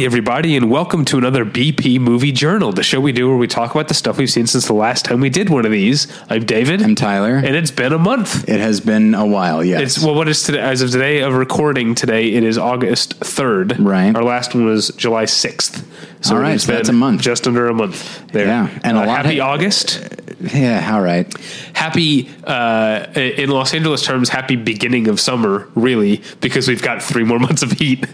Howdy, everybody, and welcome to another BP Movie Journal, the show we do where we talk about the stuff we've seen since the last time we did one of these. I'm David. I'm Tyler. And it's been a month. It has been a while, yes. It's well, what is today? As of today of recording today, it is August third. Right. Our last one was July sixth. So All right, it's so that's a month. just under a month. There. Yeah, and a Uh, lot happy ha- August. Yeah, all right. Happy uh, in Los Angeles terms. Happy beginning of summer, really, because we've got three more months of heat.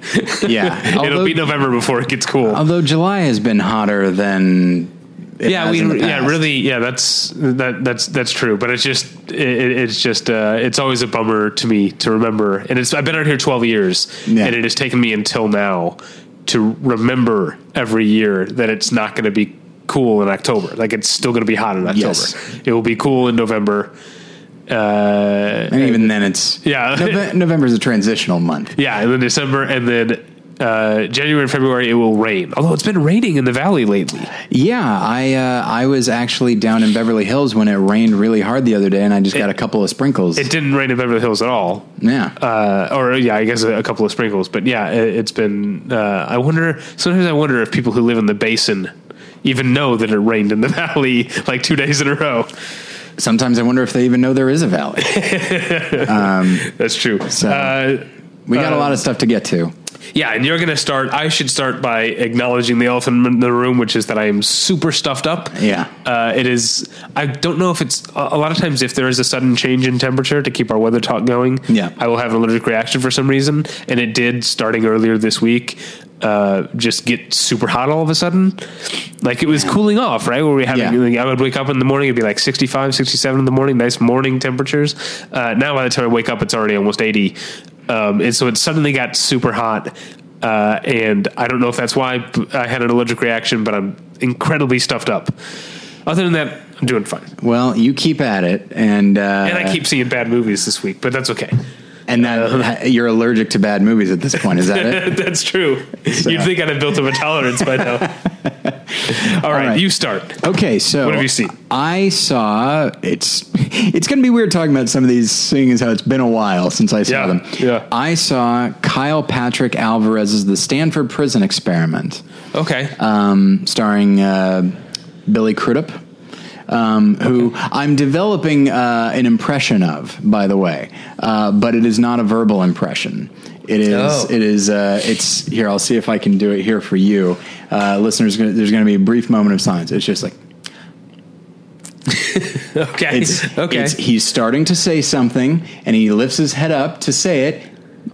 Yeah. it'll be November before it gets cool. Although July has been hotter than it yeah, we yeah really yeah that's that that's that's true. But it's just it, it's just uh, it's always a bummer to me to remember. And it's I've been out here twelve years, Yeah. and it has taken me until now to remember every year that it's not going to be cool in October. Like it's still going to be hot in October. Yes. It will be cool in November. Uh, And even then, it's Yeah. Nove- November's a transitional month. yeah, and then December, and then uh, January and February it will rain. Although it's been raining in the valley lately. Yeah, I uh, I was actually down in Beverly Hills when it rained really hard the other day, and I just got a couple of sprinkles. It didn't rain in Beverly Hills at all. yeah, uh, or yeah, I guess a, a couple of sprinkles. But yeah, it, it's been. Uh, I wonder. Sometimes I wonder if people who live in the basin even know that it rained in the valley like two days in a row. sometimes I wonder if they even know there is a valley. That's true. So- uh, We got a lot of stuff to get to. yeah, and you're going to start. I should start by acknowledging the elephant in the room, which is that I am super stuffed up. Yeah. uh, it is. I don't know if it's a a lot of times if there is a sudden change in temperature to keep our weather talk going. Yeah. I will have an allergic reaction for some reason, and it did starting earlier this week. Uh, just get super hot all of a sudden. Like it was cooling off, right? Where we having, Yeah. like, I would wake up in the morning, it'd be like 65, 67 in the morning, nice morning temperatures. Uh, now by the time I wake up, it's already almost 80. Um, and so it suddenly got super hot. Uh, and I don't know if that's why I had an allergic reaction, but I'm incredibly stuffed up. Other than that, I'm doing fine. Well, you keep at it, and uh, And I keep seeing bad movies this week, but that's okay. And that you're allergic to bad movies at this point. Is that it? that's true. You'd think I'd have built up a tolerance by now. All right, right. you start. Okay, so What have you seen? I saw it's it's going to be weird talking about some of these, seeing as how it's been a while since I saw Yeah, them. yeah. I saw Kyle Patrick Alvarez's The Stanford Prison Experiment, Okay. um, starring uh, Billy Crudup. Um, who I'm developing uh, an impression of, by the way, uh, but it is not a verbal impression. It is. Oh. It is. Uh, it's here. I'll see if I can do it here for you, uh, listeners. gonna- There's going to be a brief moment of silence. It's just like okay. it's okay. It's, he's starting to say something, and he lifts his head up to say it,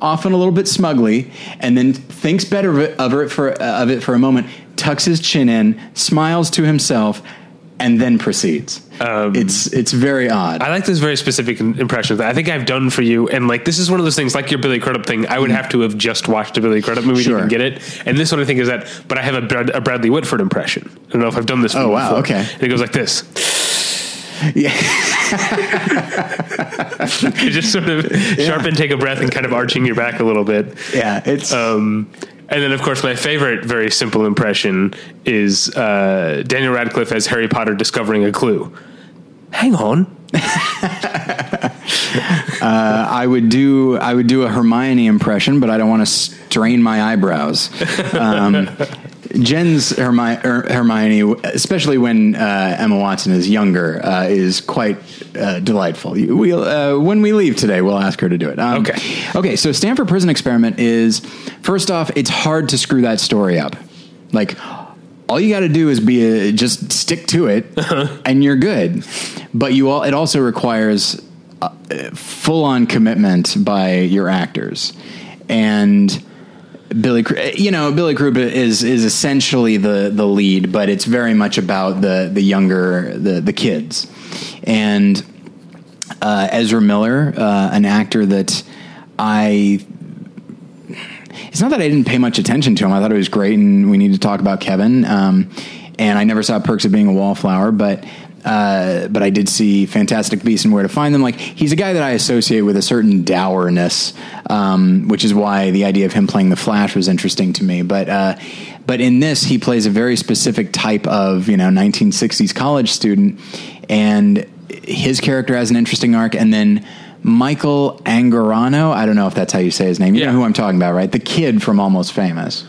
often a little bit smugly, and then thinks better of it, of it for uh, of it for a moment, tucks his chin in, smiles to himself, and then proceeds. it's it's very odd. Um, I like this very specific im- impression that I think I've done for you. And like, this is one of those things, like your Billy Crudup thing. I would have to have just watched a Billy Crudup movie. Sure. to even get it. And this one I think is that, but I have a, Brad, a Bradley Whitford impression. I don't know if I've done this. for Oh, wow, before. okay. And it goes like this. yeah. You just sort of sharpen, take a breath, and kind of arching your back a little bit. yeah, it's Um, and then, of course, my favorite, very simple impression is uh, Daniel Radcliffe as Harry Potter discovering a clue. Hang on. I would do I would do a Hermione impression, but I don't want to strain my eyebrows. Um, Jen's Hermi- Her- Hermione, especially when uh, Emma Watson is younger, uh, is quite uh, delightful. We'll, uh, when we leave today, we'll ask her to do it. Um, Okay. Okay. So Stanford Prison Experiment is first off, it's hard to screw that story up. Like all you got to do is be a, just stick to it, and you're good. But you all it also requires full on commitment by your actors and Billy, you know, Billy Crudup is is essentially the the lead, but it's very much about the the younger the the kids, and uh, Ezra Miller, uh, an actor that I. It's not that I didn't pay much attention to him. I thought it was great, and we need to talk about Kevin. Um, and I never saw Perks of Being a Wallflower, but uh, but I did see Fantastic Beasts and Where to Find Them. Like he's a guy that I associate with a certain dourness, um, which is why the idea of him playing the Flash was interesting to me. But uh, but in this, he plays a very specific type of you know 1960s college student, and his character has an interesting arc, and then. Michael Angarano, I don't know if that's how you say his name. You Yeah. know who I'm talking about, right? The kid from Almost Famous.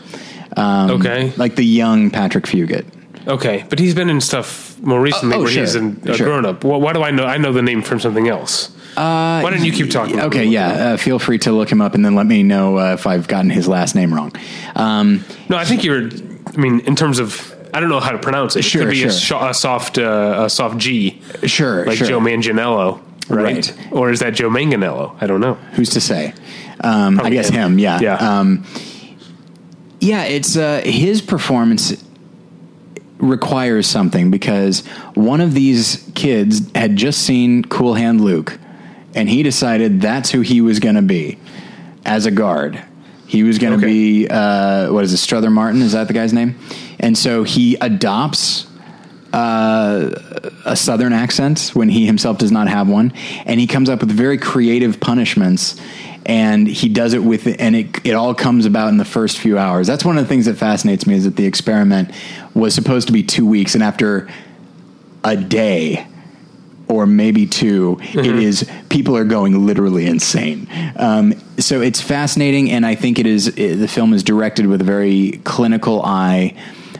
Um, Okay. like the young Patrick Fugit. Okay, but he's been in stuff more recently Oh, oh, where sure, he's a sure. grown up. Why, why do I know? I know the name from something else. Uh, why don't you keep talking? Okay, yeah. Uh, feel free to look him up and then let me know uh, if I've gotten his last name wrong. Um, No, I think you're. I mean, in terms of, I don't know how to pronounce it. It Sure, could be a, sure. sho- a soft, uh, a soft G, sure, like sure. Joe Manganiello, right? Right. Or is that Joe Manganello? I don't know. Who's to say? Um, I guess him. him. Yeah. Yeah. Um, yeah. It's uh, his performance requires something because one of these kids had just seen Cool Hand Luke, and he decided that's who he was going to be as a guard. He was going to Okay. be uh, what is it, Strother Martin? Is that the guy's name? And so he adopts uh, a southern accent when he himself does not have one, and he comes up with very creative punishments. And he does it with, and it it all comes about in the first few hours. That's one of the things that fascinates me is that the experiment was supposed to be two weeks, and after a day or maybe 2 it is people are going literally insane. Um, so it's fascinating, and I think it is it, the film is directed with a very clinical eye,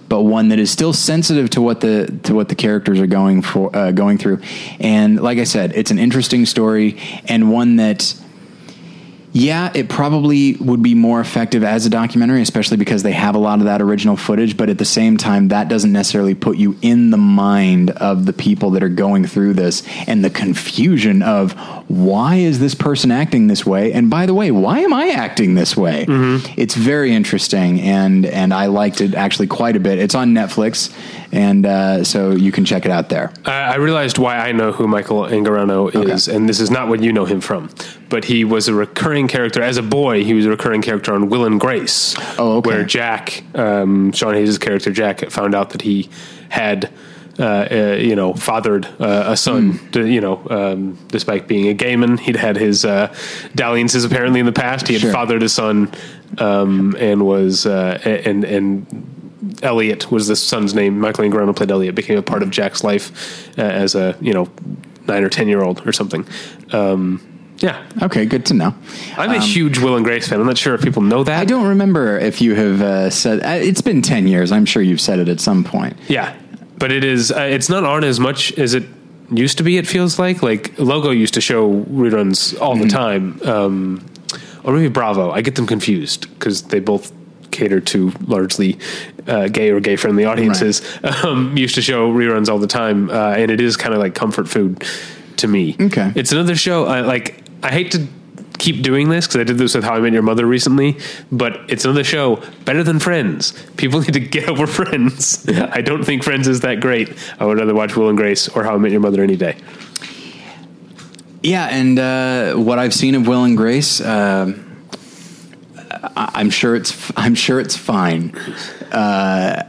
but one that is still sensitive to what the to what the characters are going for uh, going through. And like I said, it's an interesting story and one that. Yeah, it probably would be more effective as a documentary, especially because they have a lot of that original footage. But at the same time, that doesn't necessarily put you in the mind of the people that are going through this and the confusion of why is this person acting this way? And by the way, why am I acting this way? Mm-hmm. It's very interesting, and and I liked it actually quite a bit. It's on Netflix, and uh, so you can check it out there. I, I realized why I know who Michael Angarano is, and this is not what you know him from. But he was a recurring character as a boy. He was a recurring character on Will and Grace, Oh, okay. where Jack, um, Sean Hayes' character Jack, found out that he had. Uh, uh, you know, fathered uh, a son. Hmm. To, you know, um, despite being a gay man, he'd had his uh, dalliances apparently in the past. He had Sure. fathered a son, um, and was uh, and and Elliot was the son's name. Michael Angarano played Elliot. Became a part of Jack's life uh, as a you know nine or ten year old or something. Um, yeah, Okay, good to know. I'm a huge Will and Grace fan. I'm not sure if people know that. I don't remember if you have uh, said uh, it's been 10 years. I'm sure you've said it at some point. Yeah, but it is. Uh, it's not on as much as it used to be. It feels like like Logo used to show reruns all the time, um, or maybe Bravo. I get them confused because they both cater to largely uh, gay or gay friendly audiences. Um, used to show reruns all the time, uh, and it is kind of like comfort food to me. Okay. it's another show. I like. I hate to keep doing this because I did this with How I Met Your Mother recently, but it's another show better than Friends. People need to get over Friends. I don't think Friends is that great. I would rather watch Will and Grace or How I Met Your Mother any day. Yeah, and uh, what I've seen of Will and Grace, um I- I'm sure it's I'm sure it's fine. Uh,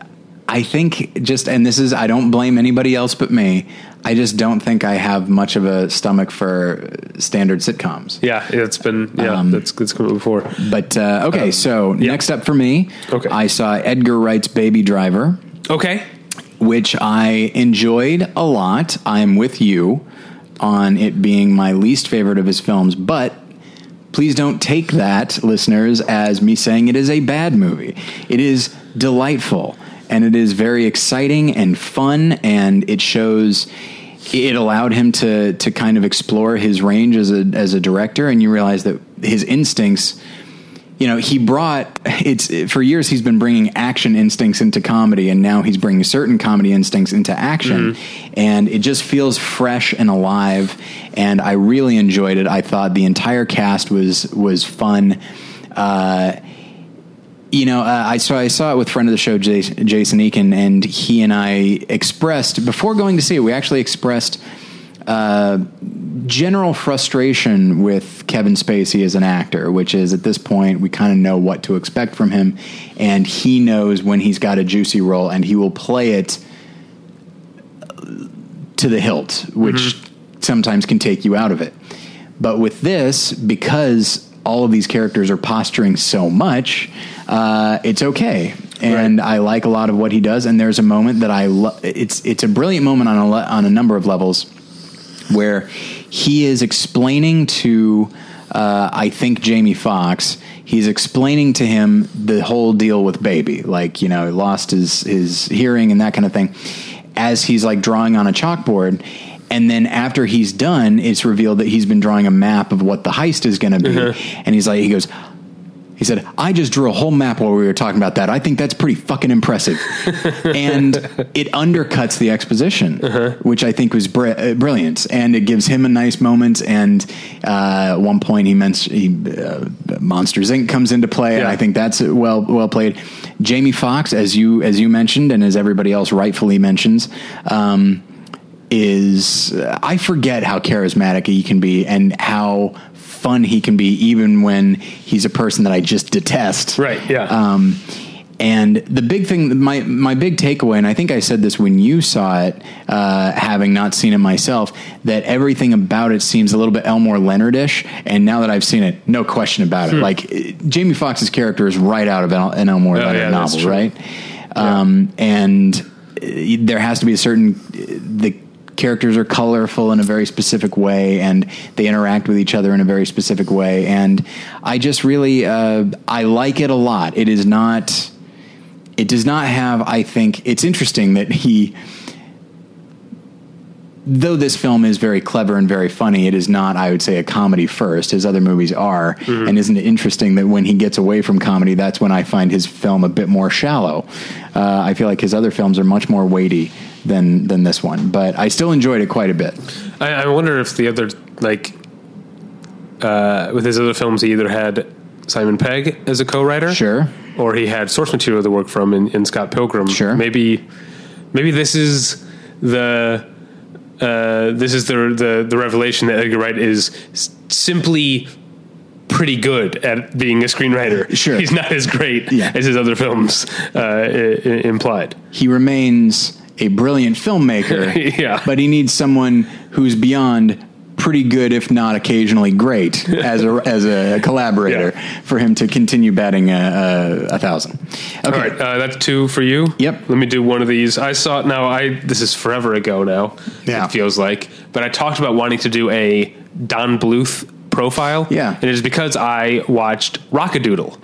I think just and this is I don't blame anybody else but me. I just don't think I have much of a stomach for standard sitcoms. Yeah, it's been yeah, that's that's come up before. But uh, okay, so yeah. next up for me, Okay. I saw Edgar Wright's Baby Driver. Okay, which I enjoyed a lot. I'm with you on it being my least favorite of his films, but please don't take that, listeners, as me saying it is a bad movie. It is delightful and it is very exciting and fun, and it shows. It allowed him to to kind of explore his range as a as a director, and you realize that his instincts you know he brought it's for years he's been bringing action instincts into comedy and now he's bringing certain comedy instincts into action. And it just feels fresh and alive and i really enjoyed it. I thought the entire cast was was fun. Uh, you know, uh, I saw I saw it with friend of the show, Jason, Jason Eakin, and he and I expressed before going to see it. We actually expressed uh, general frustration with Kevin Spacey as an actor, which is at this point we kind of know what to expect from him, and he knows when he's got a juicy role, and he will play it to the hilt, which sometimes can take you out of it. But with this, because all of these characters are posturing so much, uh, it's okay. And I like a lot of what he does. And there's a moment that I love. It's it's a brilliant moment on a le- on a number of levels, where he is explaining to uh, I think Jamie Foxx. He's explaining to him the whole deal with baby, like you know, lost his his hearing and that kind of thing, as he's like drawing on a chalkboard. And then after he's done, it's revealed that he's been drawing a map of what the heist is going to be. And he's like, he goes, he said, I just drew a whole map while we were talking about that. I think that's pretty fucking impressive. and it undercuts the exposition, which I think was br- uh, brilliant. And it gives him a nice moment. And uh, at one point, he mentioned he, uh, Monsters Inc. comes into play. And I think that's well well played. Jamie Foxx, as you as you mentioned, and as everybody else rightfully mentions, um, is I forget how charismatic he can be and how fun he can be, even when he's a person that I just detest. Right, yeah. Um, and the big thing, my my big takeaway, and I think I said this when you saw it, uh, having not seen it myself, that everything about it seems a little bit Elmore Leonard-ish. And now that I've seen it, no question about Hmm. it. Like uh, Jamie Foxx's character is right out of an an Elmore Oh, Leonard yeah, novel, right? Um, and uh, there has to be a certain the characters are colorful in a very specific way and they interact with each other in a very specific way and i just really uh, i like it a lot it is not it does not have i think it's interesting that he though this film is very clever and very funny, it is not, I would say, a comedy first. His other movies are. And isn't it interesting that when he gets away from comedy, that's when I find his film a bit more shallow? Uh, I feel like his other films are much more weighty than than this one, but I still enjoyed it quite a bit. I, I wonder if the other like uh, with his other films, he either had Simon Pegg as a co-writer, Sure. or he had source material to work from in, in Scott Pilgrim. Sure. maybe maybe this is the uh, this is the, the the revelation that Edgar Wright is simply pretty good at being a screenwriter. Sure. he's not as great Yeah. as his other films uh, i- implied. He remains a brilliant filmmaker, Yeah. but he needs someone who's beyond pretty good, if not occasionally great, as a as a collaborator Yeah. for him to continue batting a, a, a thousand. Okay. All right, uh, that's two for you. Yep. Let me do one of these. I saw it now. I this is forever ago now. Yeah. It feels like, but I talked about wanting to do a Don Bluth profile. Yeah. and it is because I watched Rockadoodle.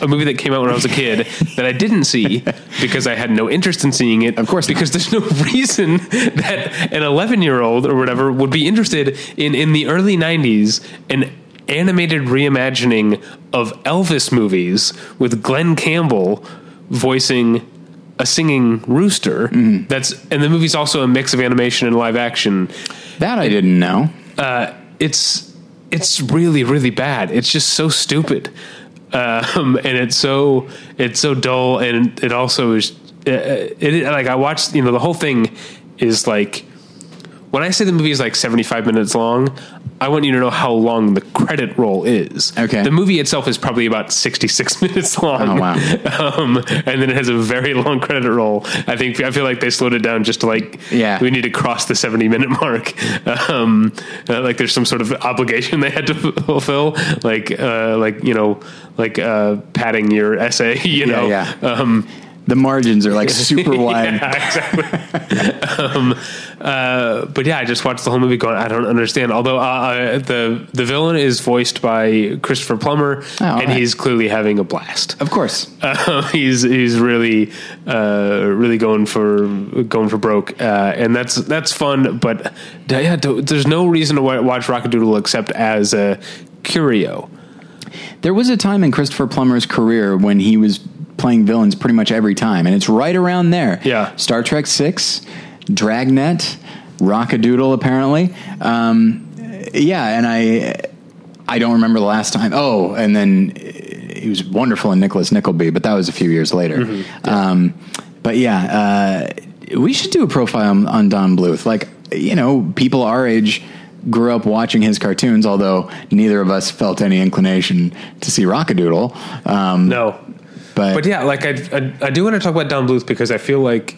A movie that came out when I was a kid that I didn't see because I had no interest in seeing it. Of course because there's no reason that an 11 year old or whatever would be interested in in the early 90s an animated reimagining of Elvis movies with Glen Campbell voicing a singing rooster. Mm-hmm. That's and the movie's also a mix of animation and live action. That I didn't know. Uh, it's it's really really bad. It's just so stupid, um, and it's so it's so dull, and it also is. Uh, it like I watched. You know, the whole thing is like when I say the movie is like seventy five minutes long. I want you to know how long the credit roll is. Okay. The movie itself is probably about 66 minutes long. Oh, wow. Um, and then it has a very long credit roll. I think, I feel like they slowed it down just to like, Yeah. we need to cross the 70 minute mark. Um, uh, like there's some sort of obligation they had to fulfill, like, uh, like, you know, like, uh, padding your essay, you know, yeah. um, The margins are like super wide. yeah, exactly. um, uh, but yeah, I just watched the whole movie going. I don't understand. Although uh, uh, the the villain is voiced by Christopher Plummer, Oh, and right. he's clearly having a blast. Of course. Uh, he's he's really uh, really going for going for broke, uh, and that's that's fun. But yeah, there's no reason to wa- watch Rockadoodle except as a curio. There was a time in Christopher Plummer's career when he was playing villains pretty much every time, and it's right around there. Yeah. Star Trek Six, Dragnet, Rockadoodle, apparently. Um, yeah, and I I don't remember the last time. Oh, and then uh, he was wonderful in Nicholas Nickleby, but that was a few years later. Um, but yeah, uh, we should do a profile on, on Don Bluth. Like you know, people our age grew up watching his cartoons, although neither of us felt any inclination to see Rockadoodle. Um, No, but, But yeah, like I, I, I do want to talk about Don Bluth because I feel like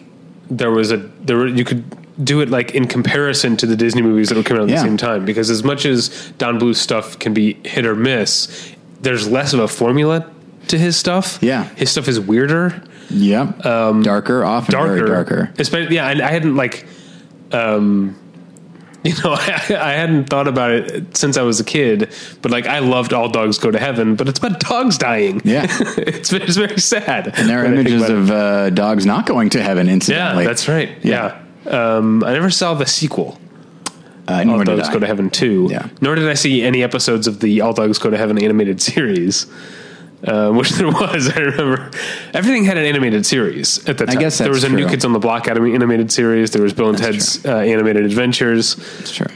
there was a there were, you could do it like in comparison to the Disney movies that were coming out at Yeah. the same time because as much as Don Bluth stuff can be hit or miss, there's less of a formula to his stuff. Yeah. his stuff is weirder, Yep. darker, often darker, darker. Especially yeah, and I hadn't like. Um, You know, I, I hadn't thought about it since I was a kid, but like I loved All Dogs Go to Heaven, but it's about dogs dying. Yeah. it's, it's very sad. And there are when I think images of uh, dogs not going to heaven. yeah, that's right. Yeah. Um, I never saw the sequel. Uh, All Dogs I. Go to Heaven 2. Yeah. Nor did I see any episodes of the All Dogs Go to Heaven animated series, uh, which there was. I remember everything had an animated series at the time. guess there was a New. Kids on the Block animated series. There was Bill and That's Ted's uh, animated adventures. That's true.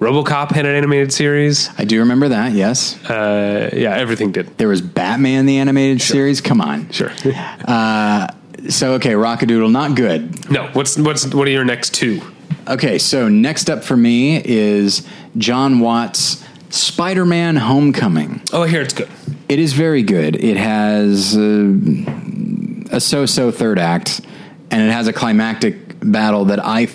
RoboCop had an animated series. I do remember that. Yes, Uh, yeah, everything did. there was Batman the animated series. Come on. Sure. So okay, Rockadoodle, not good. no, what's what's what are your next two? Okay, so next up for me is John Watts' Spider-Man: Homecoming. Oh, here it's good. It is very good. It has uh, a so-so third act, and it has a climactic battle that I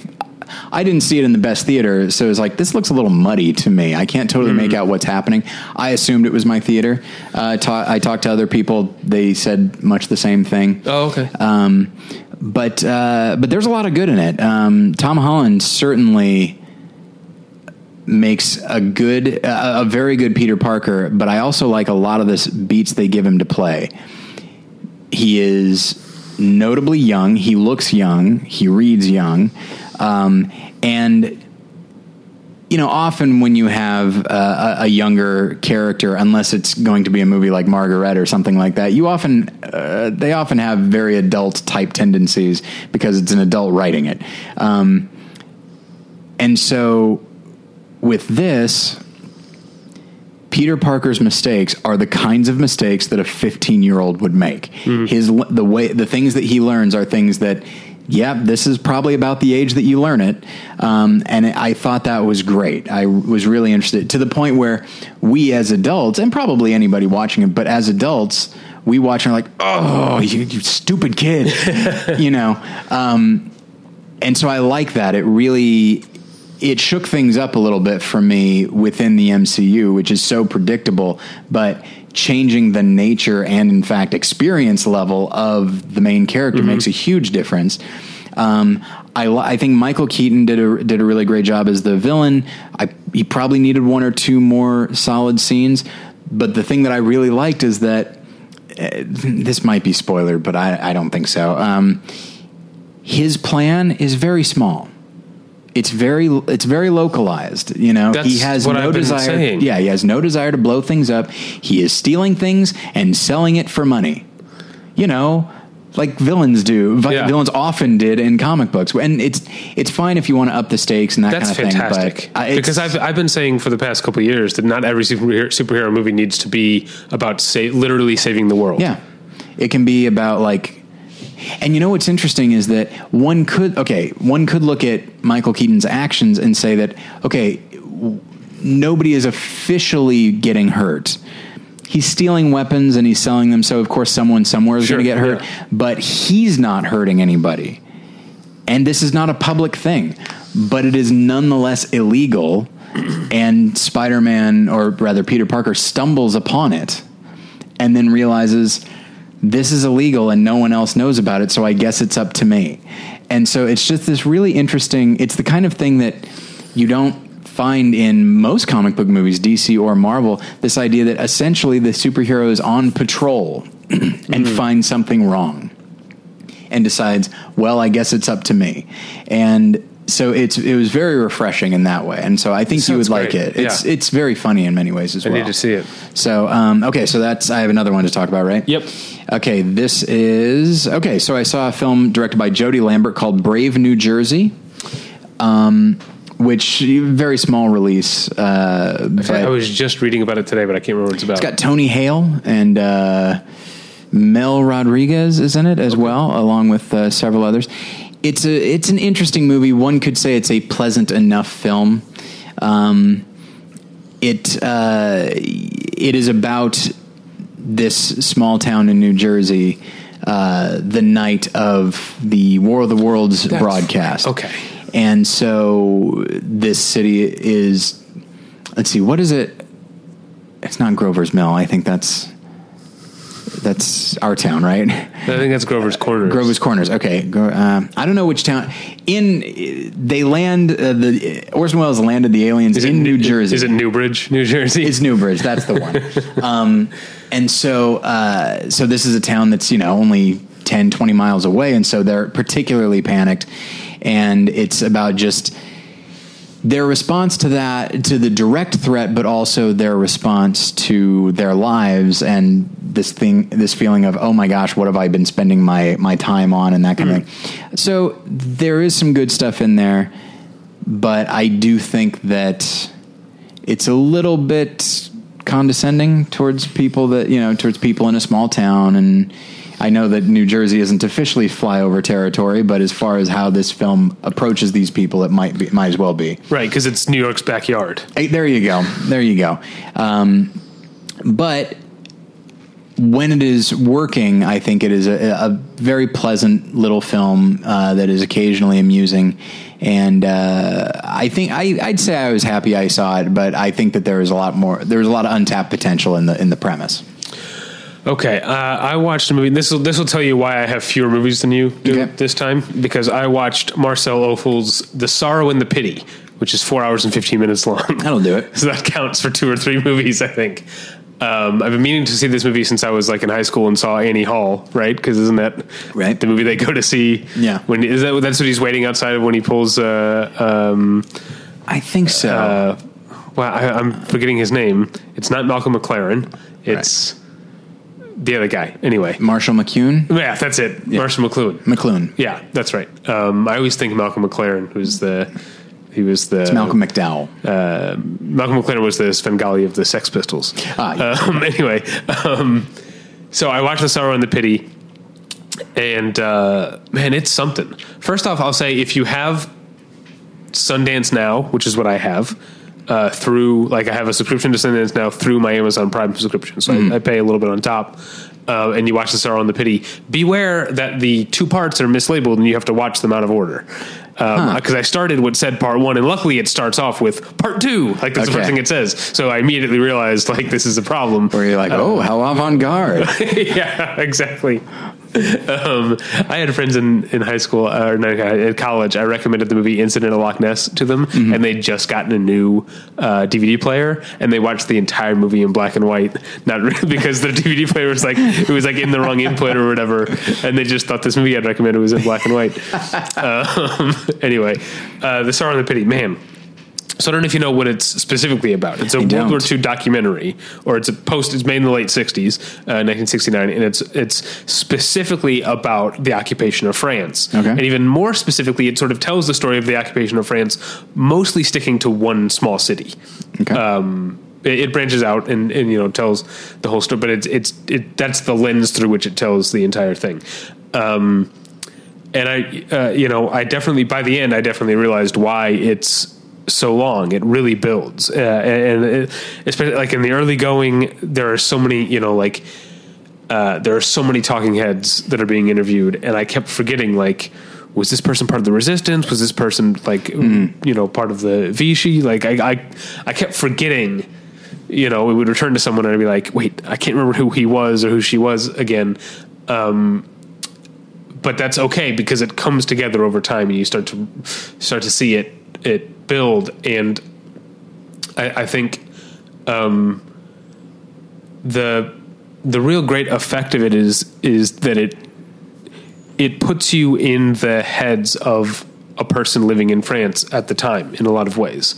I didn't see it in the best theater, so it was like this looks a little muddy to me. I can't totally make out what's happening. I assumed it was my theater. Uh, ta- I talked to other people; they said much the same thing. Oh, okay. Um, but uh, but there's a lot of good in it. Um, Tom Holland certainly makes a good, a, a very good Peter Parker. But I also like a lot of this beats they give him to play. He is notably young. He looks young. He reads young, um, and you know, often when you have a, a younger character, unless it's going to be a movie like Margaret or something like that, you often uh, they often have very adult type tendencies because it's an adult writing it. Um, and so, with this, Peter Parker's mistakes are the kinds of mistakes that a 15 year old would make. His the way the things that he learns are things that. Yeah, this is probably about the age that you learn it, um, and I thought that was great. I was really interested to the point where we, as adults, and probably anybody watching it, but as adults, we watch and are like, "Oh, you, you stupid kid," you know. Um, and so I like that. It really it shook things up a little bit for me within the MCU, which is so predictable, but changing the nature and in fact experience level of the main character makes a huge difference. Um, I, I think Michael Keaton did a did a really great job as the villain. I, he probably needed one or two more solid scenes, but the thing that I really liked is that uh, this might be spoiler, but I, I don't think so. Um, his plan is very small. It's very it's very localized. You know, he has no desire. saying. Yeah, he has no desire to blow things up. He is stealing things and selling it for money. You know, like villains do. Yeah. Villains often did in comic books, and it's it's fine if you want to up the stakes and that That's kind of fantastic. thing. But uh, because I've I've been saying for the past couple of years that not every superhero, superhero movie needs to be about say literally saving the world. Yeah. It can be about like and you know what's interesting is that one could okay, one could look at Michael Keaton's actions and say that okay, w- nobody is officially getting hurt. He's stealing weapons and he's selling them, so of course someone somewhere is Sure, going to get hurt, yeah. but he's not hurting anybody. And this is not a public thing, but it is nonetheless illegal and Spider-Man or rather Peter Parker stumbles upon it and then realizes this is illegal and no one else knows about it, so I guess it's up to me. And so it's just this really interesting, it's the kind of thing that you don't find in most comic book movies, DC or Marvel, this idea that essentially the superhero is on patrol and mm-hmm. finds something wrong and decides, well, I guess it's up to me. And so it's it was very refreshing in that way, and so I think you would Sounds like it. It's Yeah. it's very funny in many ways as I well. need to see it. So, um, okay, so that's I have another one to talk about, right? Yep. Okay, this is okay. So I saw a film directed by Jody Lambert called Brave New Jersey, um, which very small release. Uh, but I was just reading about it today, but I can't remember what it's about. it's got Tony Hale and uh, Mel Rodriguez is in it as well, along with uh, several others. It's a it's an interesting movie. One could say it's a pleasant enough film. Um, it uh, it is about this small town in New Jersey. Uh, the night of the War of the Worlds That's- broadcast. okay. And so this city is, let's see, what is it? It's not Grover's Mill. I think that's that's our town, right? I think that's Grover's Corners. Grover's Corners. Okay, Gro- uh, I don't know which town. In they land uh, the Orson Welles landed the aliens Is it in New New- Jersey. Is it Newbridge, New Jersey? It's Newbridge. That's the one. um, and so, uh, so this is a town that's you know only 10, 20 miles away, and so they're particularly panicked. And it's about just their response to that, to the direct threat, but also their response to their lives and this thing, this feeling of oh my gosh, what have I been spending my my time on, and that kind of mm-hmm. thing. So there is some good stuff in there, but I do think that it's a little bit condescending towards people that you know towards people in a small town and I know that New Jersey isn't officially flyover territory, but as far as how this film approaches these people, it might be, might as well be. right, because it's New York's backyard. Hey, there you go. There you go. Um, but when it is working, I think it is a, a very pleasant little film uh, that is occasionally amusing. And uh, I think I, I'd say I was happy I saw it, but I think that there is a lot more. There was a lot of untapped potential in the in the premise. Okay, uh, I watched a movie. This will this will tell you why I have fewer movies than you do Okay. this time because I watched Marcel Ophuls' The Sorrow and the Pity, which is four hours and fifteen minutes long. That'll do it. So that counts for two or three movies, I think. Um, I've been meaning to see this movie since I was like in high school and saw Annie Hall, right? Because isn't that Right. the movie they go to see? Yeah. When is that? That's what he's waiting outside of when he pulls. Uh, um, I think so. uh, well, I, I'm forgetting his name. It's not Malcolm McLaren. It's the other guy. Anyway, Marshall McCune, yeah, that's it. Marshall McLuhan. McLuhan, Yeah, that's right. Um, I always think Malcolm McLaren, who's the he was the Malcolm McDowell. Malcolm McLaren was the Svengali of the Sex Pistols. Ah, yeah. um, anyway, um, so I watched The Sorrow and the Pity, and uh, man, it's something. First off, I'll say if you have Sundance Now, which is what I have, uh, through like I have a subscription to Sundance Now through my Amazon Prime subscription, so I, I pay a little bit on top. Uh, and you watch The Sorrow and the Pity. Beware that the two parts are mislabeled, and you have to watch them out of order. Because I started what said part one, and luckily it starts off with part two. Like that's the first thing it says. So I immediately realized like this is a problem. Where you're like, oh, how avant garde. yeah, exactly. Um, I had friends in, in high school uh, or no, at college. I recommended the movie Incident at Loch Ness to them, and they'd just gotten a new uh, DVD player, and they watched the entire movie in black and white. Not really because their DVD player was like it was like in the wrong input or whatever, and they just thought this movie I'd recommended was in black and white. um, anyway, uh, the Sorrow and the Pity, man. So I don't know if you know what it's specifically about. It's a World don't. War II documentary, or it's a post. It's made in the late '60s, uh, 1969, and it's it's specifically about the occupation of France. Okay. And even more specifically, it sort of tells the story of the occupation of France, mostly sticking to one small city. Okay. Um, it, it branches out and, and you know tells the whole story, but it's it's it that's the lens through which it tells the entire thing. Um, and I, uh, you know, I definitely by the end, I definitely realized why it's so long. It really builds, uh, and it, especially like in the early going, there are so many, you know, like uh, there are so many talking heads that are being interviewed, and I kept forgetting like. Was this person part of the resistance? Was this person like you know part of the Vichy? Like I, I, I kept forgetting you know, we would return to someone and I'd be like, wait, I can't remember who he was or who she was again. Um, but that's okay because it comes together over time and you start to start to see it it build and I, I think um, the the real great effect of it is is that it it puts you in the heads of a person living in France at the time in a lot of ways.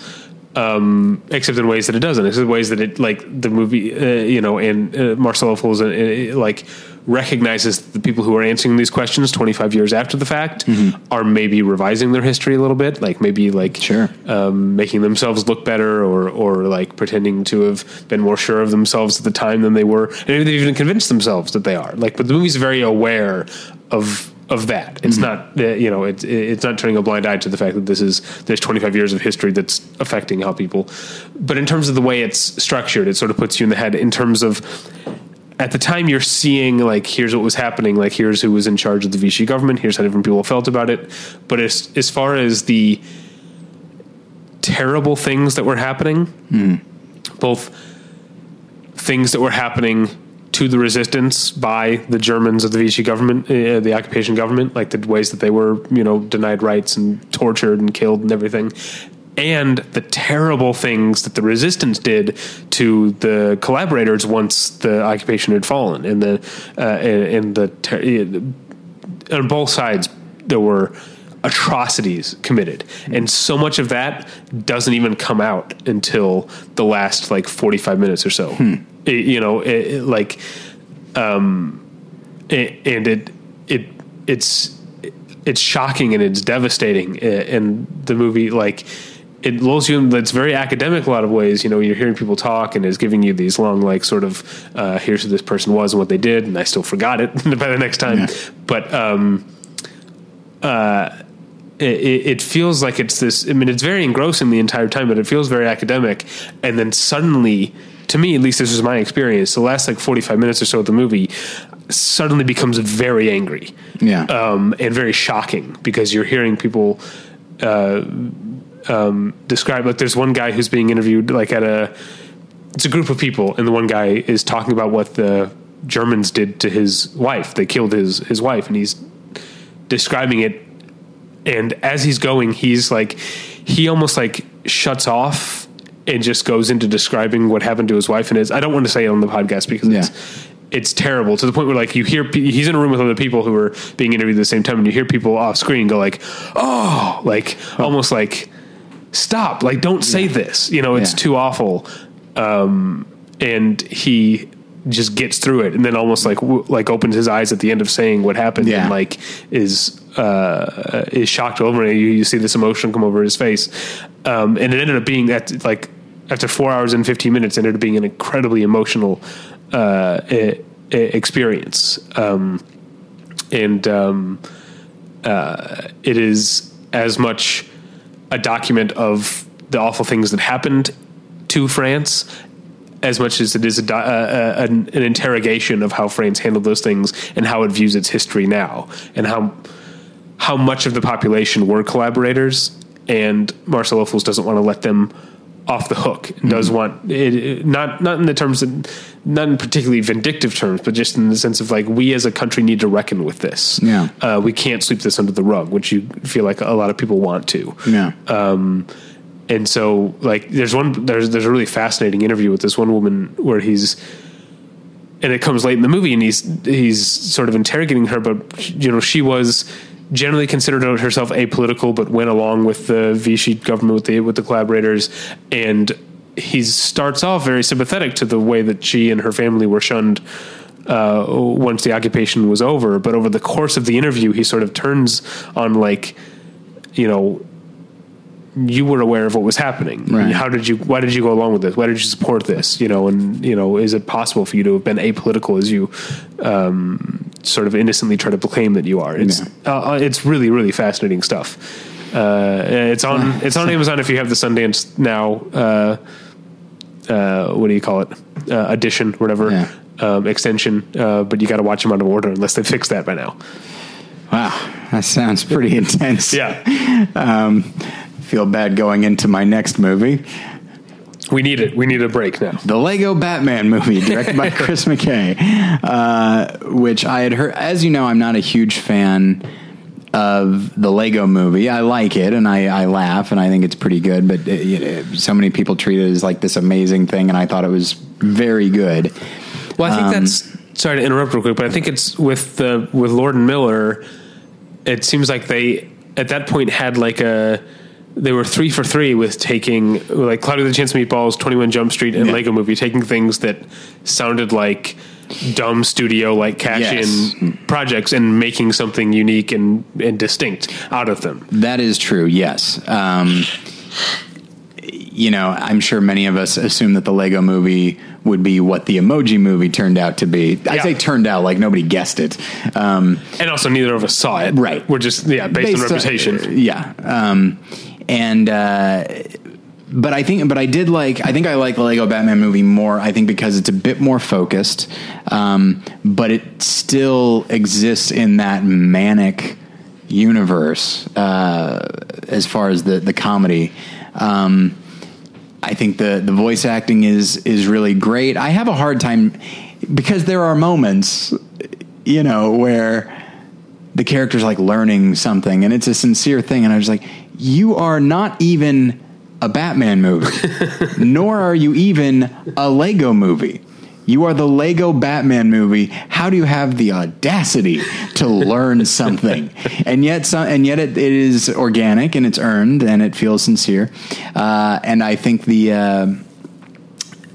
Um, except in ways that it doesn't. Except in ways that it, like the movie, uh, you know, and uh, Marcel Ophuls, uh, uh, like recognizes that the people who are answering these questions 25 years after the fact are maybe revising their history a little bit, like maybe like Sure. um, making themselves look better or or like pretending to have been more sure of themselves at the time than they were, and maybe they've even convinced themselves that they are. Like, but the movie's very aware of of that. It's not uh, you know it's it's not turning a blind eye to the fact that this is there's 25 years of history that's affecting how people. But in terms of the way it's structured, it sort of puts you in the head in terms of at the time you're seeing like here's what was happening like here's who was in charge of the Vichy government here's how different people felt about it but as as far as the terrible things that were happening both things that were happening to the resistance by the Germans of the Vichy government, uh, the occupation government, like the ways that they were, you know, denied rights and tortured and killed and everything. And the terrible things that the resistance did to the collaborators once the occupation had fallen, and the uh, and the ter- on both sides there were atrocities committed. And so much of that doesn't even come out until the last like 45 minutes or so. It- you know it, it, like um it, and it it it's it's shocking and it's devastating and the movie like it lulls you in it's very academic a lot of ways you know you're hearing people talk and is giving you these long like sort of uh, here's who this person was and what they did and i still forgot it by the next time Yeah. but um it, it feels like it's this. I mean, it's very engrossing the entire time, but it feels very academic. And then suddenly, to me, at least this was my experience, the last like forty five minutes or so of the movie suddenly becomes very angry, Yeah. um, and very shocking because you're hearing people uh, um, describe. Like, there's one guy who's being interviewed, like at a. It's a group of people, and the one guy is talking about what the Germans did to his wife. They killed his his wife, and he's describing it and as he's going he's like he almost like shuts off and just goes into describing what happened to his wife and his i don't want to say it on the podcast because Yeah. it's it's terrible to the point where like you hear he's in a room with other people who are being interviewed at the same time and you hear people off screen go like oh like almost like stop like don't say this you know it's Yeah. too awful um and he just gets through it and then almost like w- like opens his eyes at the end of saying what happened Yeah. and like is uh is shocked over it you, you see this emotion come over his face um and it ended up being that like after four hours and 15 minutes ended up being an incredibly emotional uh e- e- experience um and um uh it is as much a document of the awful things that happened to France as much as it is a, uh, uh, an, an interrogation of how France handled those things and how it views its history now and how how much of the population were collaborators and Marcel Ophuls doesn't want to let them off the hook and does want it, it- not not in the terms of not in particularly vindictive terms but just in the sense of like we as a country need to reckon with this Yeah. uh, we can't sweep this under the rug which you feel like a lot of people want to yeah. um, and so like there's one there's there's a really fascinating interview with this one woman where he's and it comes late in the movie and he's he's sort of interrogating her but you know she was generally considered herself apolitical but went along with the Vichy government with the with the collaborators and he starts off very sympathetic to the way that she and her family were shunned uh, once the occupation was over but over the course of the interview he sort of turns on like you know you were aware of what was happening. Right. How did you? Why did you go along with this? Why did you support this? You know, and you know, is it possible for you to have been apolitical as you um, sort of innocently try to proclaim that you are? It's uh, uh, it's really really fascinating stuff. Uh, it's on it's on Amazon if you have the Sundance Now. Uh, uh, what do you call it? Uh, edition, whatever. Yeah. Um, extension, uh, but you got to watch them out of order unless they fix that by now. Wow. That sounds pretty intense. Yeah, Um, feel bad going into my next movie. We need it. We need a break now. The Lego Batman movie, directed by Chris McKay, uh, which I had heard. As you know, I'm not a huge fan of the Lego movie. I like it and I, I laugh and I think it's pretty good, but uh, you know, so many people treat it as like this amazing thing, and I thought it was very good. Well, I think Um, that's sorry to interrupt real quick, but I think it's with the with Lord and Miller. It seems like they at that point had like a they were three for three with taking like Cloudy with a Chance of Meatballs, Twenty One Jump Street, and Yeah. Lego Movie, taking things that sounded like dumb studio like cash Yes. in projects and making something unique and, and distinct out of them. That is true. Yes. Um, you know, I'm sure many of us assume that the Lego movie would be what the emoji movie turned out to be. I Yeah. say turned out like nobody guessed it. Um, And also, neither of us saw it. Right. We're just yeah based, on reputation. yeah. Um, and uh, but I think, but I did like. I think I like the Lego Batman movie more. I think because it's a bit more focused, um, but it still exists in that manic universe uh, as far as the the comedy. Um, I think the the voice acting is is really great. I have a hard time because there are moments, you know, where the character's like learning something and it's a sincere thing. And I was like, you are not even a Batman movie, nor are you even a Lego movie. You are the Lego Batman movie. How do you have the audacity to learn something? and yet, some, and yet, it, it is organic and it's earned and it feels sincere. Uh, and I think the, uh,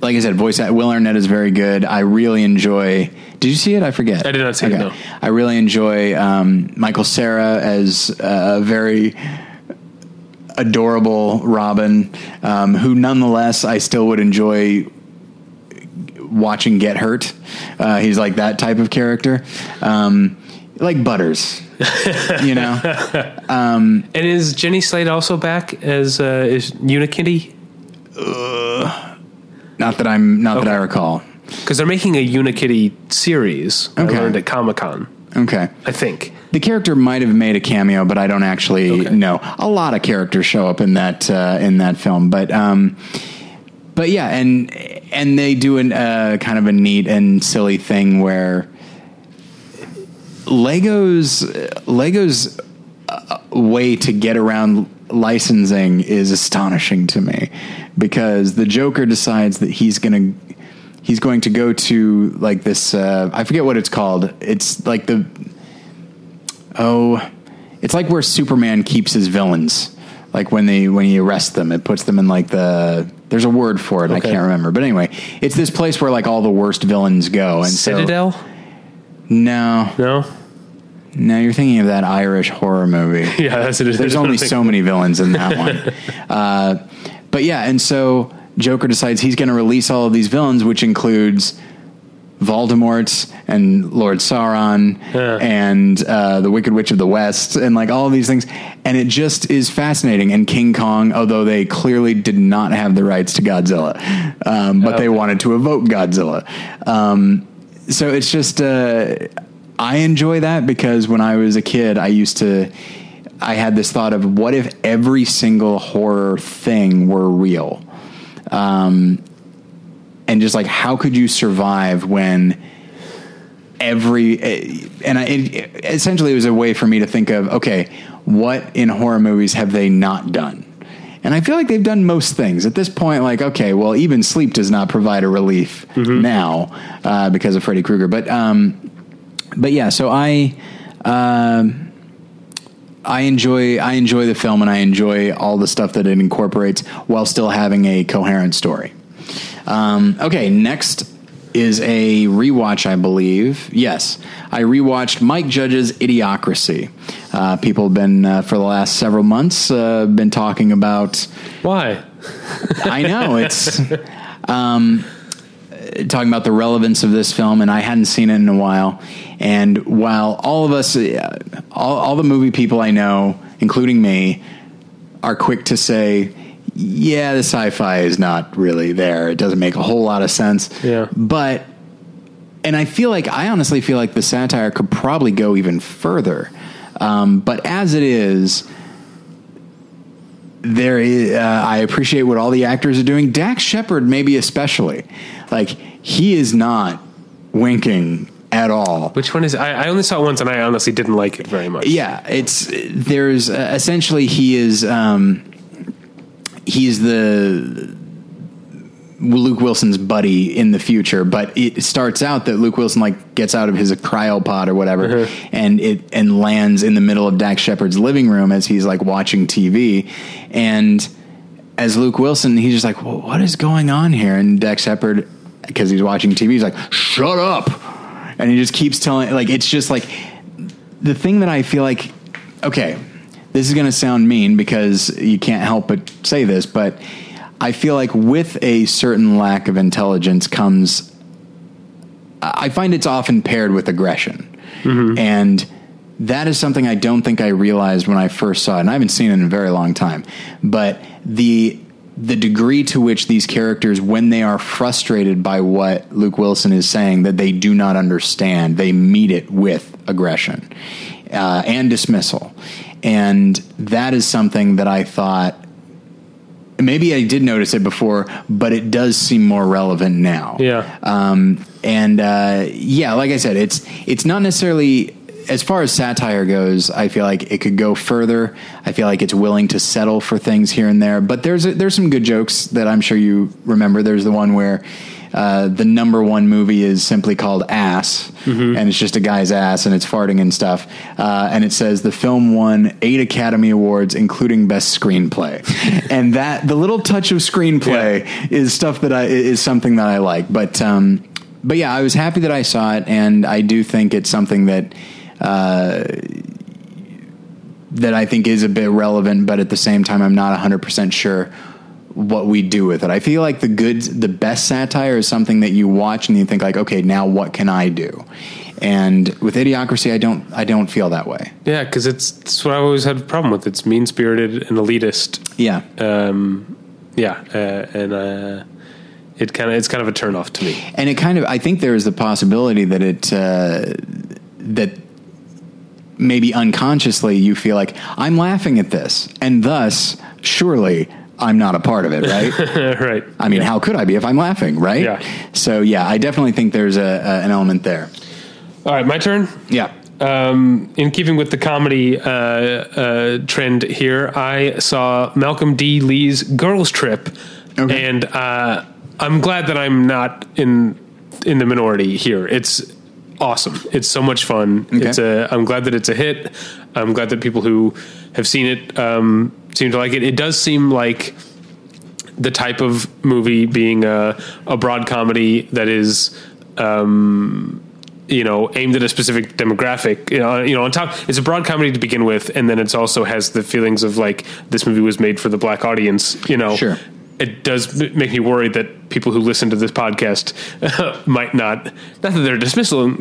like I said, voice Will Arnett is very good. I really enjoy. Did you see it? I forget. I did not see it, no. I really enjoy um, Michael Cera as a very adorable Robin, um, who nonetheless I still would enjoy watching get hurt. Uh, he's like that type of character, um, like Butters. you know, and is Jenny Slate also back as uh, is Unikitty? not that I'm not that I recall. Because they're making a Unikitty series. Okay. I learned at Comic Con. Okay. I think. The character might have made a cameo, but I don't actually Okay. know. A lot of characters show up in that uh, in that film, but um, but yeah, and and they do an uh, kind of a neat and silly thing where Legos Legos uh, way to get around licensing is astonishing to me because the Joker decides that he's going to he's going to go to like this uh, I forget what it's called. It's like the oh, it's like where Superman keeps his villains. Like when they when he arrests them, it puts them in like the there's a word for it. I can't remember, but anyway, it's this place where like all the worst villains go. And Citadel? so no, No? no, you're thinking of that Irish horror movie. Yeah, that's it. There's only so many villains in that one. Uh, but yeah, and so Joker decides he's going to release all of these villains, which includes Voldemort and Lord Sauron Yeah. and uh, the Wicked Witch of the West and like all of these things. And it just is fascinating. And King Kong, although they clearly did not have the rights to Godzilla, um, but they Okay. wanted to evoke Godzilla. Um, so it's just, uh, I enjoy that because when I was a kid, I used to. I had this thought of what if every single horror thing were real? Um, and just like how could you survive when every eh, and I, it, essentially it was a way for me to think of okay what in horror movies have they not done? And i feel like they've done most things. At this point like okay well even sleep does not provide a relief now uh, because of freddy krueger. But um but yeah so i um I enjoy I enjoy the film and I enjoy all the stuff that it incorporates while still having a coherent story. Um, okay, next is a rewatch, I believe. Yes, I rewatched Mike Judge's Idiocracy. Uh, people have been uh, for the last several months uh, been talking about. Why? I know it's um, talking about the relevance of this film, and I hadn't seen it in a while. And while all of us, all, all the movie people I know, including me, are quick to say, "Yeah, the sci-fi is not really there. It doesn't make a whole lot of sense." Yeah. but and I feel like I honestly feel like the satire could probably go even further. Um, but as it is, there is, uh, I appreciate what all the actors are doing. Dax Shepard, maybe especially, like he is not winking at all. Which one is I, I only saw it once and I honestly didn't like it very much. Yeah, it's there's uh, essentially he is um, he's the Luke Wilson's buddy in the future, but it starts out that Luke Wilson like gets out of his cryopod or whatever, and it and lands in the middle of Dax Shepard's living room as he's like watching TV, and as Luke Wilson, he's just like, well, "What is going on here?" And Dax Shepard, because he's watching TV, he's like, "Shut up!" And he just keeps telling, like, it's just like the thing that I feel like, okay, this is going to sound mean because you can't help but say this, but I feel like with a certain lack of intelligence comes, I find it's often paired with aggression. Mm-hmm. And that is something I don't think I realized when I first saw it. And I haven't seen it in a very long time. But the the degree to which these characters, when they are frustrated by what Luke Wilson is saying, that they do not understand, they meet it with aggression uh, and dismissal. And that is something that I thought maybe I did notice it before, but it does seem more relevant now. Yeah. Um, and uh, yeah, like I said, it's it's not necessarily as far as satire goes. I feel like it could go further. I feel like it's willing to settle for things here and there. But there's a, there's some good jokes that I'm sure you remember. There's the one where. Uh, the number one movie is simply called Ass, and it's just a guy's ass and it's farting and stuff. Uh, and it says the film won eight Academy Awards, including Best Screenplay. and that the little touch of screenplay is stuff that I is something that I like. But um, but yeah, I was happy that I saw it, and I do think it's something that. Uh, that I think is a bit relevant, but at the same time, I'm not 100% sure what we do with it. I feel like the good, the best satire is something that you watch and you think like, okay, now what can I do? And with Idiocracy, I don't, I don't feel that way. Yeah, because it's, it's what I always had a problem with. It's mean spirited and elitist. Yeah. Um, yeah, uh, and uh, it kind of it's kind of a turnoff to me. and it kind of i think there is the possibility that it uh, that maybe unconsciously you feel like i'm laughing at this and thus surely i'm not a part of it right right. i mean how could i be if i'm laughing right Yeah. so yeah i definitely think there's a, a an element there All right, my turn. yeah Um, in keeping with the comedy uh, uh, trend here, I saw Malcolm D. Lee's Girls Trip, Okay. and uh, I'm glad that I'm not in in the minority here. It's awesome. It's so much fun. Okay. It's a. I'm glad that it's a hit. I'm glad that people who have seen it um, seem to like it. It does seem like the type of movie being a, a broad comedy that is um, you know aimed at a specific demographic you know, you know on top it's a broad comedy to begin with and then it also has the feelings of like this movie was made for the black audience you know Sure. It does make me worried that people who listen to this podcast might not not that they're dismissing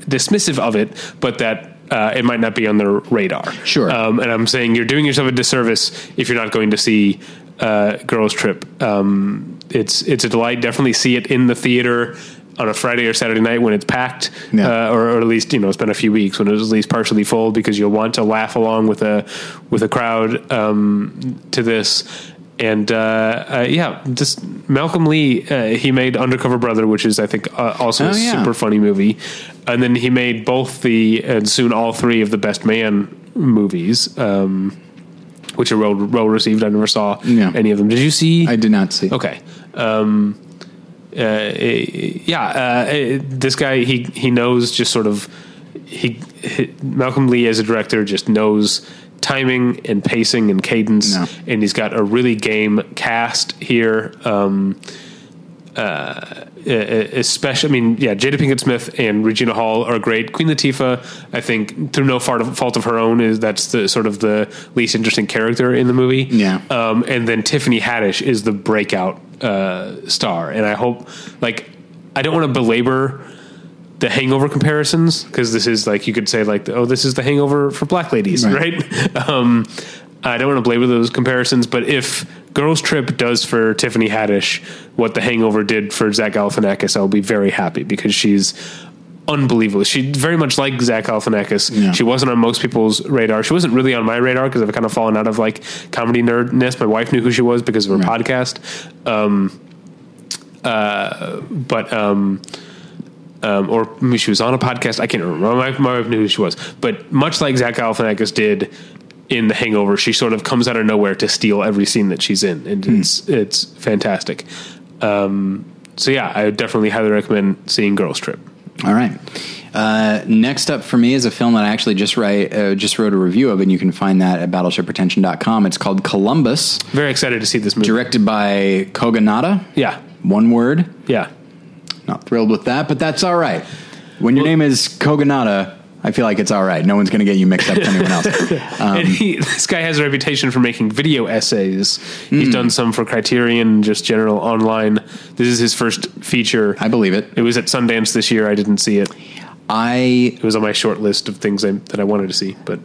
dismissive of it but that uh, it might not be on their radar Sure. um, and I'm saying you're doing yourself a disservice if you're not going to see uh, Girls Trip. Um, it's it's a delight. Definitely see it in the theater on a Friday or Saturday night when it's packed, Yeah. uh, or, or at least you know it's been a few weeks when it was at least partially full because you'll want to laugh along with a with a crowd um, to this. And uh, uh, yeah, just Malcolm Lee. Uh, he made Undercover Brother, which is I think uh, also Oh, a yeah. super funny movie. And then he made both the and soon all three of the Best Man movies, um, which are well, well received. I never saw Yeah. any of them. Did you see? i did not see okay. Um, uh, yeah, uh, this guy he he knows just sort of he, he Malcolm Lee as a director just knows timing and pacing and cadence, No. and he's got a really game cast here. Um, uh, especially, I mean, yeah, Jada Pinkett Smith and Regina Hall are great. Queen Latifah, I think, through no fault of, fault of her own, is that's the sort of the least interesting character in the movie. Yeah. Um, and then Tiffany Haddish is the breakout uh, star, and I hope, like, I don't want to belabor the hangover comparisons because this is like you could say like oh this is the hangover for black ladies Right. right, um i don't want to belabor those comparisons but if girls trip does for tiffany haddish what the hangover did for zach galifianakis i'll be very happy because she's unbelievable she very much like zach galifianakis Yeah. she wasn't on most people's radar she wasn't really on my radar because i've kind of fallen out of like comedy nerdness my wife knew who she was because of her Right. podcast um uh but um um, or maybe she was on a podcast. I can't remember. My, my wife knew who she was, but much like Zach Galifianakis did in The Hangover, she sort of comes out of nowhere to steal every scene that she's in, and it's it's fantastic. Um, so yeah, I would definitely highly recommend seeing Girls Trip. All right. Uh, next up for me is a film that I actually just write uh, just wrote a review of, and you can find that at battleshippretension.com. It's called Columbus, Very excited to see this movie. directed by Kogonada. Yeah, One word. yeah. Not thrilled with that, but that's all right. When your name is Kogonada, I feel like it's all right. No one's going to get you mixed up with anyone else. Um, he, this guy has a reputation for making video essays. Hmm. He's done some for Criterion, just general online. This is his first feature. I believe it. It was at Sundance this year. I didn't see it. I It was on my short list of things I, that I wanted to see, but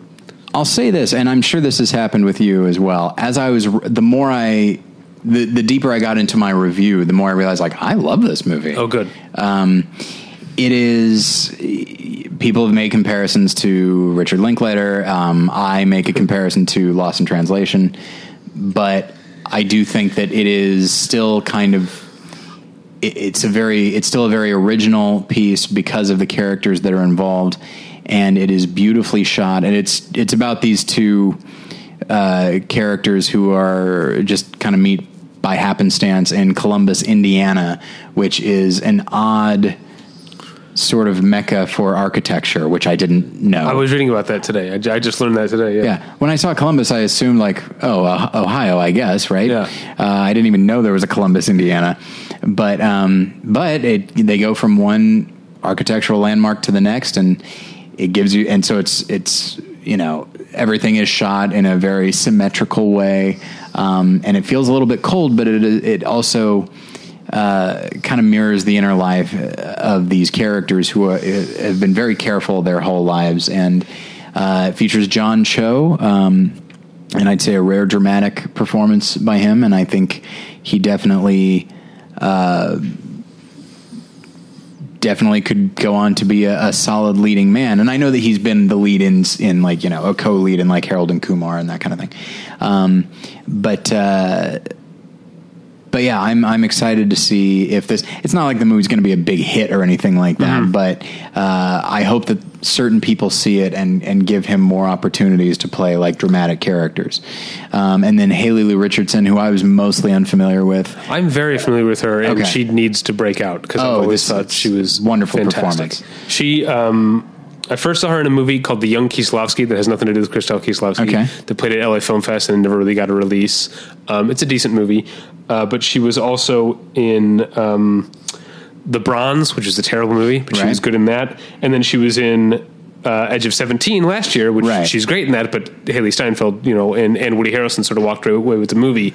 I'll say this, and I'm sure this has happened with you as well. As I was, the more I, the, the deeper I got into my review, the more I realized, like, I love this movie. oh, good. Um, it is. People have made comparisons to Richard Linklater. Um, I make a comparison to Lost in Translation, but I do think that it is still kind of it, it's a very it's still a very original piece because of the characters that are involved, and it is beautifully shot, and it's it's about these two uh, characters who are just kind of meet by happenstance in Columbus, Indiana, which is an odd sort of mecca for architecture, which I didn't know. I was reading about that today. I, I just learned that today. Yeah. Yeah. When I saw Columbus, I assumed like, oh, uh, Ohio, I guess, right? Yeah. Uh, I didn't even know there was a Columbus, Indiana, but um, but it, they go from one architectural landmark to the next, and it gives you, and so it's it's you know everything is shot in a very symmetrical way, um, and it feels a little bit cold, but it it also uh, kind of mirrors the inner life of these characters who are, have been very careful their whole lives, and uh, it features John Cho, um, and I'd say a rare dramatic performance by him, and I think he definitely. Uh, definitely could go on to be a, a, solid leading man. And I know that he's been the lead in, in like, you know, a co-lead in like Harold and Kumar and that kind of thing. Um, but, uh, but yeah, I'm I'm excited to see if this. It's not like the movie's going to be a big hit or anything like that, Mm-hmm. but uh, I hope that certain people see it and and give him more opportunities to play like dramatic characters. Um, and then Haley Lu Richardson, who I was mostly unfamiliar with. I'm very familiar with her, and Okay. she needs to break out because Oh, I've always this thought she was wonderful fantastic. performance. She, um, I first saw her in a movie called The Young Kieslowski that has nothing to do with Krzysztof Kieslowski. Okay. That played at LA Film Fest and never really got a release. Um, it's a decent movie, uh, but she was also in. Um, the Bronze, which is a terrible movie, but she was good in that. And then she was in uh, Edge of Seventeen last year, which Right. she's great in that. But Hailee Steinfeld, you know, and, and Woody Harrelson sort of walked away with the movie.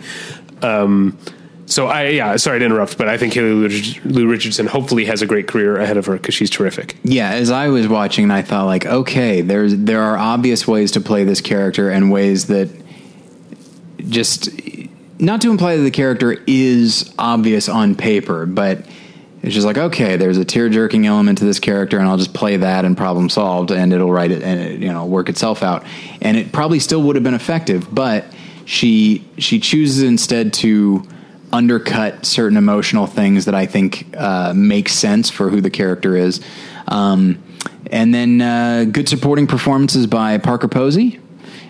Um, so I, yeah, sorry to interrupt, but I think Haley Lu, Richardson hopefully has a great career ahead of her because she's terrific. Yeah, as I was watching, I thought like, okay, there's there are obvious ways to play this character and ways that just not to imply that the character is obvious on paper, but it's just like, okay, there's a tear jerking element to this character, and I'll just play that and problem solved, and it'll write it and it, you know work itself out, and it probably still would have been effective, but she she chooses instead to undercut certain emotional things that I think uh, make sense for who the character is. Um, and then uh, good supporting performances by Parker Posey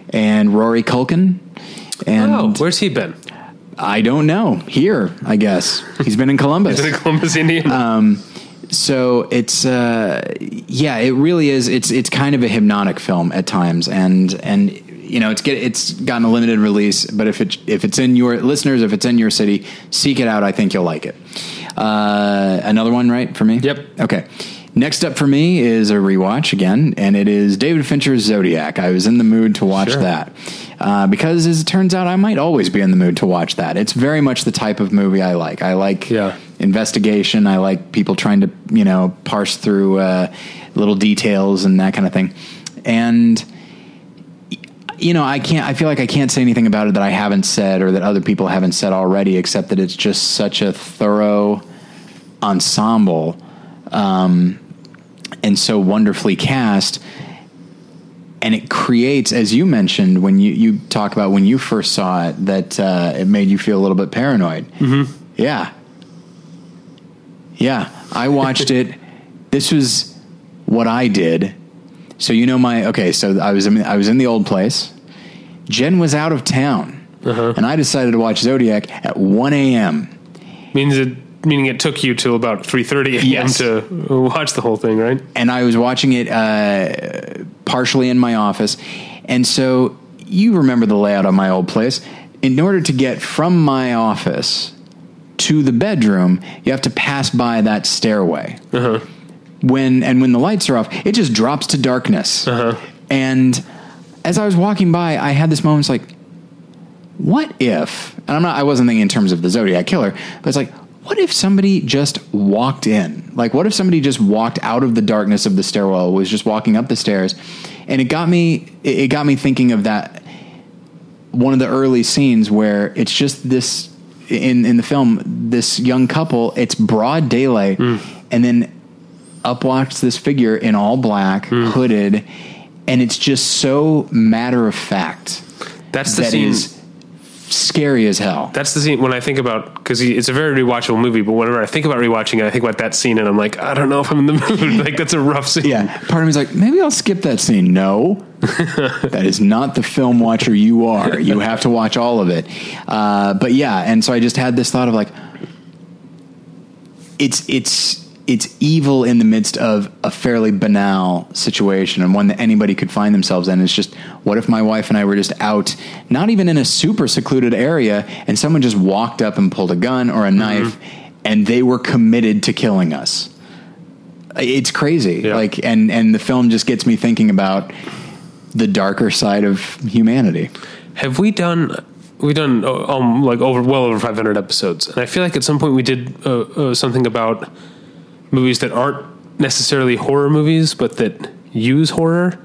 and Rory Culkin. And oh, where's he been? I don't know. Here, I guess. He's been in Columbus. Is it in Columbus, Indiana? so it's uh, yeah, it really is. It's it's kind of a hypnotic film at times, and and you know it's get it's gotten a limited release. But if it if it's in your listeners, if it's in your city, seek it out. I think you'll like it. Uh, another one, right for me? Yep. Okay. Next up for me is a rewatch again, and it is David Fincher's Zodiac. I was in the mood to watch Sure. that uh, because, as it turns out, I might always be in the mood to watch that. It's very much the type of movie I like. I like Yeah. investigation. I like people trying to, you know, parse through uh, little details and that kind of thing. And you know, I can't. I feel like I can't say anything about it that I haven't said or that other people haven't said already, except that it's just such a thorough ensemble um, and so wonderfully cast. And it creates, as you mentioned, when you, you talk about when you first saw it, that uh, it made you feel a little bit paranoid. Mm-hmm. Yeah. Yeah. I watched it. This was what I did. So you know my okay. So I was in, I was in the old place. Jen was out of town, uh-huh. and I decided to watch Zodiac at one a.m. Means it, meaning it took you till about three thirty a.m. Yes. to watch the whole thing, right? and I was watching it uh, partially in my office. And so you remember the layout of my old place. In order to get from my office to the bedroom, you have to pass by that stairway. Uh-huh. When and when the lights are off, it just drops to darkness. Uh-huh. And as I was walking by, I had this moment. It's like, what if? And I'm not. I wasn't thinking in terms of the Zodiac killer, but it's like, what if somebody just walked in? Like, what if somebody just walked out of the darkness of the stairwell, was just walking up the stairs, and it got me. It got me thinking of that one of the early scenes where it's just this in in the film this young couple. It's broad daylight, mm. and then up walks this figure in all black, mm. hooded, and it's just so matter of fact That's the that scene. is scary as hell. That's the scene when I think about because it's a very rewatchable movie. But whenever I think about rewatching it, I think about that scene, and I'm like, I don't know if I'm in the mood. like that's a rough scene. Yeah, part of me's like, maybe I'll skip that scene. No, that is not the film watcher you are. You have to watch all of it. Uh, but yeah, and so I just had this thought of like, it's it's it's evil in the midst of a fairly banal situation and one that anybody could find themselves in. It's just, what if my wife and I were just out, not even in a super secluded area, and someone just walked up and pulled a gun or a knife, and they were committed to killing us. It's crazy. Yeah. Like, and and the film just gets me thinking about the darker side of humanity. Have we done? We've done uh, um, like over well over 500 episodes, and I feel like at some point we did uh, uh, something about movies that aren't necessarily horror movies, but that use horror.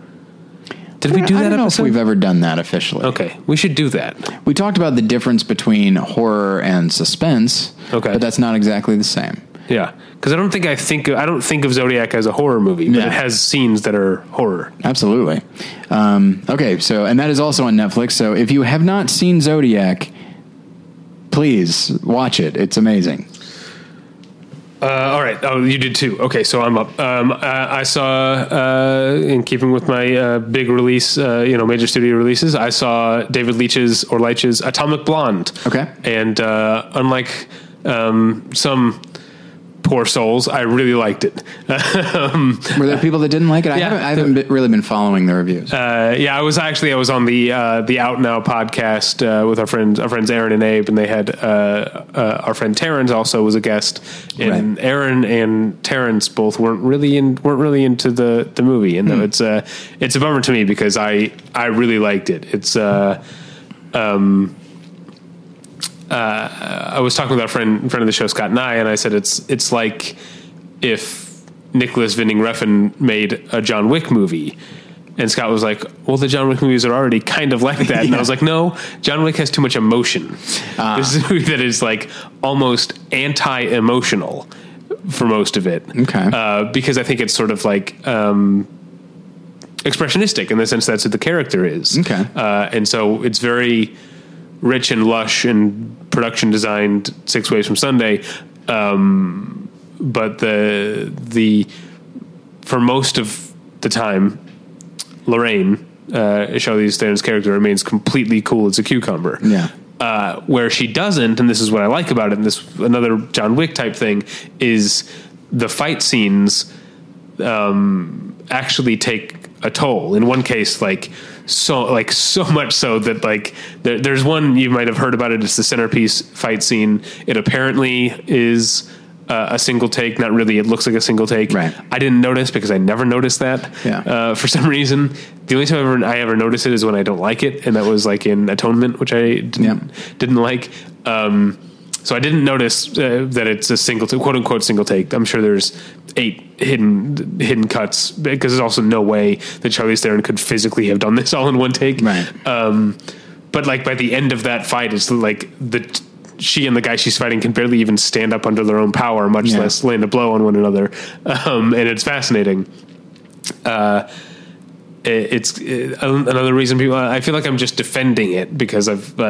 Did we do I that don't know episode? if we've ever done that officially. okay, we should do that. We talked about the difference between horror and suspense. Okay. but that's not exactly the same. Yeah, because I don't think I think I don't think of Zodiac as a horror movie, but Yeah. it has scenes that are horror. Absolutely. Um, okay, so and that is also on Netflix. So if you have not seen Zodiac, please watch it. It's amazing. Uh, all right. Oh, you did too. Okay, so I'm up. Um, I, I saw, uh, in keeping with my uh, big release, uh, you know, major studio releases, I saw David Leitch's or Leitch's Atomic Blonde. Okay. And uh, unlike um, some poor souls, I really liked it. um, Were there people that didn't like it? I Yeah. haven't, I haven't been- really been following the reviews. Uh, yeah, I was actually I was on the uh, the Out Now podcast uh, with our friends our friends Aaron and Abe, and they had uh, uh, our friend Terrence also was a guest, and Right. Aaron and Terrence both weren't really in weren't really into the the movie, and Hmm. it's uh, it's a bummer to me because I I really liked it. It's uh, um. Uh, I was talking with our friend friend of the show Scott Nye, and I said it's it's like if Nicolas Winding Refn made a John Wick movie. And Scott was like, "Well, the John Wick movies are already kind of like that." And I was like, "No, John Wick has too much emotion. Ah. This is a movie that is like almost anti-emotional for most of it. Okay. uh, because I think it's sort of like um, expressionistic in the sense that's who the character is. Okay. uh, and so it's very rich and lush and production designed six ways from Sunday. Um, but the the for most of the time, Lorraine, uh, Charlize Theron's character remains completely cool as a cucumber. Yeah. Uh, where she doesn't, and this is what I like about it, and this another John Wick type thing is the fight scenes um, actually take a toll. In one case, like so, like so much so that like there, there's one you might have heard about it. It's the centerpiece fight scene. It apparently is. Uh, a single take, not really. It looks like a single take. Right. I didn't notice because I never noticed that. Yeah. Uh, for some reason, the only time I ever, I ever notice it is when I don't like it, and that was like in Atonement, which I didn't Yeah. didn't like. Um, so I didn't notice uh, that it's a single, t- quote unquote, single take. I'm sure there's eight hidden hidden cuts because there's also no way that Charlize Theron could physically have done this all in one take. Right. Um, but like by the end of that fight, it's like the she and the guy she's fighting can barely even stand up under their own power, much Yeah. less land a blow on one another. Um, and it's fascinating. Uh, it's uh, another reason people. I feel like I'm just defending it because I've uh,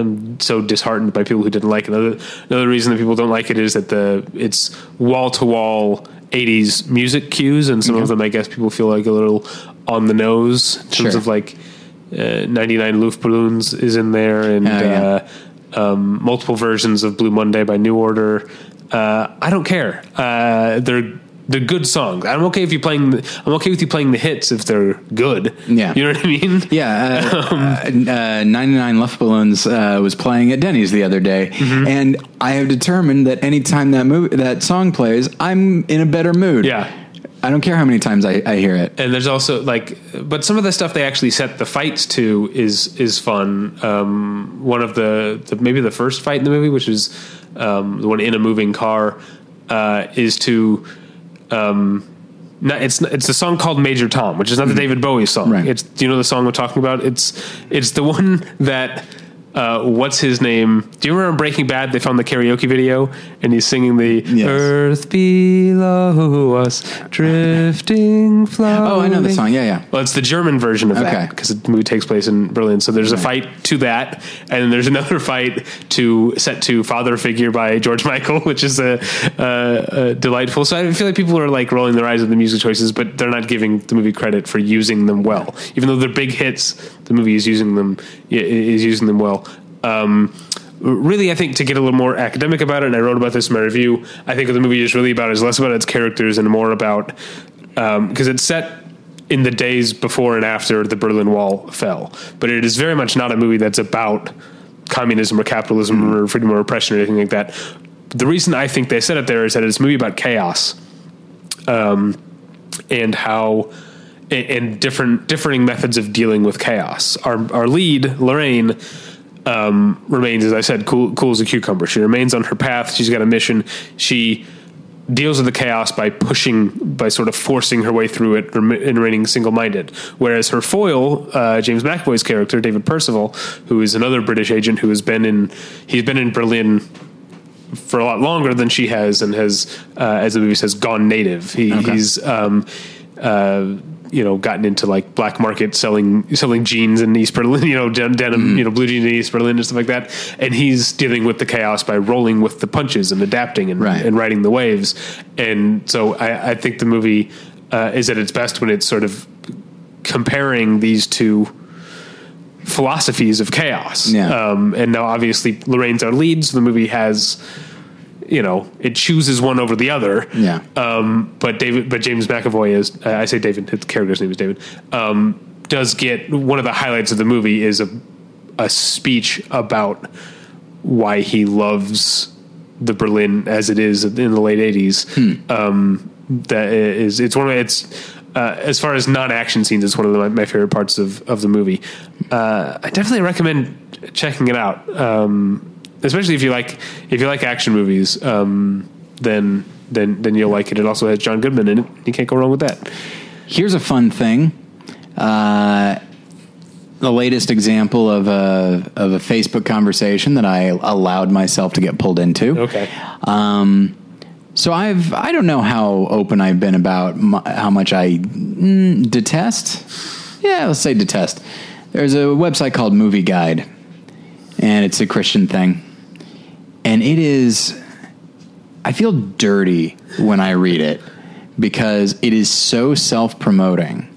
I'm so disheartened by people who didn't like it. Another another reason that people don't like it is that the it's wall to wall 80s music cues, and some of them I guess people feel like a little on the nose in terms Sure. of like uh, 99 Luftballons is in there, and Oh, yeah. uh, um, multiple versions of Blue Monday by New Order. Uh, I don't care. Uh, they're they're good songs. I'm okay if you playing. The, I'm okay with you playing the hits if they're good. Yeah. you know what I mean. Yeah, uh, uh, 99 Luft Balloons uh, was playing at Denny's the other day, Mm-hmm. and I have determined that anytime that movie, that song plays, I'm in a better mood. Yeah. I don't care how many times I, I hear it. and there's also like but some of the stuff they actually set the fights to is is fun um one of the, the maybe the first fight in the movie which is um the one in a moving car uh is to um not, it's it's a song called Major Tom, which is not the David Bowie song. Right. It's do you know the song we're talking about? It's it's the one that uh, what's his name? Do you remember Breaking Bad? They found the karaoke video, and he's singing the Yes. "Earth below us, drifting, floating." Oh, I know the song. Yeah, yeah. Well, it's the German version of Okay. that because the movie takes place in Berlin. So there's a fight to that, and then there's another fight to set to "Father Figure" by George Michael, which is a, a, a delightful. So I feel like people are like rolling their eyes at the music choices, but they're not giving the movie credit for using them well, even though they're big hits. The movie is using them is using them well. Um, really, I think to get a little more academic about it, and I wrote about this in my review. I think what the movie is really about is less about its characters and more about because it's set in the days before and after the Berlin Wall fell. But it is very much not a movie that's about communism or capitalism or freedom or oppression or anything like that. The reason I think they said it there is that it's a movie about chaos, um, and how and, and different differing methods of dealing with chaos. Our our lead Lorraine um, remains, as I said, cool cool as a cucumber. She remains on her path. She's got a mission. She deals with the chaos by pushing, by sort of forcing her way through it and remaining single minded. Whereas her foil, uh, James McAvoy's character, David Percival, who is another British agent who has been in, he's been in Berlin for a lot longer than she has and has, uh, as the movie says, gone native. He, He's, um, uh, you know, gotten into like black market selling selling jeans in East Berlin, you know, den- denim, you know, blue jeans in East Berlin and stuff like that. And he's dealing with the chaos by rolling with the punches and adapting and, Right. and riding the waves. And so I, I think the movie uh, is at its best when it's sort of comparing these two philosophies of chaos. Yeah. Um, and now obviously Lorraine's our lead, so the movie has, you know, it chooses one over the other. Yeah. Um, but David, but James McAvoy is, uh, I say David, his character's name is David, um, does get one of the highlights of the movie is a, a speech about why he loves the Berlin as it is in the late eighties. Um, that is, it's one of it's, uh, as far as non-action scenes, it's one of the, my, my favorite parts of, of the movie. Uh, I definitely recommend checking it out. Um, especially if you like, if you like action movies, um, then, then, then you'll like it. It also has John Goodman in it. You can't go wrong with that. Here's a fun thing. Uh, the latest example of a of a Facebook conversation that I allowed myself to get pulled into. Okay. Um, so I've I don't know how open I've been about mu how much I mm, detest. Yeah, let's say detest. There's a website called Movie Guide, and it's a Christian thing, and it is. I feel dirty when I read it because it is so self promoting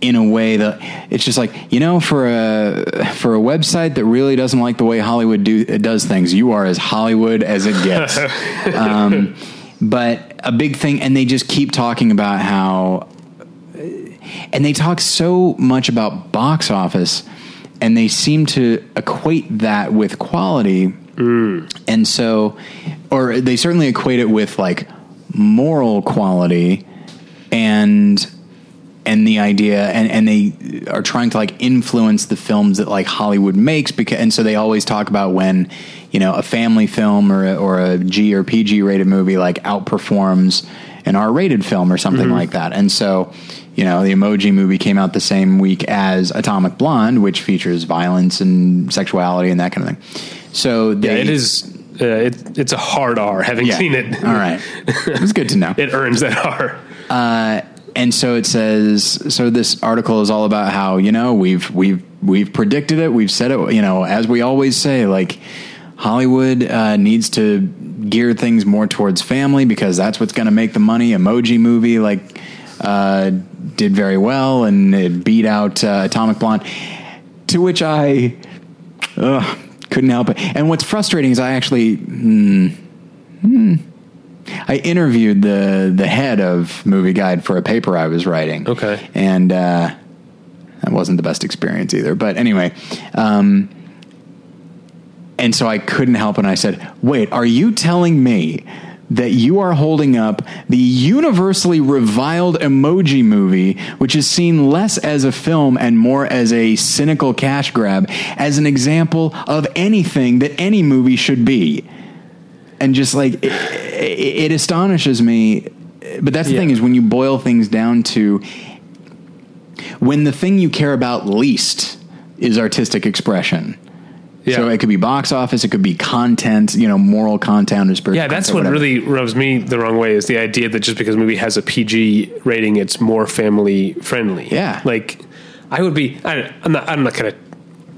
in a way that it's just like you know for a for a website that really doesn't like the way Hollywood do does things you are as Hollywood as it gets um, but a big thing and they just keep talking about how and they talk so much about box office and they seem to equate that with quality Mm. and so or they certainly equate it with like moral quality and and the idea and, and they are trying to like influence the films that like Hollywood makes because and so they always talk about when you know a family film or a, or a G or PG rated movie like outperforms an R rated film or something mm-hmm. like that. And so you know the Emoji movie came out the same week as Atomic Blonde which features violence and sexuality and that kind of thing so they, Yeah, it is. Uh, it, it's a hard R. Having yeah. seen it, all right it's good to know it earns that R. and so it says so this article is all about how you know we've we've we've predicted it we've said it you know as we always say like hollywood uh, needs to gear things more towards family because that's what's going to make the money emoji movie like uh, did very well and it beat out uh, atomic blonde to which i ugh, couldn't help it and what's frustrating is i actually I interviewed the the head of Movie Guide for a paper I was writing. Okay. and uh, that wasn't the best experience either. But anyway, um, and so I couldn't help, and I said, "Wait, are you telling me?" That you are holding up the universally reviled emoji movie, which is seen less as a film and more as a cynical cash grab, as an example of anything that any movie should be. And just like it, it, it astonishes me. But that's the Yeah. thing is when you boil things down to when the thing you care about least is artistic expression Yeah. So it could be box office, it could be content, you know, moral content or spiritual. Yeah, that's content, what whatever. really rubs me the wrong way is the idea that just because a movie has a PG rating, it's more family friendly. Yeah. like I would be. I, I'm not. I'm not gonna.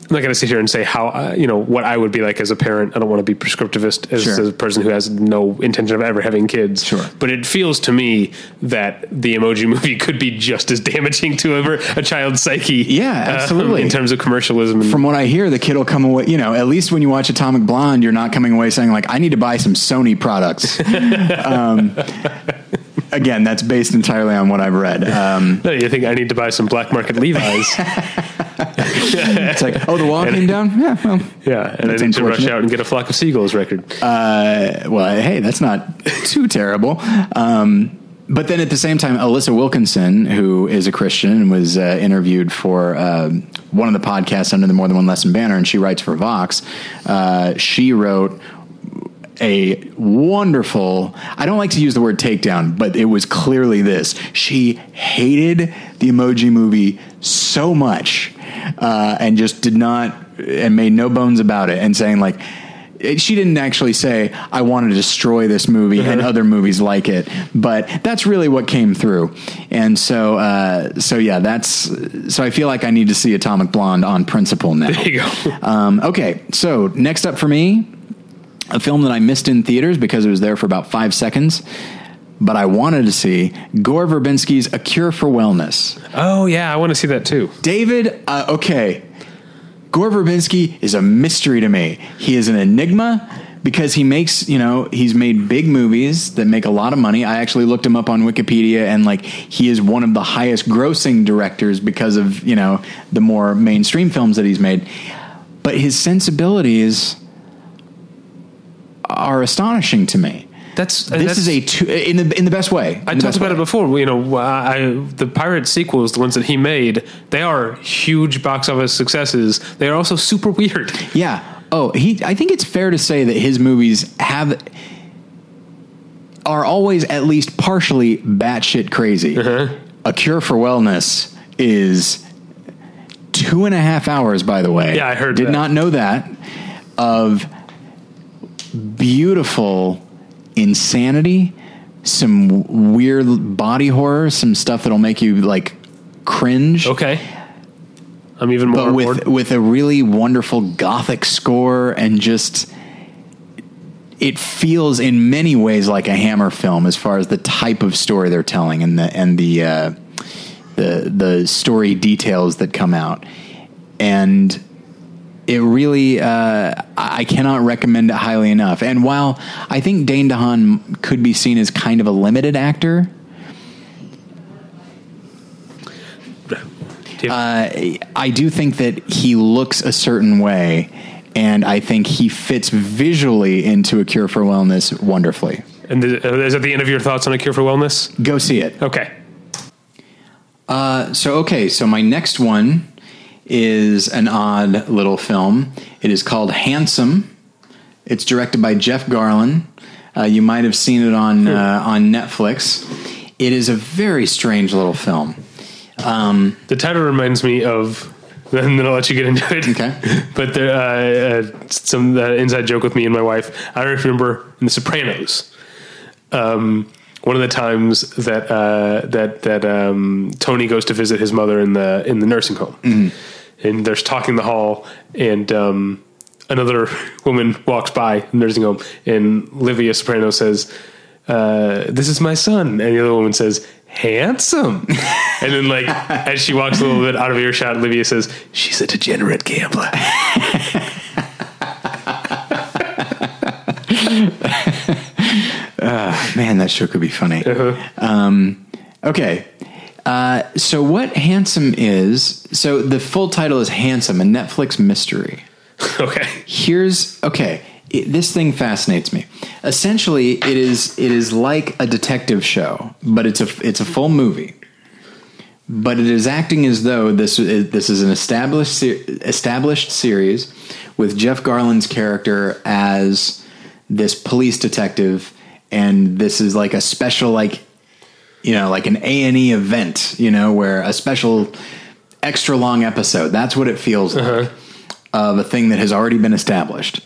I'm not going to sit here and say how uh, you know what I would be like as a parent. I don't want to be prescriptivist as Sure. a person who has no intention of ever having kids. Sure. but it feels to me that the Emoji Movie could be just as damaging to a, a child's psyche. Yeah, um, absolutely. in terms of commercialism. From what I hear, the kid will come away. You know, at least when you watch Atomic Blonde, you're not coming away saying like, "I need to buy some Sony products." um, again, that's based entirely on what I've read. Um, No, you think I need to buy some black market Levi's? it's like, oh, the wall came down. Yeah, well, yeah, and I need to rush out and get a flock of seagulls record. uh, well, hey, that's not too terrible. Um, but then at the same time, Alissa Wilkinson, who is a Christian and was uh, interviewed for um, one of the podcasts under the More Than One Lesson banner, and she writes for Vox. Uh, she wrote a wonderful I don't like to use the word takedown, but it was clearly this. She hated the emoji movie so much uh, and just did not and made no bones about it and saying like it- she didn't actually say I want to destroy this movie and other movies like it, but that's really what came through. And so uh, so yeah, that's so I feel like I need to see Atomic Blonde on principle now. There you go. Um, okay, so next up for me, a film that I missed in theaters because it was there for about five seconds, but I wanted to see Gore Verbinski's A Cure for Wellness. Oh yeah, I want to see that too. David, uh, okay, Gore Verbinski is a mystery to me. He is an enigma because he makes, you know, he's made big movies that make a lot of money. I actually looked him up on Wikipedia and like he is one of the highest grossing directors because of, you know, the more mainstream films that he's made. But his sensibilities are astonishing to me. That's uh, This that's, is a two, in the in the best way. I talked about way. it before. You know, I, the pirate sequels, the ones that he made, they are huge box office successes. They are also super weird. Yeah. Oh, he. I think it's fair to say that his movies have are always at least partially batshit crazy. Uh-huh. A Cure for Wellness is two and a half hours. By the way, Yeah, I heard Did that. not know that of beautiful insanity, some weird body horror, some stuff that'll make you like cringe. Okay, I'm even more but with bored. with a really wonderful gothic score and just it feels in many ways like a Hammer film as far as the type of story they're telling and the and the uh, the the story details that come out. And it really uh, I cannot recommend it highly enough. And while I think Dane DeHaan could be seen as kind of a limited actor, uh, I do think that he looks a certain way, and I think he fits visually into a cure for wellness wonderfully. and is that the end of your thoughts on a cure for wellness? Go see it. Okay, Uh, so, okay, so my next one is an odd little film. It is called Handsome. It's directed by Jeff Garlin. Uh, you might have seen it on uh, on Netflix. It is a very strange little film. the title reminds me of. And then I'll let you get into it. Okay. but there, uh, uh, some uh, inside joke with me and my wife. I remember in The Sopranos. Um, one of the times that uh, that that um, Tony goes to visit his mother in the in the nursing home, and there's talking in the hall, and um, another woman walks by the nursing home, and Livia Soprano says, uh, "This is my son," and the other woman says, "Handsome," and then like as she walks a little bit out of earshot, Livia says, "She's a degenerate gambler." Man, that show could be funny. Um, okay. Uh, so, what Handsome is, so the full title is Handsome, a Netflix mystery. okay. Here's, okay, it, this thing fascinates me. Essentially, it is it is like a detective show, but it's a it's a full movie. But it is acting as though this is, this is an established established series with Jeff Garlin's character as this police detective, and this is like a special like you know like an A and E event, you know, where a special extra long episode. That's what it feels like. of a thing that has already been established.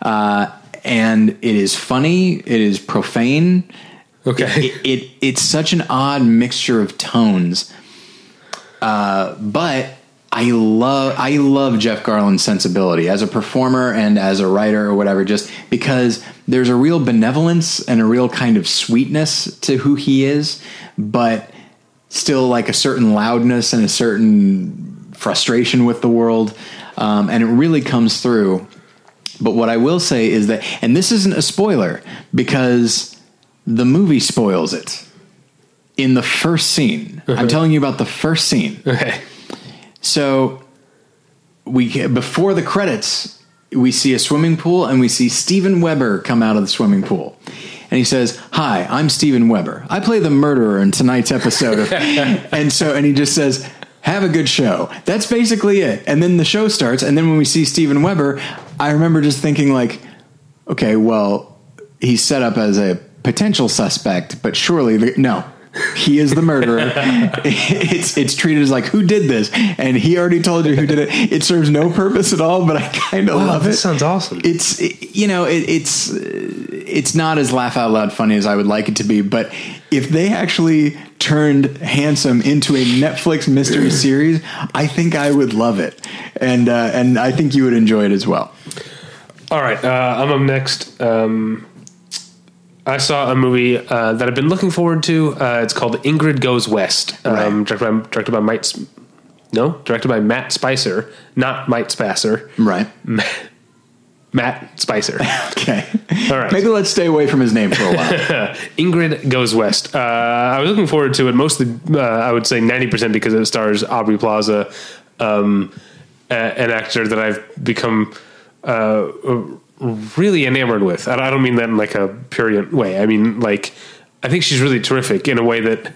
Uh, and it is funny, it is profane. Okay. It, it it's such an odd mixture of tones. Uh, but I love I love Jeff Garlin's sensibility as a performer and as a writer or whatever just because there's a real benevolence and a real kind of sweetness to who he is but still like a certain loudness and a certain frustration with the world. Um, and it really comes through. But what I will say is that and this isn't a spoiler because the movie spoils it in the first scene. I'm telling you about the first scene. Okay. So we before the credits, we see a swimming pool and we see Steven Weber come out of the swimming pool. And he says, "Hi, I'm Steven Weber. I play the murderer in tonight's episode." Of, and so and he just says, "Have a good show." That's basically it. And then the show starts and then when we see Steven Weber, I remember just thinking like, "Okay, well, he's set up as a potential suspect, but surely the, no." He is the murderer. it's it's treated as like who did this, and he already told you who did it. It serves no purpose at all, but I kind of love it. this sounds awesome. It's it- you know it, it's it's not as laugh out loud funny as I would like it to be, but if they actually turned Handsome into a Netflix mystery series, I think I would love it, and uh, and I think you would enjoy it as well. All right, uh, I'm up next. Um, I saw a movie uh, that I've been looking forward to. Uh, it's called Ingrid Goes West, um, Right. directed by directed by Mike. No, directed by Matt Spicer, not Mike Spasser. Right? Matt Spicer. Okay. All right. Maybe let's stay away from his name for a while. Ingrid Goes West. Uh, I was looking forward to it mostly, uh, I would say 90% because it stars Aubrey Plaza, um, a- an actor that I've become uh, really enamored with. And I don't mean that in like a purient way. I mean, like, I think she's really terrific in a way that.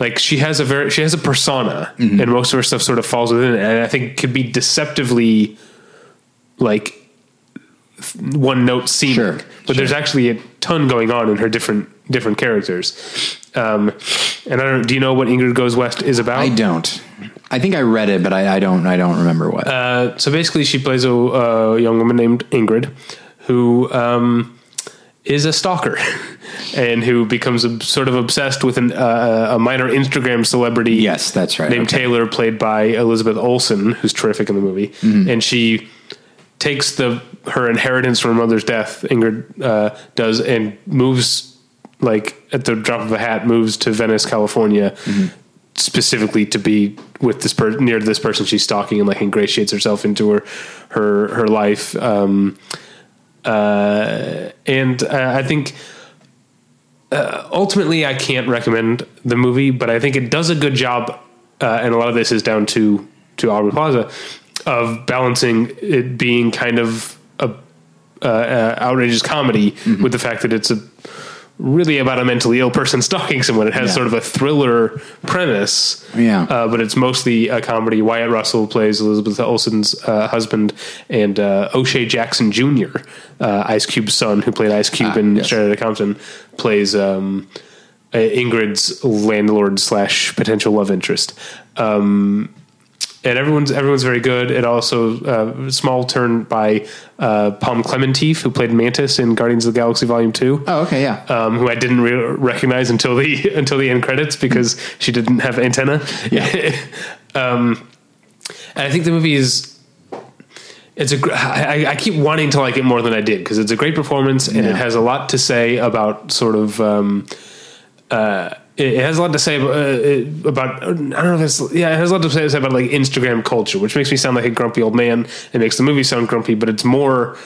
Like she has a very she has a persona, mm-hmm. and most of her stuff sort of falls within it, and I think could be deceptively like one note seeming. Sure, but there's actually a ton going on in her different different characters. Um, and I don't. Do you know what Ingrid Goes West is about? I don't. I think I read it, but I, I don't. I don't remember what. Uh, so basically, she plays a, a young woman named Ingrid, who um, is a stalker, and who becomes a, sort of obsessed with an, uh, a minor Instagram celebrity. yes, that's right. named Okay. Taylor, played by Elizabeth Olsen, who's terrific in the movie, Mm-hmm. and she takes the her inheritance from her mother's death. Ingrid uh, does and moves like at the drop of a hat, moves to Venice, California, Mm-hmm. specifically to be with this person near this person she's stalking, and like ingratiates herself into her her her life. Um, uh, and uh, I think uh, ultimately I can't recommend the movie, but I think it does a good job, uh, and a lot of this is down to to Aubrey Plaza of balancing it being kind of a uh, uh, outrageous comedy with the fact that it's a really about a mentally ill person stalking someone. It has Yeah. sort of a thriller premise, Yeah. uh, but it's mostly a comedy. Wyatt Russell plays Elizabeth Olsen's uh, husband, and uh, O'Shea Jackson Jr., uh, Ice Cube's son, who played Ice Cube Ah, in yes. Straight Outta Compton, plays um, uh, Ingrid's landlord slash potential love interest. Um, and everyone's everyone's very good. It also uh, small turn by uh, Pom Klementieff, who played Mantis in Guardians of the Galaxy Volume Two. Oh, okay, yeah. um, who I didn't re- recognize until the until the end credits because she didn't have antenna. Yeah. um, and I think the movie is. It's a. I, I keep wanting to like it more than I did because it's a great performance and Yeah. it has a lot to say about sort of. Um, uh, it has a lot to say about, uh, about. I don't know if it's yeah. It has a lot to say about like Instagram culture, which makes me sound like a grumpy old man. It makes the movie sound grumpy, but it's more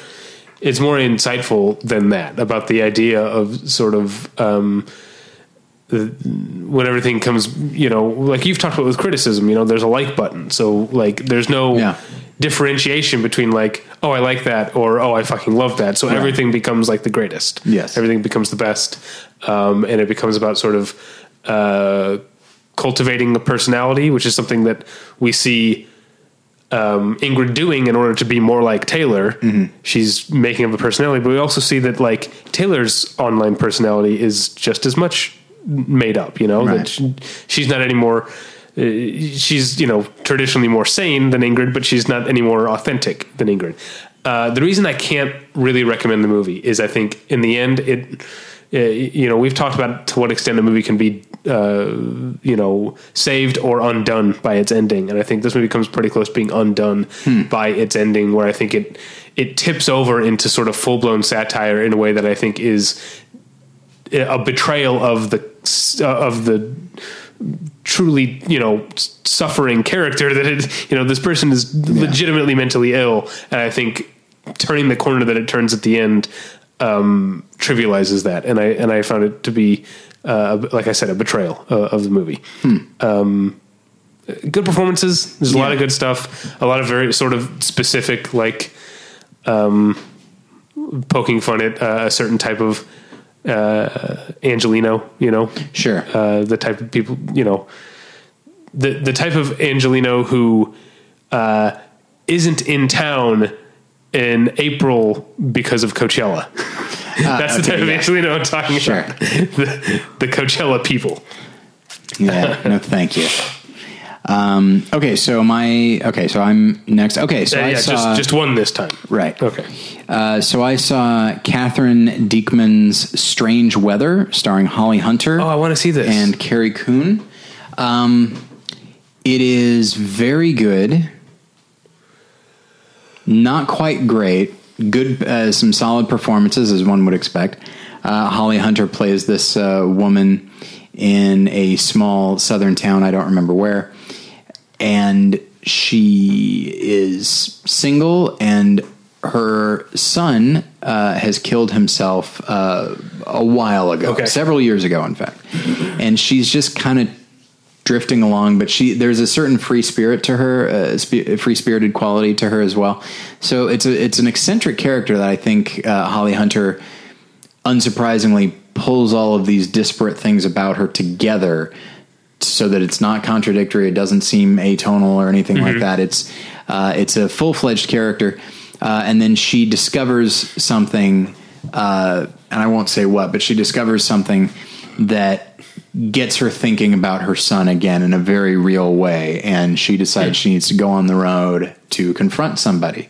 it's more insightful than that about the idea of sort of um, the, when everything comes, you know, like you've talked about with criticism, you know, there's a like button. So like there's no Yeah. differentiation between like, oh, I like that or oh, I fucking love that. So everything becomes like the greatest. Yes. Everything becomes the best. Um, and it becomes about sort of uh, cultivating a personality, which is something that we see um, Ingrid doing in order to be more like Taylor. Mm-hmm. She's making up a personality, but we also see that like Taylor's online personality is just as much made up. You know Right. that she, she's not any anymore she's you know traditionally more sane than Ingrid, but she's not any more authentic than Ingrid. Uh, the reason I can't really recommend the movie is I think in the end it. Uh, you know, we've talked about to what extent a movie can be, uh, you know, saved or undone by its ending, and I think this movie comes pretty close to being undone by its ending, where I think it it tips over into sort of full blown satire in a way that I think is a betrayal of the uh, of the truly you know suffering character that it you know this person is legitimately mentally ill. And i think turning the corner that it turns at the end um trivializes that. And i and i found it to be uh like i said a betrayal uh, of the movie. Um good performances. There's a lot of good stuff. A lot of very sort of specific like um poking fun at uh, a certain type of uh angeleno you know Sure. uh, the type of people, you know, the the type of Angeleno who uh, isn't in town in April because of Coachella. That's the okay, type of. Angeleno I'm talking Sure. about. the, the Coachella people. yeah. No, thank you. Um, okay, so my okay, so I'm next. Okay, so Uh, I yeah, saw just just one this time. right. Okay. Uh, so I saw Katherine Dieckmann's Strange Weather, starring Holly Hunter. Oh, I want to see this. and Carrie Coon. Um, it is very good. Not quite great. Good, uh, some solid performances as one would expect. Uh, Holly Hunter plays this uh, woman in a small southern town. I don't remember where, and she is single and her son uh, has killed himself uh, a while ago, Okay. several years ago, in fact. And she's just kind of drifting along, but she there's a certain free spirit to her, uh, sp- free spirited quality to her as well. So it's a it's an eccentric character that I think uh, Holly Hunter, unsurprisingly, pulls all of these disparate things about her together so that it's not contradictory. It doesn't seem atonal or anything like that. It's uh, it's a full fledged character, uh, and then she discovers something, uh, and I won't say what, but she discovers something that gets her thinking about her son again in a very real way, and she decides she needs to go on the road to confront somebody.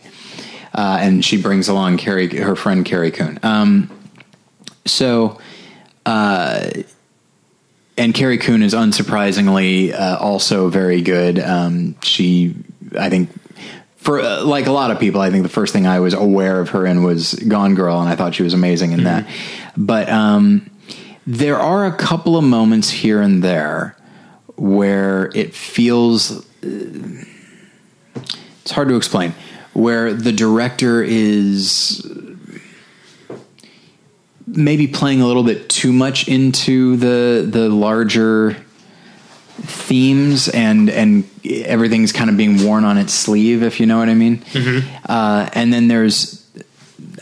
Uh, and she brings along Carrie, her friend Carrie Coon. Um, so, and Carrie Coon is unsurprisingly uh, also very good. Um, she, I think, for uh, like a lot of people, I think the first thing I was aware of her in was Gone Girl, and I thought she was amazing in that. But um, there are a couple of moments here and there where it feels. uh, It's hard to explain. Where the director is maybe playing a little bit too much into the the larger themes and and everything's kind of being worn on its sleeve if you know what i mean. Uh, and then there's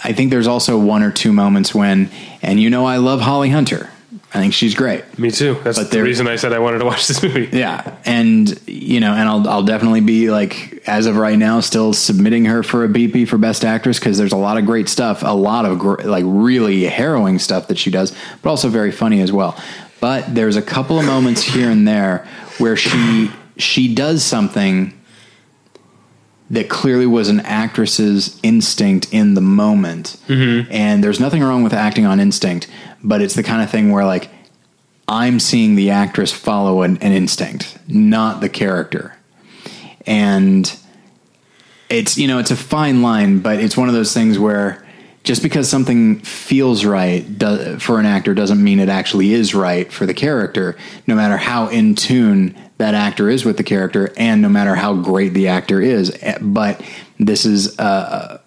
i think there's also one or two moments when and you know i love holly hunter i think she's great Me too. That's But the reason I said I wanted to watch this movie. yeah, and you know, and I'll I'll definitely be like as of right now still submitting her for a BP for best actress because there's a lot of great stuff, a lot of gr- like really harrowing stuff that she does, but also very funny as well. But there's a couple of moments here and there where she she does something that clearly was an actress's instinct in the moment. Mm-hmm. And there's nothing wrong with acting on instinct, but it's the kind of thing where like I'm seeing the actress follow an, an instinct, not the character. And it's you know it's a fine line, but it's one of those things where just because something feels right do, for an actor doesn't mean it actually is right for the character. No matter how in tune that actor is with the character, and no matter how great the actor is, Eh, but this is a,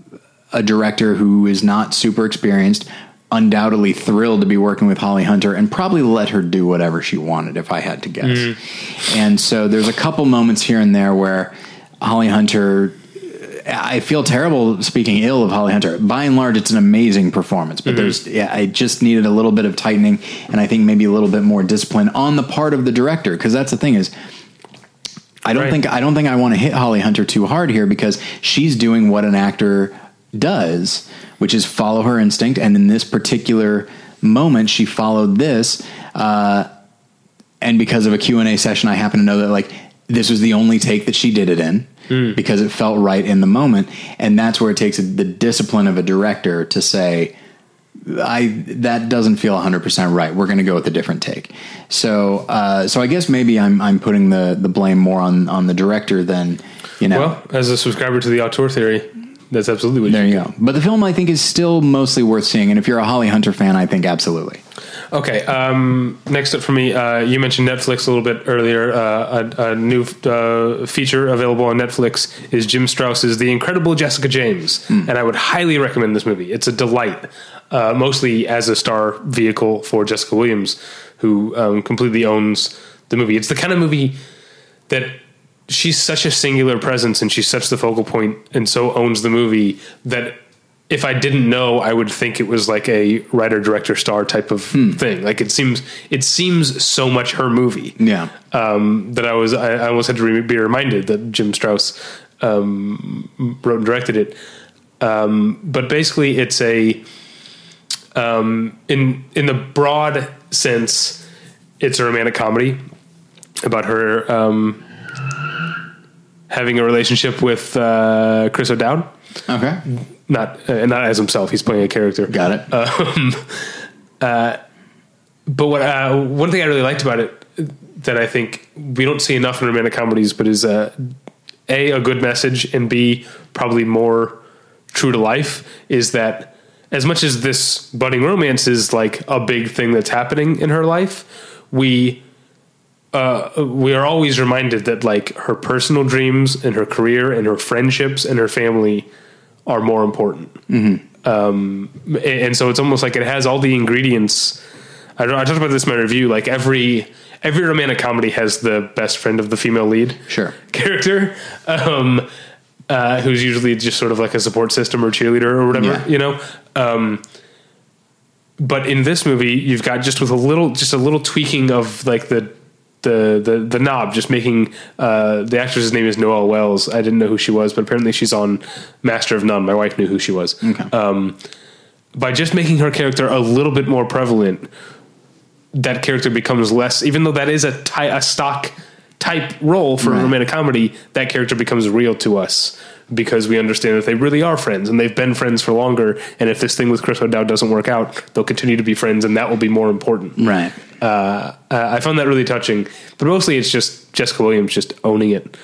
a director who is not super experienced. Undoubtedly thrilled to be working with Holly Hunter and probably let her do whatever she wanted, if I had to guess. And so there's a couple moments here and there where Holly Hunter I feel terrible speaking ill of Holly Hunter. By and large, it's an amazing performance, but there's, yeah, I just needed a little bit of tightening, and I think maybe a little bit more discipline on the part of the director, because that's the thing is, I don't Right. think I don't think I want to hit Holly Hunter too hard here because she's doing what an actor does, which is follow her instinct, and in this particular moment, she followed this. Uh, and because of a Q&A session, I happen to know that like this was the only take that she did it in because it felt right in the moment, and that's where it takes the discipline of a director to say. I that doesn't feel 100 percent right. We're going to go with a different take. So, uh, so I guess maybe I'm I'm putting the the blame more on on the director than you know. Well, as a subscriber to the auteur theory, that's absolutely what there you you go. But the film I think is still mostly worth seeing, and if you're a Holly Hunter fan, I think absolutely. Okay. Um, next up for me, uh, you mentioned Netflix a little bit earlier. Uh, a, a new uh, feature available on Netflix is Jim Strouse's The Incredible Jessica James, and I would highly recommend this movie. It's a delight, uh, mostly as a star vehicle for Jessica Williams, who um, completely owns the movie. It's the kind of movie that she's such a singular presence and she's such the focal point and so owns the movie that if I didn't know, I would think it was like a writer, director, star type of thing. Like it seems, it seems so much her movie. Yeah. Um, that I was, I, I almost had to re- be reminded that Jim Strouse um, wrote and directed it. Um, but basically, it's a um, in in the broad sense, it's a romantic comedy about her um, having a relationship with uh, Chris O'Dowd. Okay. Not uh, not as himself. He's playing a character. Got it. Um, uh, but what uh, one thing I really liked about it that I think we don't see enough in romantic comedies, but is uh, a a good message, and b probably more true to life is that as much as this budding romance is like a big thing that's happening in her life, we uh, we are always reminded that like her personal dreams and her career and her friendships and her family are more important. Um, and, and so it's almost like it has all the ingredients. I, I talked about this in my review. Like every every romantic comedy has the best friend of the female lead Sure. character, um, uh, who's usually just sort of like a support system or cheerleader or whatever, Yeah. you know. Um, but in this movie, you've got just with a little, just a little tweaking of like the the the the knob, just making uh, the actress's name is Noelle Wells. I didn't know who she was, but apparently she's on Master of None. My wife knew who she was. Um, by just making her character a little bit more prevalent, that character becomes less. Even though that is a ty- a stock type role for Right. a romantic comedy, that character becomes real to us because we understand that they really are friends and they've been friends for longer. And if this thing with Chris O'Dowd doesn't work out, they'll continue to be friends, and that will be more important. Right. Uh, uh, I found that really touching, but mostly it's just Jessica Williams just owning it.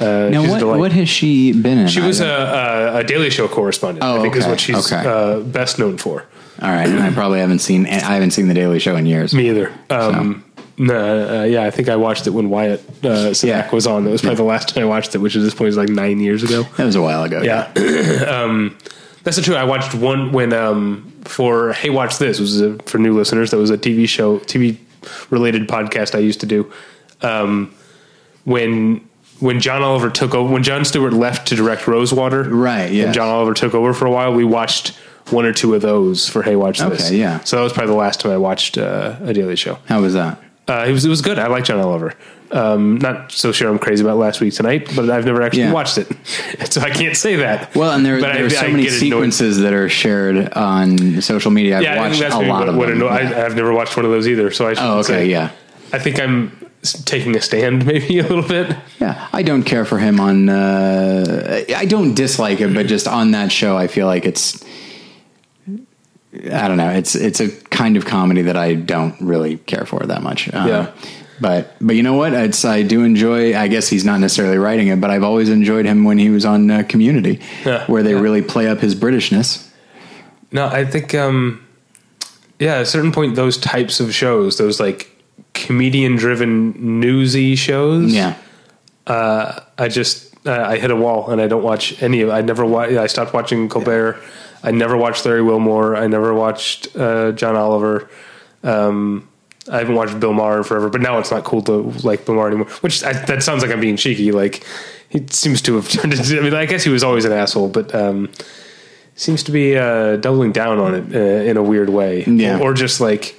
Uh, Now, what, what has she been in? she was a, a, a Daily Show correspondent. Oh, I think is what she's okay. uh, best known for. all right, and I probably haven't seen. I haven't seen the Daily Show in years. Me either. Um, no, uh, yeah, I think I watched it when Wyatt uh, Cenac Yeah. was on. That was probably the last time I watched it, which at this point is like nine years ago. That was a while ago. Yeah, um, that's not true. I watched one when um, for Hey Watch This was a, for new listeners. That was a TV show, TV related podcast I used to do. Um, when when John Oliver took over, when Jon Stewart left to direct Rosewater, Right, Yeah, And. John Oliver took over for a while. We watched one or two of those for Hey Watch This. Okay, yeah. So that was probably the last time I watched uh, a Daily Show. How was that? Uh, it was it was good. I like John Oliver. Um, not so sure I'm crazy about last week tonight, but I've never actually Yeah. watched it, so I can't say that. Well, and there, But there I- are so I many get annoyed. sequences that are shared on social media. I've Yeah, watched a lot what, of what them. anno- I. I've never watched one of those either. So I should Oh, okay, say, yeah. I think I'm taking a stand maybe a little bit. Yeah, I don't care for him on. Uh, I don't dislike it, but just on that show, I feel like it's. I don't know. It's it's a kind of comedy that I don't really care for that much. Um, Yeah. But but you know what? It's I do enjoy. I guess he's not necessarily writing it, but I've always enjoyed him when he was on uh, Community, Yeah. where they Yeah. really play up his Britishness. No, I think um, yeah, at a certain point, those types of shows, those like comedian-driven newsy shows, Yeah. uh, I just uh, I hit a wall and I don't watch any of. I never wa- I stopped watching Colbert. I never watched Larry Wilmore. I never watched uh, John Oliver. Um, I haven't watched Bill Maher in forever, but now it's not cool to like Bill Maher anymore. Which I, that sounds like I'm being cheeky. Like he seems to have turned into. I mean, I guess he was always an asshole, but um, seems to be uh, doubling down on it uh, in a weird way, Yeah. or, or just like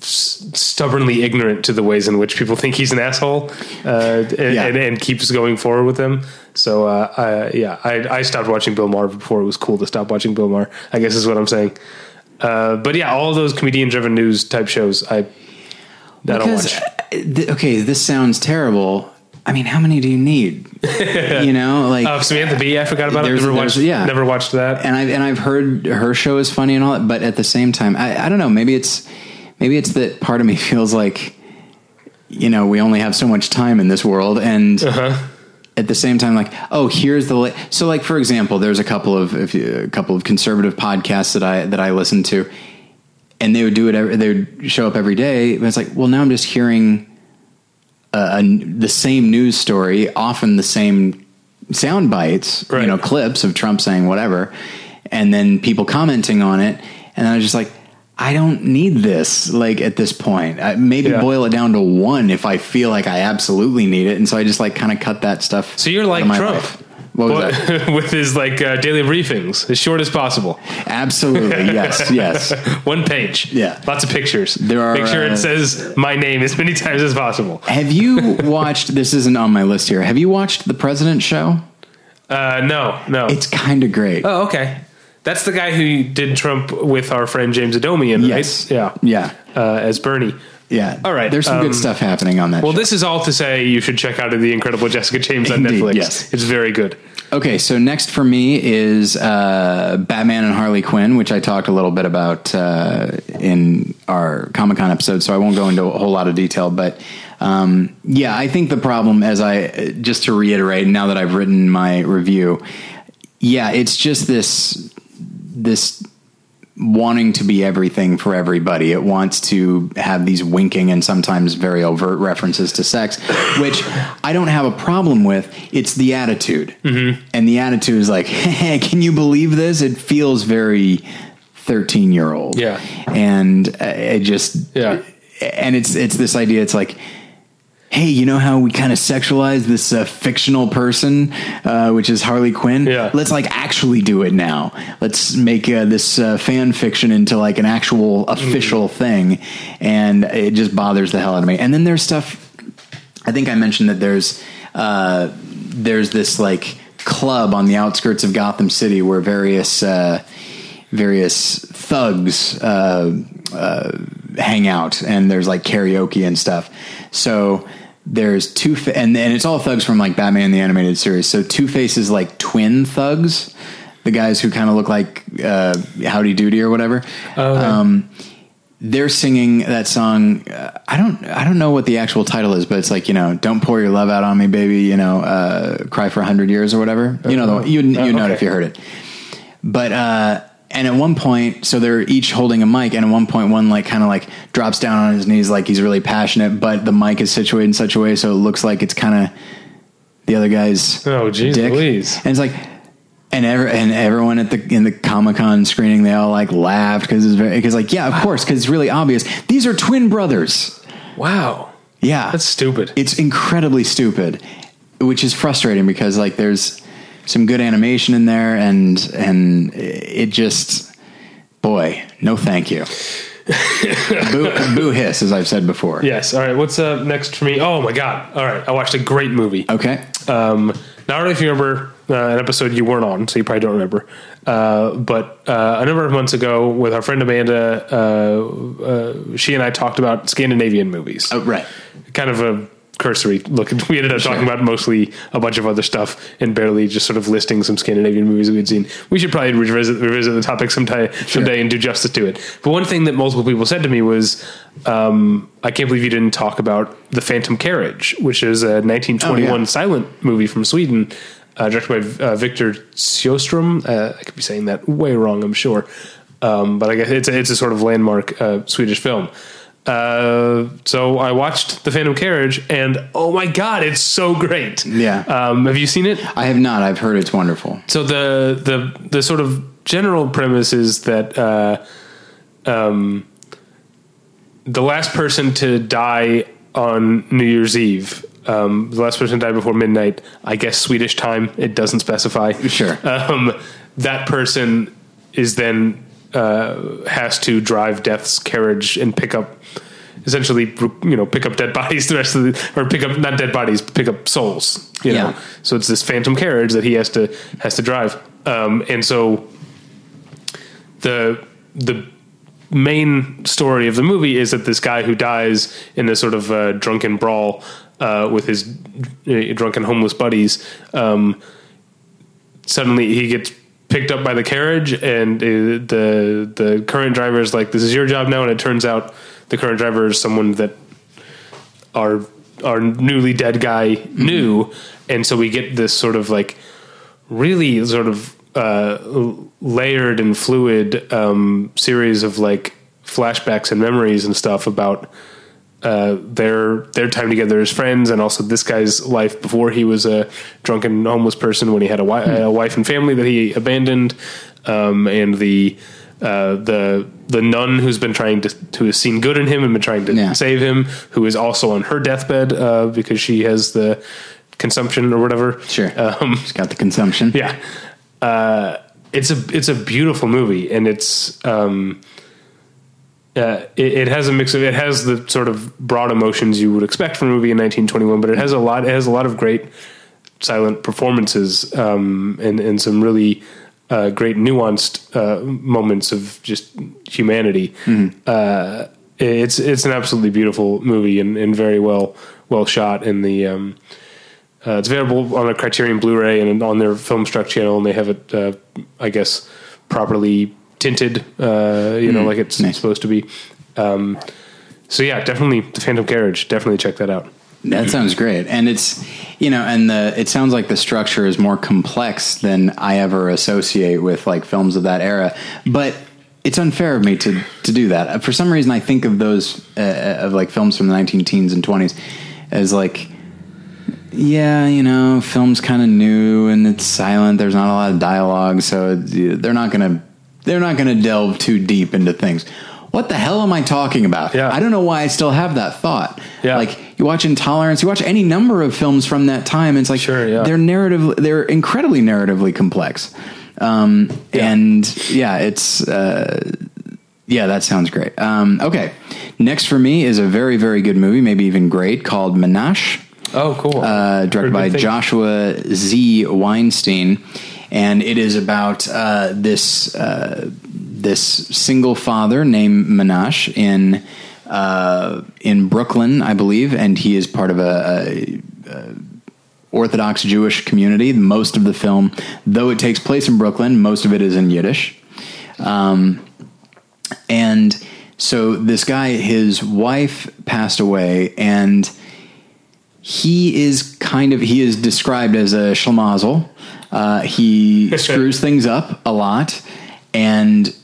stubbornly ignorant to the ways in which people think he's an asshole, uh, and, Yeah. and, and keeps going forward with them. So, uh, I, yeah, I, I stopped watching Bill Maher before it was cool to stop watching Bill Maher. I guess is what I'm saying. Uh, but yeah, all those comedian-driven news type shows, I, I don't watch. uh, okay, this sounds terrible, I mean, how many do you need? you know, like Oh, Samantha Bee, I forgot about it. Never watched. yeah. never watched that. and I've and I've heard her show is funny and all that, but at the same time, I, I don't know. Maybe it's maybe it's that part of me feels like you know we only have so much time in this world, and Uh-huh. at the same time, like oh, here's the la- so like for example, there's a couple of if you, a couple of conservative podcasts that I that I listen to, and they would do it. Every, they would show up every day. But it's like, well, now I'm just hearing a, a- the same news story, often the same sound bites, Right. you know, clips of Trump saying whatever, and then people commenting on it. And I was just like, I don't need this. Like at this point, I, maybe Yeah. boil it down to one if I feel like I absolutely need it. And so I just like kind of cut that stuff. So you're like Trump. life. What was that? with his like uh, daily briefings, as short as possible. Absolutely, yes, yes. One page. Yeah. Lots of pictures. There are, Make sure uh, it says my name as many times as possible. Have you watched? This isn't on my list here. Have you watched the President Show? Uh, no, no. It's kind of great. oh, okay. That's the guy who did Trump with our friend James Adomian, yes, right? Yeah. yeah, Uh, as Bernie. yeah. All right, There's some um, good stuff happening on that. Well, show. this is all to say you should check out The Incredible Jessica James on Indeed, Netflix. yes. It's very good. Okay, so next for me is uh, Batman and Harley Quinn, which I talked a little bit about uh, in our Comic Con episode, so I won't go into a whole lot of detail. But um, yeah, I think the problem, as I just to reiterate, now that I've written my review, yeah, it's just this this wanting to be everything for everybody. It wants to have these winking and sometimes very overt references to sex, which I don't have a problem with. It's the attitude. Mm-hmm. And the attitude is like, hey, can you believe this? It feels very 13 year old. Yeah. And uh, it just, Yeah. And it's, it's this idea. It's like, hey, you know how we kind of sexualize this uh, fictional person, uh, which is Harley Quinn? Yeah. Let's like actually do it now. Let's make uh, this uh, fan fiction into like an actual official thing. And it just bothers the hell out of me. And then there's stuff, I think I mentioned that there's, uh, there's this like club on the outskirts of Gotham City where various, uh, various thugs, uh, uh, hang out and there's like karaoke and stuff. So there's two, fa- and, and it's all thugs from like Batman the animated series. So Two Face is like twin thugs, the guys who kind of look like uh, Howdy Doody or whatever. Um, they're singing that song. Uh, I don't, I don't know what the actual title is, but it's like you know, "Don't pour your love out on me, baby." You know, uh, "Cry for a hundred years" or whatever. You know, the, you you Oh, know it if you heard it. But uh, and at one point, so they're each holding a mic, and at one point, one like kind of like drops down on his knees, like he's really passionate, but the mic is situated in such a way so it looks like it's kind of the other guy's Oh, geez dick, Louise. and it's like. And ever and everyone at the in the Comic Con screening, they all like laughed because it's very because like yeah, of course, because it's really obvious. These are twin brothers. Wow. Yeah, That's stupid. it's incredibly stupid, which is frustrating because like there's some good animation in there, and and it just boy, no thank you. boo, boo hiss, as I've said before. Yes. All right. What's uh, next for me? Oh my god. All right. I watched a great movie. Okay. Um, now I don't know if you remember uh, an episode you weren't on, so you probably don't remember. Uh, but uh, a number of months ago, with our friend Amanda, uh, uh, she and I talked about Scandinavian movies. Oh, right. Kind of a cursory look. We ended up talking about mostly a bunch of other stuff and barely just sort of listing some Scandinavian movies that we'd seen. We should probably revisit, revisit the topic sometime, someday and do justice to it. But one thing that multiple people said to me was, um, I can't believe you didn't talk about The Phantom Carriage, which is a 1921 Oh, yeah. silent movie from Sweden, uh, directed by uh, Victor Sjöström. Uh, I could be saying that way wrong, I'm sure. Um, but I guess it's a, it's a sort of landmark uh, Swedish film. Uh, so I watched The Phantom Carriage, and oh my god, it's so great! Yeah. Um, have you seen it? I have not. I've heard it's wonderful. So the the the sort of general premise is that uh, um, the last person to die on New Year's Eve, um, the last person to die before midnight, I guess Swedish time. It doesn't specify. Sure. Um, that person is then uh, has to drive Death's carriage and pick up. Essentially, you know, pick up dead bodies. The rest of the, or pick up not dead bodies, pick up souls. You Yeah. know, so it's this phantom carriage that he has to has to drive, um, and so the the main story of the movie is that this guy who dies in this sort of uh, drunken brawl uh, with his uh, drunken homeless buddies. Um, suddenly he gets picked up by the carriage, and uh, the the current driver is like, "This is your job now." And it turns out the current driver is someone that our our newly dead guy knew, and so we get this sort of like really sort of uh, layered and fluid um, series of like flashbacks and memories and stuff about uh, their their time together as friends, and also this guy's life before he was a drunken homeless person when he had a, wi- a wife and family that he abandoned, um, and the uh, the the nun who's been trying to who has seen good in him and been trying to Yeah. save him, who is also on her deathbed uh, because she has the consumption or whatever. Sure. Um, He's got the consumption. yeah, uh, it's a it's a beautiful movie, and it's um, uh, it, it has a mix of it has the sort of broad emotions you would expect from a movie in 1921, but it has a lot it has a lot of great silent performances um, and and some really uh, great nuanced uh, moments of just humanity. Uh, it's it's an absolutely beautiful movie and, and very well well shot in the. Um, uh, it's available on a Criterion Blu-ray and on their Filmstruck channel, and they have it, uh, I guess, properly tinted. Uh, you know, like it's nice. supposed to be. Um, so yeah, definitely the Phantom Carriage. Definitely check that out. That sounds great, and it's you know, and the it sounds like the structure is more complex than I ever associate with like films of that era. But it's unfair of me to to do that. For some reason, I think of those uh, of like films from the nineteen teens and twenties as like. Yeah, you know, film's kind of new and it's silent. There's not a lot of dialogue, so they're not gonna they're not gonna delve too deep into things. What the hell am I talking about? Yeah. I don't know why I still have that thought. Yeah. Like you watch Intolerance, you watch any number of films from that time. It's like Sure, yeah. they're narrative, they're incredibly narratively complex. Um, Yeah. And yeah, it's uh, yeah, that sounds great. Um, okay, next for me is a very very good movie, maybe even great, called Menashe Oh, cool. uh, directed by Joshua Z. Weinstein, and it is about uh, this uh, this single father named Menashe in uh, in Brooklyn, I believe, and he is part of a. a, a Orthodox Jewish community. Most of the film, though it takes place in Brooklyn, most of it is in Yiddish. Um, and so this guy, his wife passed away, and he is kind of he is described as a schlemazel. Uh, he screws things up a lot, and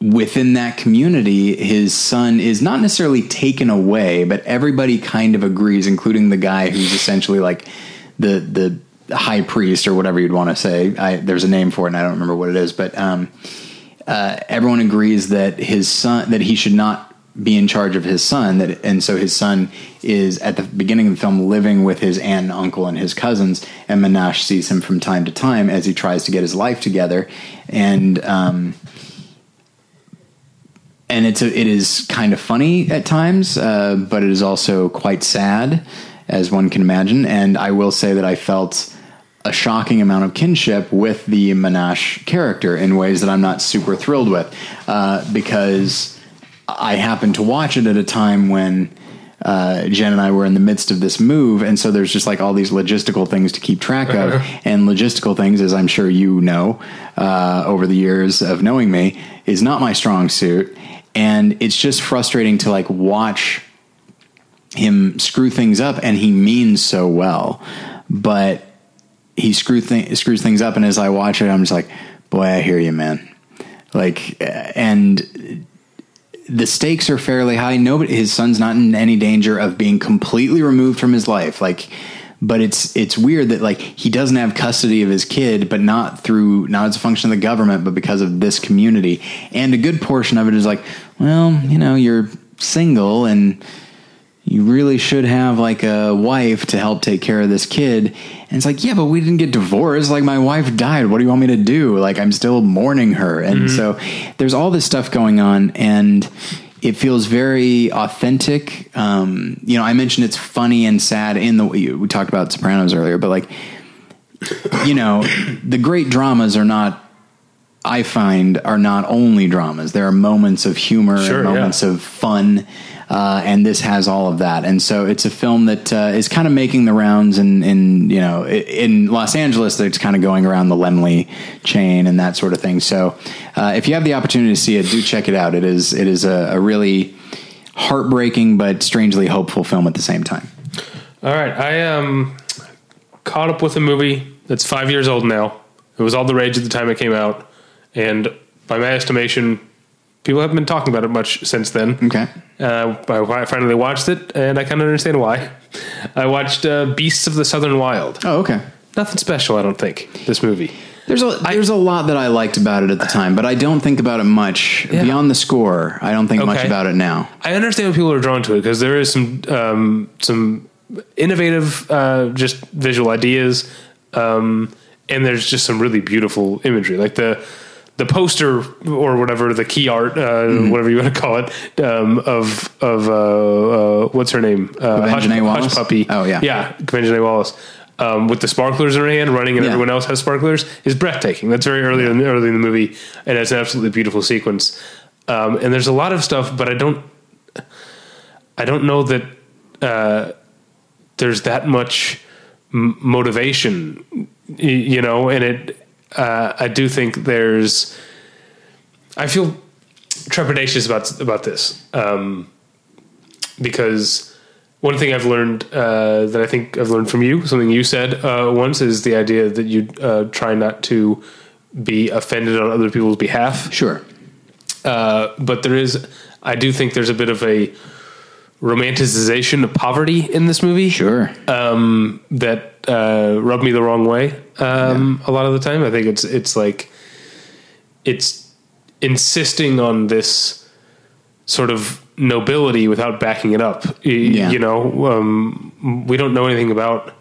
within that community, his son is not necessarily taken away, but everybody kind of agrees, including the guy who's essentially like the the high priest or whatever you'd want to say. I, there's a name for it, and I don't remember what it is, but um, uh, everyone agrees that his son that he should not be in charge of his son that and so his son is at the beginning of the film living with his aunt and uncle and his cousins and Menashe sees him from time to time as he tries to get his life together and um, and it's a, it is kind of funny at times, uh, but it is also quite sad, as one can imagine. And I will say that I felt a shocking amount of kinship with the Menashe character in ways that I'm not super thrilled with, uh, because I happened to watch it at a time when. Uh, Jen and I were in the midst of this move, and so there's just like all these logistical things to keep track of, and logistical things, as I'm sure you know, uh, over the years of knowing me, is not my strong suit, and it's just frustrating to like watch him screw things up, and he means so well, but he screw th- screws things up, and as I watch it, I'm just like, boy, I hear you, man. Like, uh, and the stakes are fairly high. Nobody, his son's not in any danger of being completely removed from his life. Like, but it's it's weird that like he doesn't have custody of his kid, but not through not as a function of the government, but because of this community. And a good portion of it is like, well, you know, you're single and you really should have like a wife to help take care of this kid. And it's like, yeah, but we didn't get divorced. Like my wife died. What do you want me to do? Like I'm still mourning her. And so there's all this stuff going on and it feels very authentic. Um, you know, I mentioned it's funny and sad in the we talked about Sopranos earlier, but like, you know, the great dramas are not I find are not only dramas. There are moments of humor, Sure, and moments yeah. of fun, uh, and this has all of that. And so it's a film that uh, is kind of making the rounds in, in you know in Los Angeles. It's kind of going around the Laemmle chain and that sort of thing. So uh, if you have the opportunity to see it, do check it out. It is it is a, a really heartbreaking but strangely hopeful film at the same time. All right, I um caught up with a movie that's five years old now. It was all the rage at the time it came out, and by my estimation, people haven't been talking about it much since then. Okay. Uh, I I finally watched it, and I kind of understand why. I watched uh, Beasts of the Southern Wild. Oh, okay. Nothing special, I don't think. This movie. There's a there's a lot that I liked about it at the time, but I don't think about it much Yeah. beyond the score. I don't think much about it now. I understand when people are drawn to it because there is some um, some innovative uh, just visual ideas, um, and there's just some really beautiful imagery, like the the poster or whatever the key art, uh, whatever you want to call it, um, of of uh, uh, what's her name, uh. Wallis? Hush Puppy. Oh, yeah. yeah, A. Wallis. Um, with the sparklers in her hand, running, and Yeah. everyone else has sparklers, is breathtaking. That's very early in, early in the movie, and it's an absolutely beautiful sequence. Um, and there's a lot of stuff, but I don't I don't know that uh, there's that much m- motivation, you know, and it. Uh, I do think there's. I feel trepidatious about about this um, because one thing I've learned uh, that I think I've learned from you, something you said uh, once, is the idea that you uh, try not to be offended on other people's behalf. Sure. Uh, but there is, I do think there's a bit of a romanticization of poverty in this movie. Sure. Um, that uh, rubbed me the wrong way um, a lot of the time. I think it's it's like it's insisting on this sort of nobility without backing it up. Yeah. You know, um, we don't know anything about.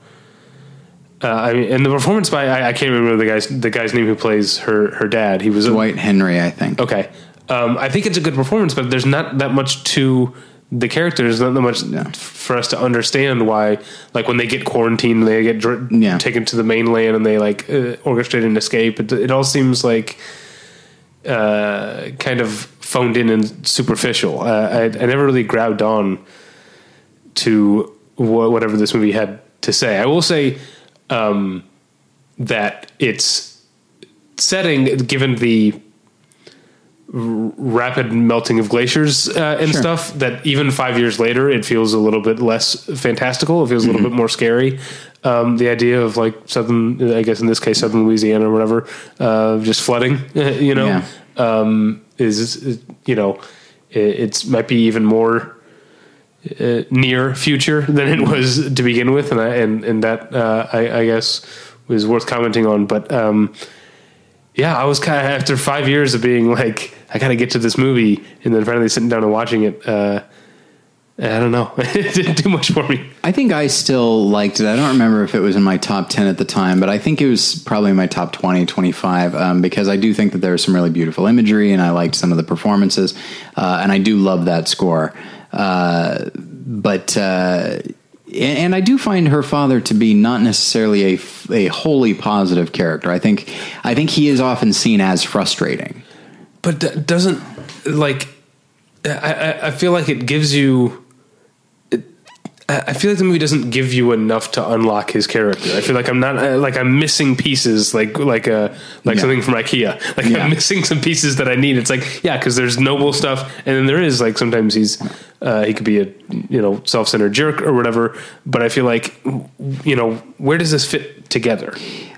Uh, I mean, and the performance by I, I can't remember the guy's the guy's name who plays her her dad. He was a, Henry, I think. Okay. Um, I think it's a good performance, but there's not that much to the characters. Not that much No. for us to understand why, like when they get quarantined, they get dr- Yeah. taken to the mainland, and they like uh, orchestrate an escape. It, it all seems like uh, kind of phoned in and superficial. Uh, I, I never really grabbed on to wha- whatever this movie had to say. I will say um, that its setting, given the rapid melting of glaciers uh, and Sure. stuff that even five years later it feels a little bit less fantastical it feels a Mm-hmm. little bit more scary um, the idea of like southern i guess in this case southern louisiana or whatever uh, just flooding you know Yeah. um, is, is you know it, it's might be even more uh, near future than it was to begin with and I, and and that uh, I, I guess was worth commenting on but um, yeah, I was kind of after five years of being like, I got to get to this movie, and then finally sitting down and watching it. Uh, I don't know, it didn't do much for me. I think I still liked it. I don't remember if it was in my top 10 at the time, but I think it was probably my top 20, 25, um, because I do think that there was some really beautiful imagery and I liked some of the performances. Uh, and I do love that score. Uh, but, uh, and I do find her father to be not necessarily a, a wholly positive character. I think, I think he is often seen as frustrating. But doesn't like I, I feel like it gives you. I I feel like the movie doesn't give you enough to unlock his character. I feel like I'm not uh, like I'm missing pieces, like like a like Yeah. something from IKEA. Like Yeah. I'm missing some pieces that I need. It's like yeah, because there's noble stuff, and then there is like sometimes he's uh, he could be a you know self centered jerk or whatever. But I feel like you know where does this fit together?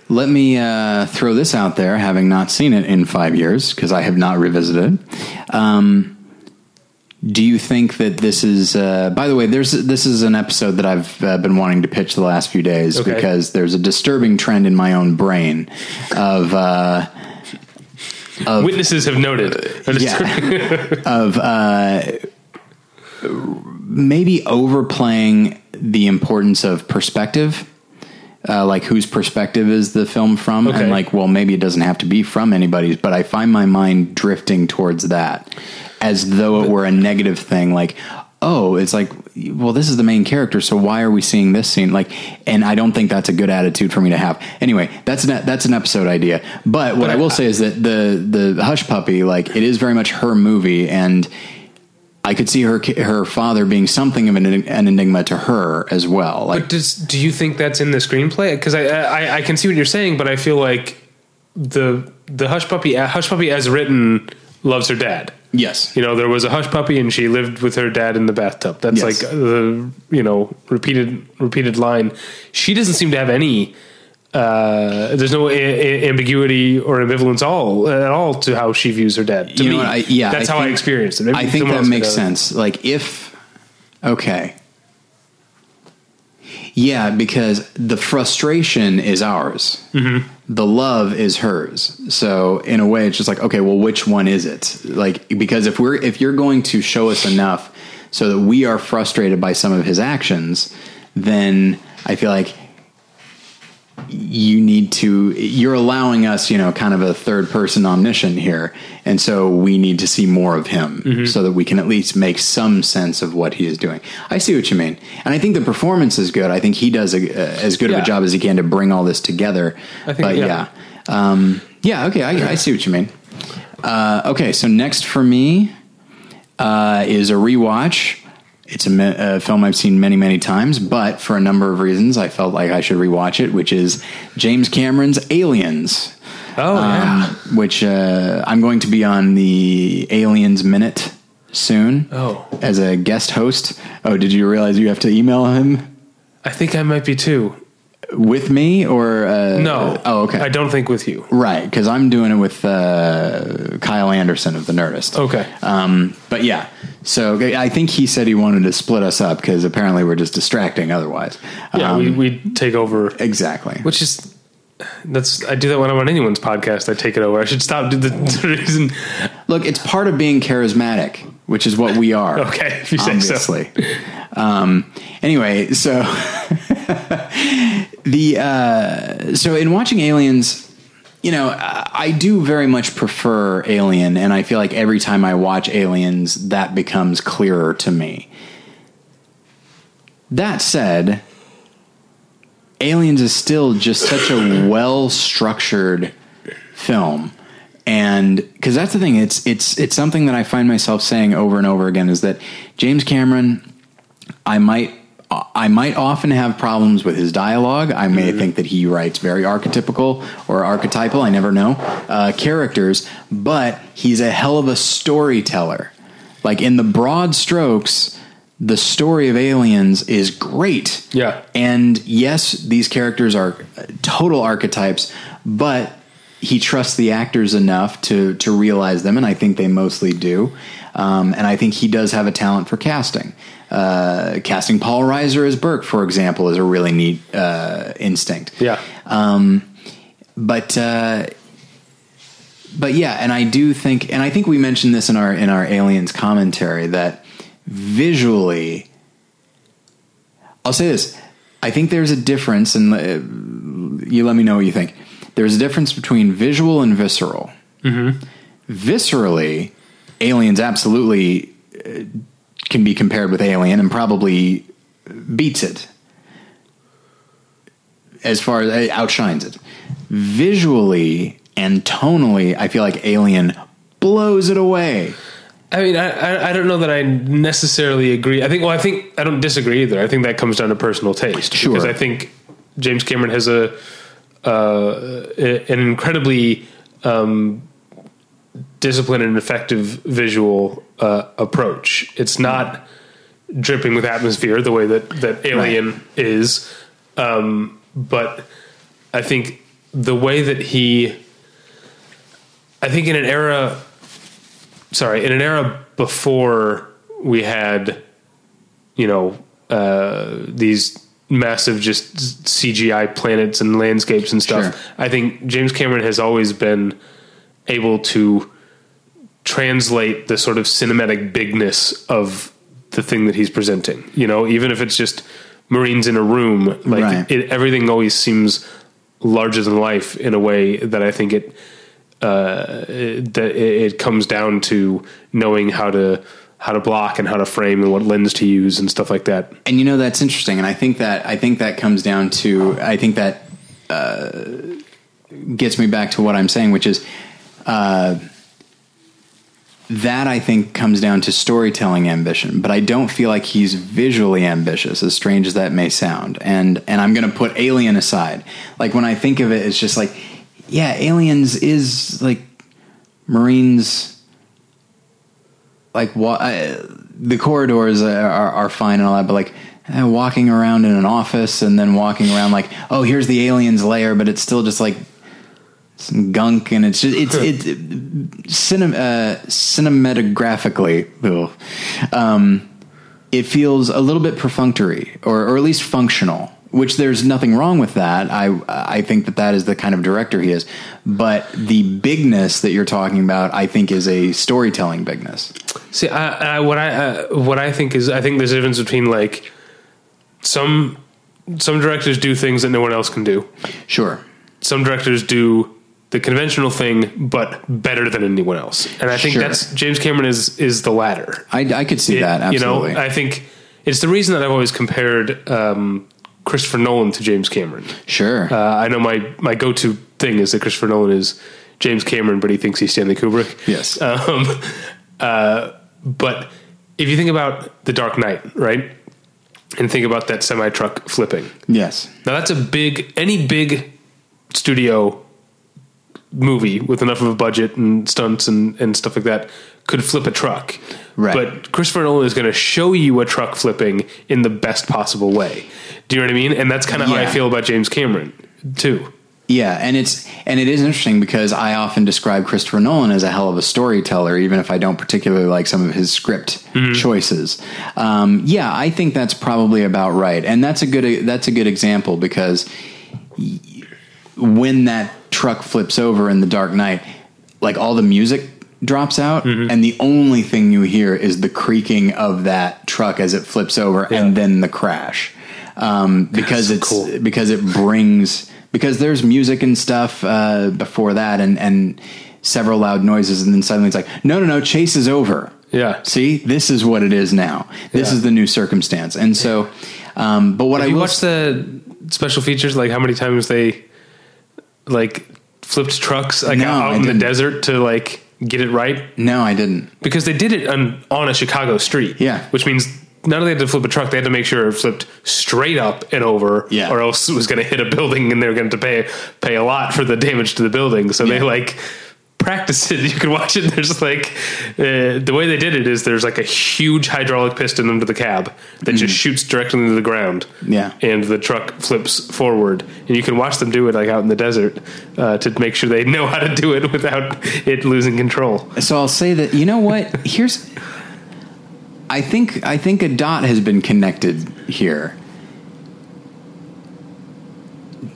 Let me uh, throw this out there, having not seen it in five years, because I have not revisited. Um, do you think that this is? Uh, by the way, there's this is an episode that I've uh, been wanting to pitch the last few days Okay. because there's a disturbing trend in my own brain of. Uh, Witnesses have noted. yeah, of uh, maybe overplaying the importance of perspective. Uh, like whose perspective is the film from? Okay. And like, well, maybe it doesn't have to be from anybody's, but I find my mind drifting towards that as though it were a negative thing. Like, oh, it's like well, this is the main character, so why are we seeing this scene? Like, and I don't think that's a good attitude for me to have. Anyway, that's an that's an episode idea. But what But I will I- say is that the the Hush Puppy, like, it is very much her movie, and I could see her her father being something of an, an enigma to her as well. Like, But does do you think that's in the screenplay? Because I, I I can see what you're saying, but I feel like the the hush puppy hush puppy as written loves her dad. Yes, You know, there was a hush puppy, and she lived with her dad in the bathtub. That's Yes. like the you know repeated repeated line. She doesn't seem to have any. Uh, there's no a- a- ambiguity or ambivalence all at all to how she views her dad. To You know me, what, I- yeah, that's I how I experienced it. Maybe I think that makes sense. Like if okay. Yeah, because the frustration is ours. Mm-hmm. The love is hers. So in a way it's just like, okay, well which one is it? Like because if we're if you're going to show us enough so that we are frustrated by some of his actions, then I feel like you need to you're allowing us you know kind of a third person omniscient here. And so we need to see more of him Mm-hmm. so that we can at least make some sense of what he is doing. I see what you mean. And i think the performance is good. I think he does a, uh, as good of a job as he can to bring all this together. I think- but yeah. yeah. Um, yeah okay I, I see what you mean. Uh, okay so next for me uh, is a rewatch. It's a, me- a film I've seen many, many times, but for a number of reasons, I felt like I should rewatch it, which is James Cameron's Aliens, Oh yeah. um, which uh, I'm going to be on the Aliens Minute soon Oh. as a guest host. Oh, did you realize you have to email him I think I might be too. With me or uh, No. Oh, okay. I don't think with you. Right, because I'm doing it with uh, Kyle Anderson of the Nerdist. Okay. Um, but yeah, so I think he said he wanted to split us up because apparently we're just distracting otherwise. Yeah, Um, we we take over, exactly. which is that's I do that when I'm on anyone's podcast. I take it over. I should stop. The, the reason. Look, it's part of being charismatic, which is what we are. Okay, if you say so. obviously. um, anyway, so the uh, so in watching Aliens, you know, I, do very much prefer Alien, and I feel like every time I watch Aliens, that becomes clearer to me. That said, Aliens is still just such a well structured film. And because that's the thing, it's it's it's something that I find myself saying over and over again is that James Cameron, I might I might often have problems with his dialogue. I may think that he writes very archetypical or archetypal. I never know uh, characters, but he's a hell of a storyteller. Like in the broad strokes, the story of Aliens is great. Yeah. And yes, these characters are total archetypes, but he trusts the actors enough to to realize them, and I think they mostly do. Um, and I think he does have a talent for casting. Uh, casting Paul Reiser as Burke, for example, is a really neat uh, instinct Yeah. Um, but uh, but yeah, and I do think, and I think we mentioned this in our in our aliens commentary that visually, I'll say this: I think there's a difference, and uh, you let me know what you think. There's a difference between visual and visceral. Viscerally, aliens absolutely uh, can be compared with Alien, and probably beats it as far as it outshines it. Visually and tonally, I feel like Alien blows it away. I mean, I, I I don't know that I necessarily agree. I think well, I think I don't disagree either. I think that comes down to personal taste. Sure. Because I think James Cameron has a uh, an incredibly um, disciplined and effective visual uh, approach. It's not dripping with atmosphere the way that that Alien is, um, but I think the way that he, I think in an era sorry, in an era before we had, you know, uh, these massive just CGI planets and landscapes and stuff, Sure. I think James Cameron has always been able to translate the sort of cinematic bigness of the thing that he's presenting. You know, even if it's just Marines in a room, like Right. it, everything always seems larger than life in a way that I think it uh, that it, it comes down to knowing how to how to block and how to frame and what lens to use and stuff like that. and you know that's interesting and i think that i think that comes down to i think that uh, gets me back to what i'm saying which is uh, that i think comes down to storytelling ambition but i don't feel like he's visually ambitious as strange as that may sound. And and i'm going to put alien aside. Like when i think of it it's just like yeah aliens is like marines like what the corridors are, are, fine and all that, but like uh, walking around in an office and then walking around like, oh, here's the aliens lair, but it's still just like some gunk and it's just, it's it's cinem, uh, cinematographically, ugh, um, it feels a little bit perfunctory or or at least functional. Which there's nothing wrong with that. I I think that that is the kind of director he is, but the bigness that you're talking about, I think, is a storytelling bigness. See, I, I, what I uh, what I think is I think there's a difference between like some some directors do things that no one else can do. Sure. Some directors do the conventional thing, but better than anyone else. And I think Sure. that's James Cameron is is the latter. I, I could see that absolutely. You know, I think it's the reason that I've always compared um, Christopher Nolan to James Cameron. sure. Uh, I know my my go to thing is that Christopher Nolan is James Cameron, but he thinks he's Stanley Kubrick. Yes. Um, uh, but if you think about The Dark Knight, right, and think about that semi truck flipping, yes. now that's a big any big studio movie with enough of a budget and stunts and, and stuff like that could flip a truck. Right. But Christopher Nolan is going to show you a truck flipping in the best possible way. Do you know what I mean? And that's kind of how I feel about James Cameron too. Yeah, and it's and it is interesting because I often describe Christopher Nolan as a hell of a storyteller, even if I don't particularly like some of his script choices. Um, yeah, I think that's probably about right, and that's a good that's a good example because when that truck flips over in the Dark Knight, like all the music drops out, and the only thing you hear is the creaking of that truck as it flips over, and then the crash. Um, because it's cool. because it brings because there's music and stuff uh, before that and and several loud noises and then suddenly it's like no no no chase is over Yeah. see this is what it is now this Yeah. is the new circumstance and so um, but what Have I you watched the special features? Like how many times they like flipped trucks like No, out I in the didn't. desert to like get it right? no I didn't Because they did it on on a Chicago street. Yeah. Which means not only had to flip a truck, they had to make sure it flipped straight up and over, Yeah. or else it was going to hit a building and they were going to pay pay a lot for the damage to the building. So they like practiced it. You can watch it. There's like uh, the way they did it is there's like a huge hydraulic piston under the cab that just shoots directly into the ground. Yeah. and the truck flips forward, and you can watch them do it like out in the desert uh, to make sure they know how to do it without it losing control. so I'll say that you know what here's I think I think a dot has been connected here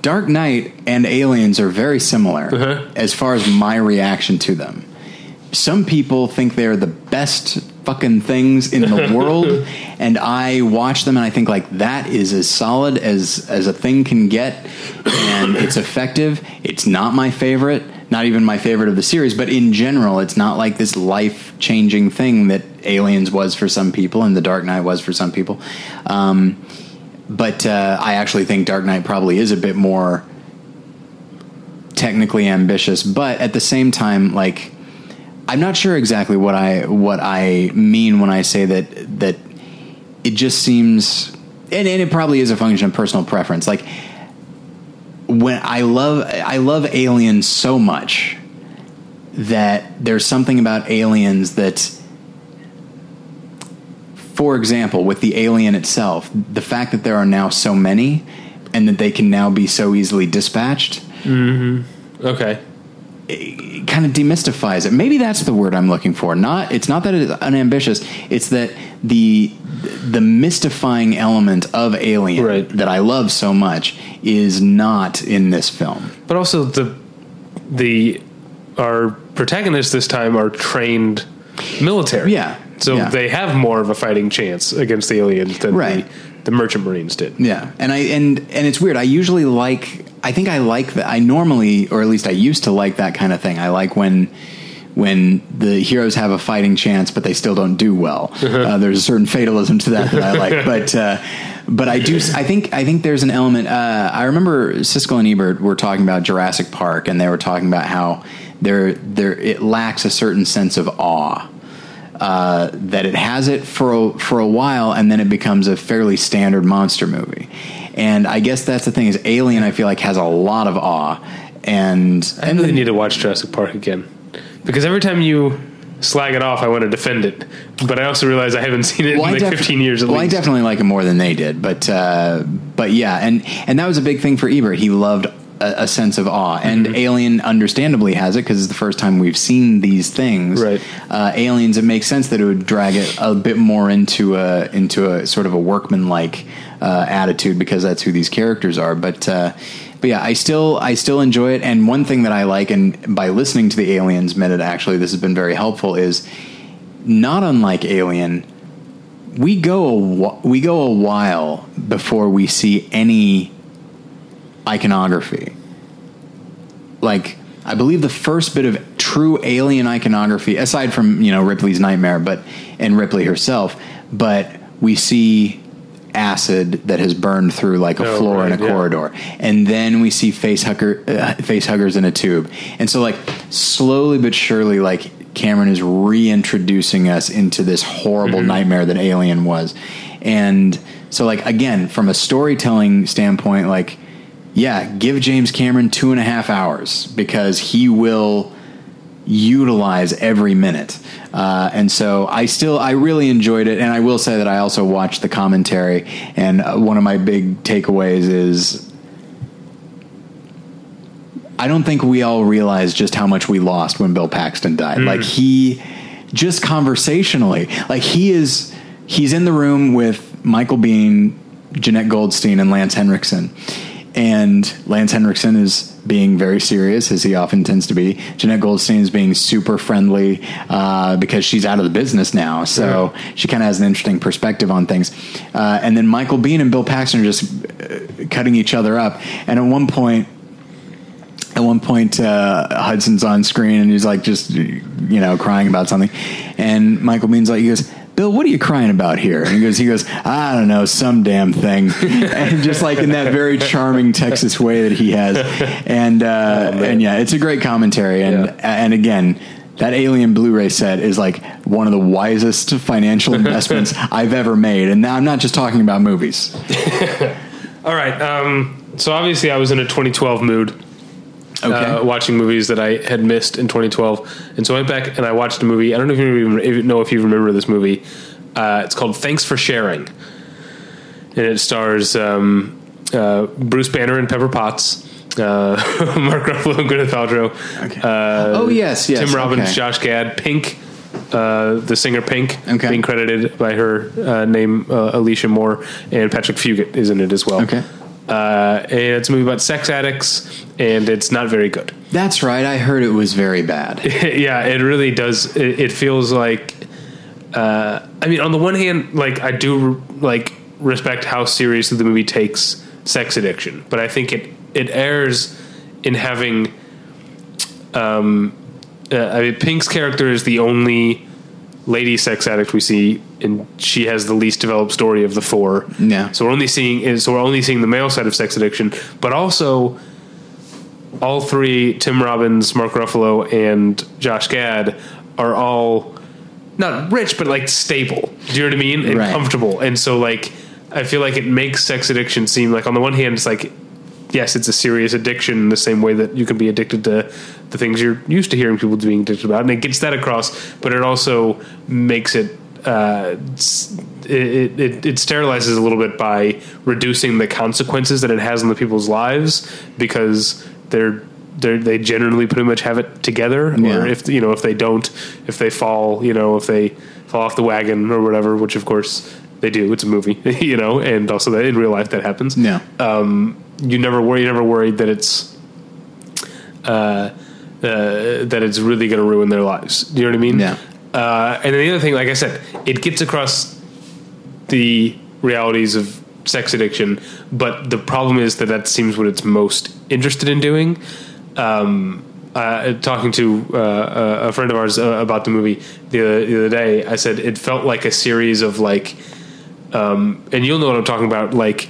Dark Knight and Aliens are very similar Uh-huh. as far as my reaction to them. Some people think they're the best fucking things in the world, and I watch them and I think like that is as solid as as a thing can get, and it's effective. It's not my favorite, not even my favorite of the series, but in general, it's not like this life changing thing that Aliens was for some people and The Dark Knight was for some people. Um, but uh, I actually think Dark Knight probably is a bit more technically ambitious, but at the same time, like I'm not sure exactly what I what I mean when I say that that it just seems, and, and it probably is a function of personal preference. Like when I love I love Aliens so much that there's something about Aliens that for example, with the alien itself, the fact that there are now so many and that they can now be so easily dispatched mm-hmm. Okay. kind of demystifies it. Maybe that's the word I'm looking for. Not it's not that it's unambitious. It's that the the mystifying element of Alien Right. that I love so much is not in this film. But also the the our protagonists this time are trained military. Yeah. So Yeah. they have more of a fighting chance against the aliens than Right. the, the merchant marines did. Yeah, and I and and it's weird. I usually like. I think I like that. I normally, or at least I used to like that kind of thing. I like when when the heroes have a fighting chance, but they still don't do well. Uh-huh. Uh, there's a certain fatalism to that that I like, but uh, but I do. I think I think there's an element. Uh, I remember Siskel and Ebert were talking about Jurassic Park, and they were talking about how there there it lacks a certain sense of awe. Uh, that it has it for a, for a while, and then it becomes a fairly standard monster movie. And I guess that's the thing is Alien. I feel like has a lot of awe, and I really need to watch Jurassic Park again because every time you slag it off, I want to defend it, but I also realize I haven't seen it Well, in like def- 15 years at well, least. I definitely like it more than they did, but uh, but yeah, and and that was a big thing for Ebert. He loved a, a sense of awe, and Mm-hmm. Alien understandably has it because it's the first time we've seen these things. Right. Uh, Aliens, it makes sense that it would drag it a bit more into a into a sort of a workmanlike uh, attitude because that's who these characters are. But uh, but yeah, I still I still enjoy it. And one thing that I like, and by listening to the Aliens minute, actually, this has been very helpful. Is not unlike Alien, we go a wh- we go a while before we see any iconography. Like I believe the first bit of true alien iconography, aside from you know Ripley's nightmare, but and Ripley herself, but we see acid that has burned through like a Oh, floor in right, a yeah. corridor, and then we see face hugger uh, face huggers in a tube, and so like slowly but surely, like Cameron is reintroducing us into this horrible nightmare that Alien was, and so like again from a storytelling standpoint, like yeah, give James Cameron two and a half hours because he will utilize every minute. Uh, and so I still, I really enjoyed it. And I will say that I also watched the commentary. And uh, one of my big takeaways is I don't think we all realize just how much we lost when Bill Paxton died. Like he, just conversationally, like he is, he's in the room with Michael Biehn, Jeanette Goldstein, and Lance Henriksen. And Lance Henriksen is being very serious, as he often tends to be. Jeanette Goldstein is being super friendly uh, because she's out of the business now. So she kind of has an interesting perspective on things. Uh, and then Michael Biehn and Bill Paxton are just uh, cutting each other up. And at one point, at one point uh, Hudson's on screen and he's like just you know crying about something, and Michael Biehn's like he goes. Bill, what are you crying about here? And he goes, he goes, I don't know, some damn thing, and just like in that very charming Texas way that he has, and uh, and yeah, it's a great commentary, and Yeah. and again, that Alien Blu-ray set is like one of the wisest financial investments I've ever made, and now I'm not just talking about movies. All right. Um, so obviously, I was in a 2012 mood. Okay, Uh, watching movies that I had missed in 2012, and so I went back and I watched a movie. I don't know if you even know if you remember this movie. Uh, it's called Thanks for Sharing, and it stars um, uh, Bruce Banner and Pepper Potts, uh, Mark Ruffalo and Gwyneth Paltrow, Okay. uh, oh yes, yes, Tim Robbins, okay. Josh Gad, Pink, uh, the singer Pink, Okay. being credited by her uh, name uh, Alecia Moore, and Patrick Fugit is in it as well. Okay. Uh, and it's a movie about sex addicts, and it's not very good. That's right. I heard it was very bad. yeah, it really does. It, it feels like. Uh, I mean, on the one hand, like I do like respect how seriously the movie takes sex addiction, but I think it it errs in having. Um, uh, I mean, Pink's character is the only lady sex addict we see, and she has the least developed story of the four. Yeah. So we're only seeing so we're only seeing the male side of sex addiction, but also all three Tim Robbins, Mark Ruffalo, and Josh Gad are all not rich, but like stable. Do you know what I mean? And Right. comfortable. And so like I feel like it makes sex addiction seem like on the one hand it's like yes, it's a serious addiction in the same way that you can be addicted to the things you're used to hearing people being addicted about, and it gets that across. But it also makes it uh, it, it it sterilizes a little bit by reducing the consequences that it has on the people's lives because they're. They're, they generally pretty much have it together, Yeah. or if you know if they don't, if they fall, you know, if they fall off the wagon or whatever, which of course they do. It's a movie, you know, and also that in real life that happens Yeah. you never worry, you never worried that it's uh, uh, that it's really going to ruin their lives. Do you know what I mean? Yeah. Uh, and then the other thing, like I said, it gets across the realities of sex addiction, but the problem is that that seems what it's most interested in doing. Um, uh, talking to uh, a friend of ours uh, about the movie the other, the other day, I said it felt like a series of like, um, and you'll know what I'm talking about, like,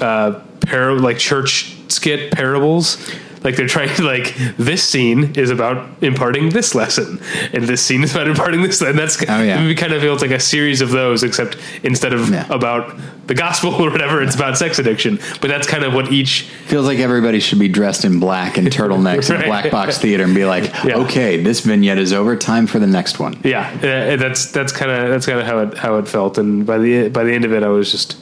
uh, par- like church skit parables. Like they're trying to like this scene is about imparting this lesson, and this scene is about imparting this. And that's Oh, yeah. movie kind of feels like a series of those, except instead of Yeah. about the gospel or whatever, it's about sex addiction. But that's kind of what each Feels like everybody should be dressed in black and turtlenecks in a black box theater and be like, Yeah. okay, this vignette is over. Time for the next one. Yeah, uh, that's that's kind of that's kind of how it how it felt, and by the by the end of it, I was just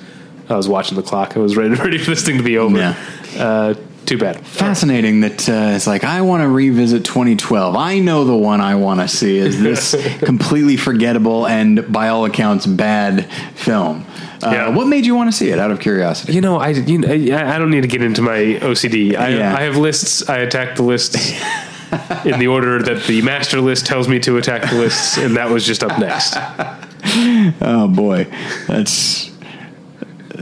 I was watching the clock. I was ready ready for this thing to be over. Yeah. Uh, too bad. Fascinating that uh, it's like, I want to revisit 2012. I know the one I want to see is this completely forgettable and, by all accounts, bad film. Uh, Yeah. What made you want to see it out of curiosity? You know, I you know, I don't need to get into my OCD. I, Yeah. I have lists. I attack the lists in the order that the master list tells me to attack the lists, and that was just up next. Oh boy, that's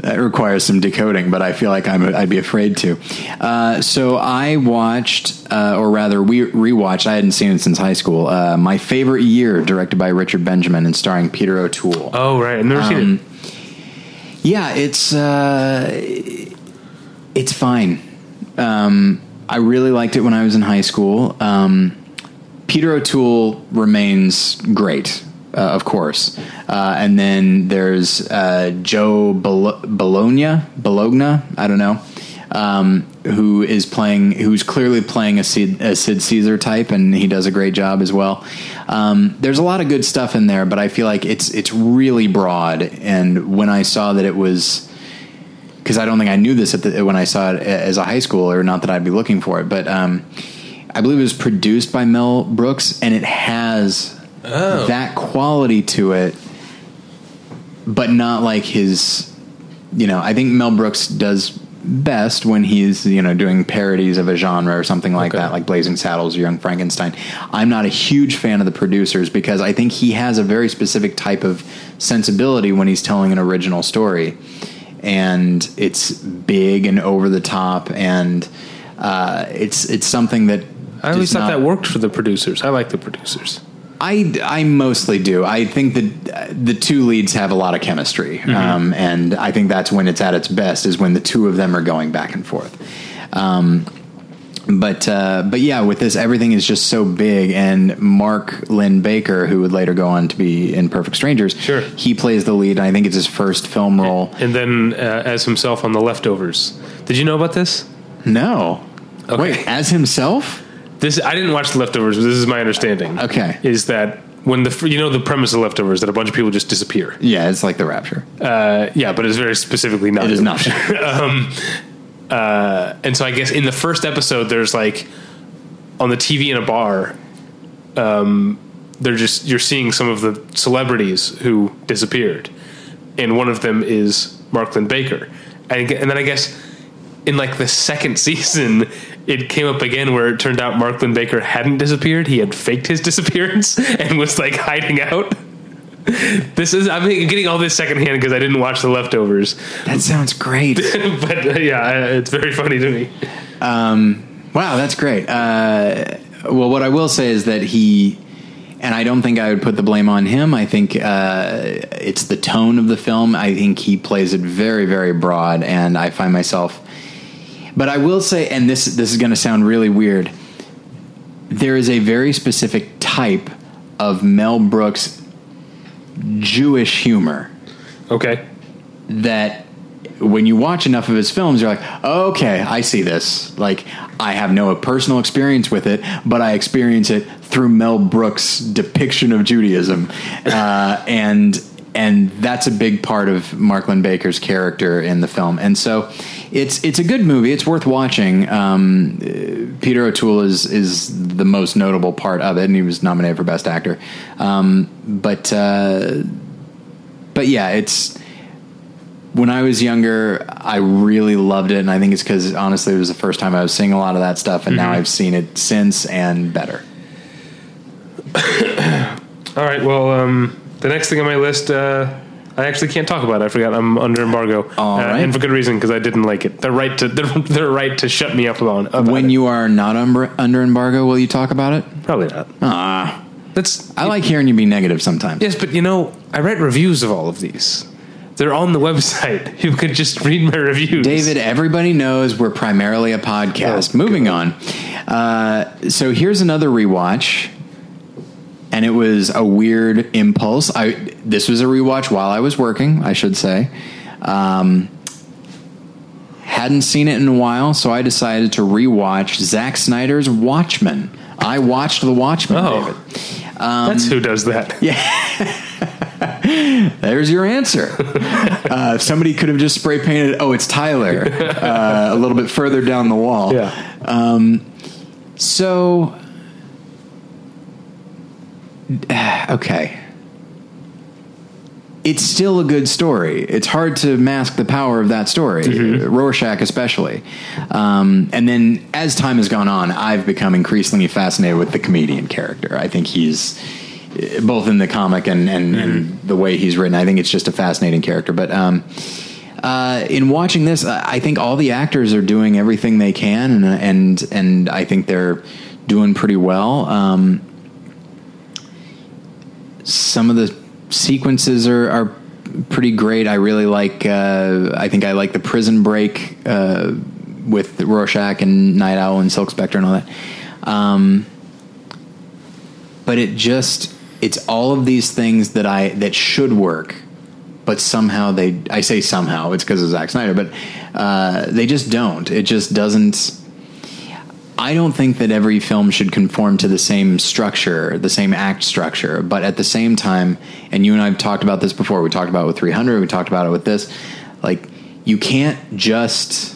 that requires some decoding, but I feel like I'm, I'd be afraid to. Uh, so I watched, uh, or rather, we rewatched. I hadn't seen it since high school. Uh, My favorite year, directed by Richard Benjamin and starring Peter O'Toole. Oh right, I've never Um, seen it. Yeah, it's uh, it's fine. Um, I really liked it when I was in high school. Um, Peter O'Toole remains great, uh, of course, uh, and then there's uh, Joe Bolo- Bologna. Bologna, I don't know. Um, who is playing? Who's clearly playing a Sid, a Sid Caesar type, and he does a great job as well. Um, there's a lot of good stuff in there, but I feel like it's it's really broad. And when I saw that it was because I don't think I knew this the, when I saw it as a high schooler. Not that I'd be looking for it, but um, I believe it was produced by Mel Brooks, and it has that quality to it, but not like his. You know, I think Mel Brooks does best when he's you know doing parodies of a genre or something like Okay. that, like Blazing Saddles or Young Frankenstein. I'm not a huge fan of the producers because I think he has a very specific type of sensibility when he's telling an original story and it's big and over the top, and uh, it's it's something that I always thought not- that worked for the producers. I like the producers. I, I mostly do. I think that uh, the two leads have a lot of chemistry, um, and I think that's when it's at its best is when the two of them are going back and forth. Um, but uh, but yeah, with this, everything is just so big. And Mark Linn-Baker, who would later go on to be in Perfect Strangers, Sure. he plays the lead. I think it's his first film role. And then uh, as himself on the leftovers. Did you know about this? No, Okay. wait, as himself. This I didn't watch the leftovers, but this is my understanding. Okay. is that when the you know the premise of leftovers that a bunch of people just disappear. Yeah, it's like the Rapture. Uh, yeah, but it's very specifically not. It is not. Uh, and so I guess in the first episode, there's like on the TV in a bar. Um, they're just you're seeing some of the celebrities who disappeared, and one of them is Mark Linn-Baker, and, and then I guess in like the second season, it came up again where it turned out Mark Linn-Baker hadn't disappeared; he had faked his disappearance and was like hiding out. This is I'm getting all this secondhand because I didn't watch the leftovers, that sounds great. but uh, yeah, it's very funny to me. Wow, that's great. Uh, well, what I will say is that he, and I don't think I would put the blame on him. I think uh, it's the tone of the film. I think he plays it very, very broad, and I find myself. But I will say, and this this is going to sound really weird. There is a very specific type of Mel Brooks Jewish humor Okay, that when you watch enough of his films, you're like, okay, I see this. Like, I have no personal experience with it, but I experience it through Mel Brooks' depiction of Judaism, uh, and and that's a big part of Mark Linn-Baker's character in the film. And so, it's it's a good movie. It's worth watching. Um, Peter O'Toole is is the most notable part of it, and he was nominated for Best Actor. Um, but uh, but yeah, it's when I was younger, I really loved it, and I think it's because honestly, it was the first time I was seeing a lot of that stuff, and now I've seen it since and better. all right. Well, um, the next thing on my list, uh, I actually can't talk about it. I forgot I'm under embargo, All uh, right. and for good reason because I didn't like it. They're right to they're, they're right to shut me up about, about When it. you are not under, under embargo, will you talk about it? Probably not. Ah, That's I like hearing you be negative sometimes. yes, but you know I write reviews of all of these. They're on the website. You could just read my reviews. David, everybody knows we're primarily a podcast. Oh, Moving on. Uh, so here's another rewatch, and it was a weird impulse. I this was a rewatch while I was working, I should say. Um, hadn't seen it in a while, so I decided to rewatch Zack Snyder's Watchmen. I watched The Watchmen, Oh. David. That's who does that. Yeah. There's your answer. uh, somebody could have just spray painted, oh, it's Tyler, uh, a little bit further down the wall. Yeah. So, okay. It's still a good story. It's hard to mask the power of that story, Rorschach especially. Um, and then as time has gone on, I've become increasingly fascinated with the comedian character. I think he's eh, both in the comic and, and, and the way he's written. I think it's just a fascinating character. But um, uh, in watching this, I I think all the actors are doing everything they can, and and and I think they're doing pretty well. Um, some of the sequences are, are pretty great. I really like. Uh, I think I like the prison break uh, with Rorschach and Night Owl and Silk Spectre and all that. Um, but it just it's all of these things that I that should work, but somehow they I say somehow it's because of Zack Snyder, but uh, they just don't. It just doesn't. I don't think that every film should conform to the same structure, the same act structure. But at the same time, and you and I have talked about this before. We talked about it with 300. We talked about it with this. Like you can't just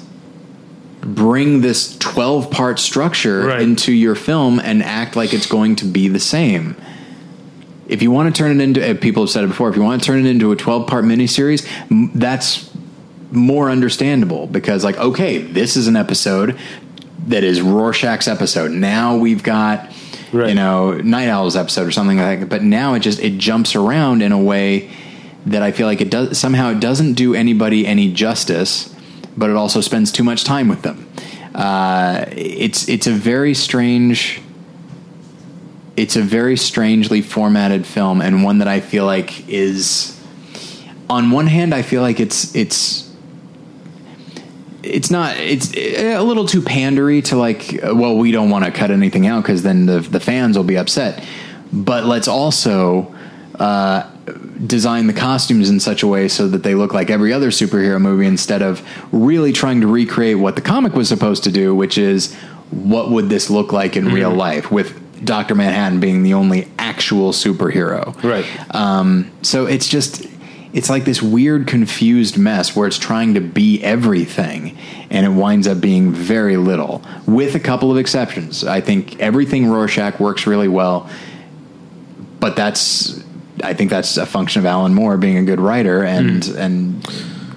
bring this 12 part structure Right. into your film and act like it's going to be the same. If you want to turn it into, uh, people have said it before, if you want to turn it into a 12 part miniseries, that's more understandable because, like, okay, this is an episode that is Rorschach's episode. Now we've got, Right. you know, Night Owl's episode or something like that. But now it just, it jumps around in a way that I feel like it does, somehow it doesn't do anybody any justice, but it also spends too much time with them. Uh, it's, it's a very strange, it's a very strangely formatted film and one that I feel like is on one hand I feel like it's it's it's not it's a little too pandery to like uh, well we don't want to cut anything out because then the the fans will be upset but let's also uh, design the costumes in such a way so that they look like every other superhero movie instead of really trying to recreate what the comic was supposed to do which is what would this look like in real life with Dr. Manhattan being the only actual superhero Right. um, so it's just it's like this weird confused mess where it's trying to be everything and it winds up being very little with a couple of exceptions. I think everything rorschach works really well but that's i think that's a function of alan moore being a good writer and and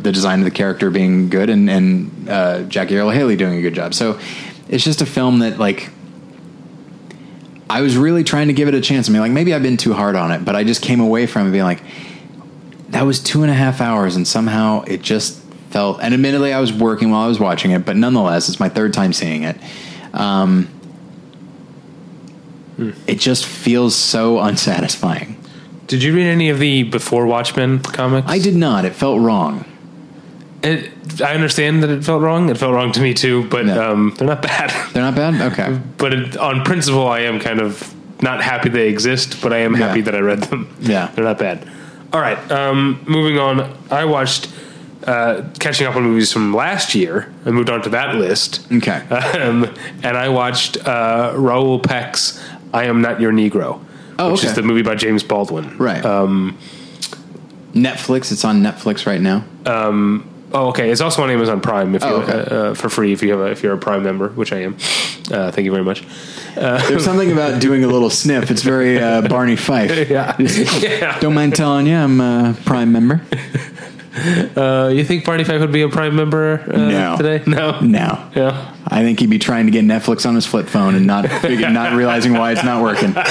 the design of the character being good and and uh, jackie earle haley doing a good job. So it's just a film that like I was really trying to give it a chance. I mean, like maybe I've been too hard on it, but I just came away from it being like, that was two and a half hours, and somehow it just felt. And admittedly, I was working while I was watching it, but nonetheless, it's my third time seeing it. Um, It just feels so unsatisfying. Did you read any of the before Watchmen comics? I did not. It felt wrong. It, I understand that it felt wrong. It felt wrong to me too, but Yeah. um, they're not bad. They're not bad. Okay. but it, on principle, I am kind of not happy they exist, but I am happy that I read them. Yeah. they're not bad. All right, um, moving on. I watched uh, catching up on movies from last year. I moved on to that list. Okay. um, and I watched uh, Raoul Peck's "I Am Not Your Negro," Oh, which is okay. the movie by James Baldwin. Right. Um, Netflix. It's on Netflix right now. Oh, okay. It's also on Amazon Prime if you, Oh, okay. uh, uh, for free if you have a, if you're a Prime member, which I am. Uh, thank you very much. There's something about doing a little sniff. It's very uh, Barney Fife. Yeah. yeah. Don't mind telling you, I'm a Prime member. Uh, you think Barney Fife would be a Prime member uh, No. today? No. No. Yeah. I think he'd be trying to get Netflix on his flip phone and not figure, not realizing why it's not working. I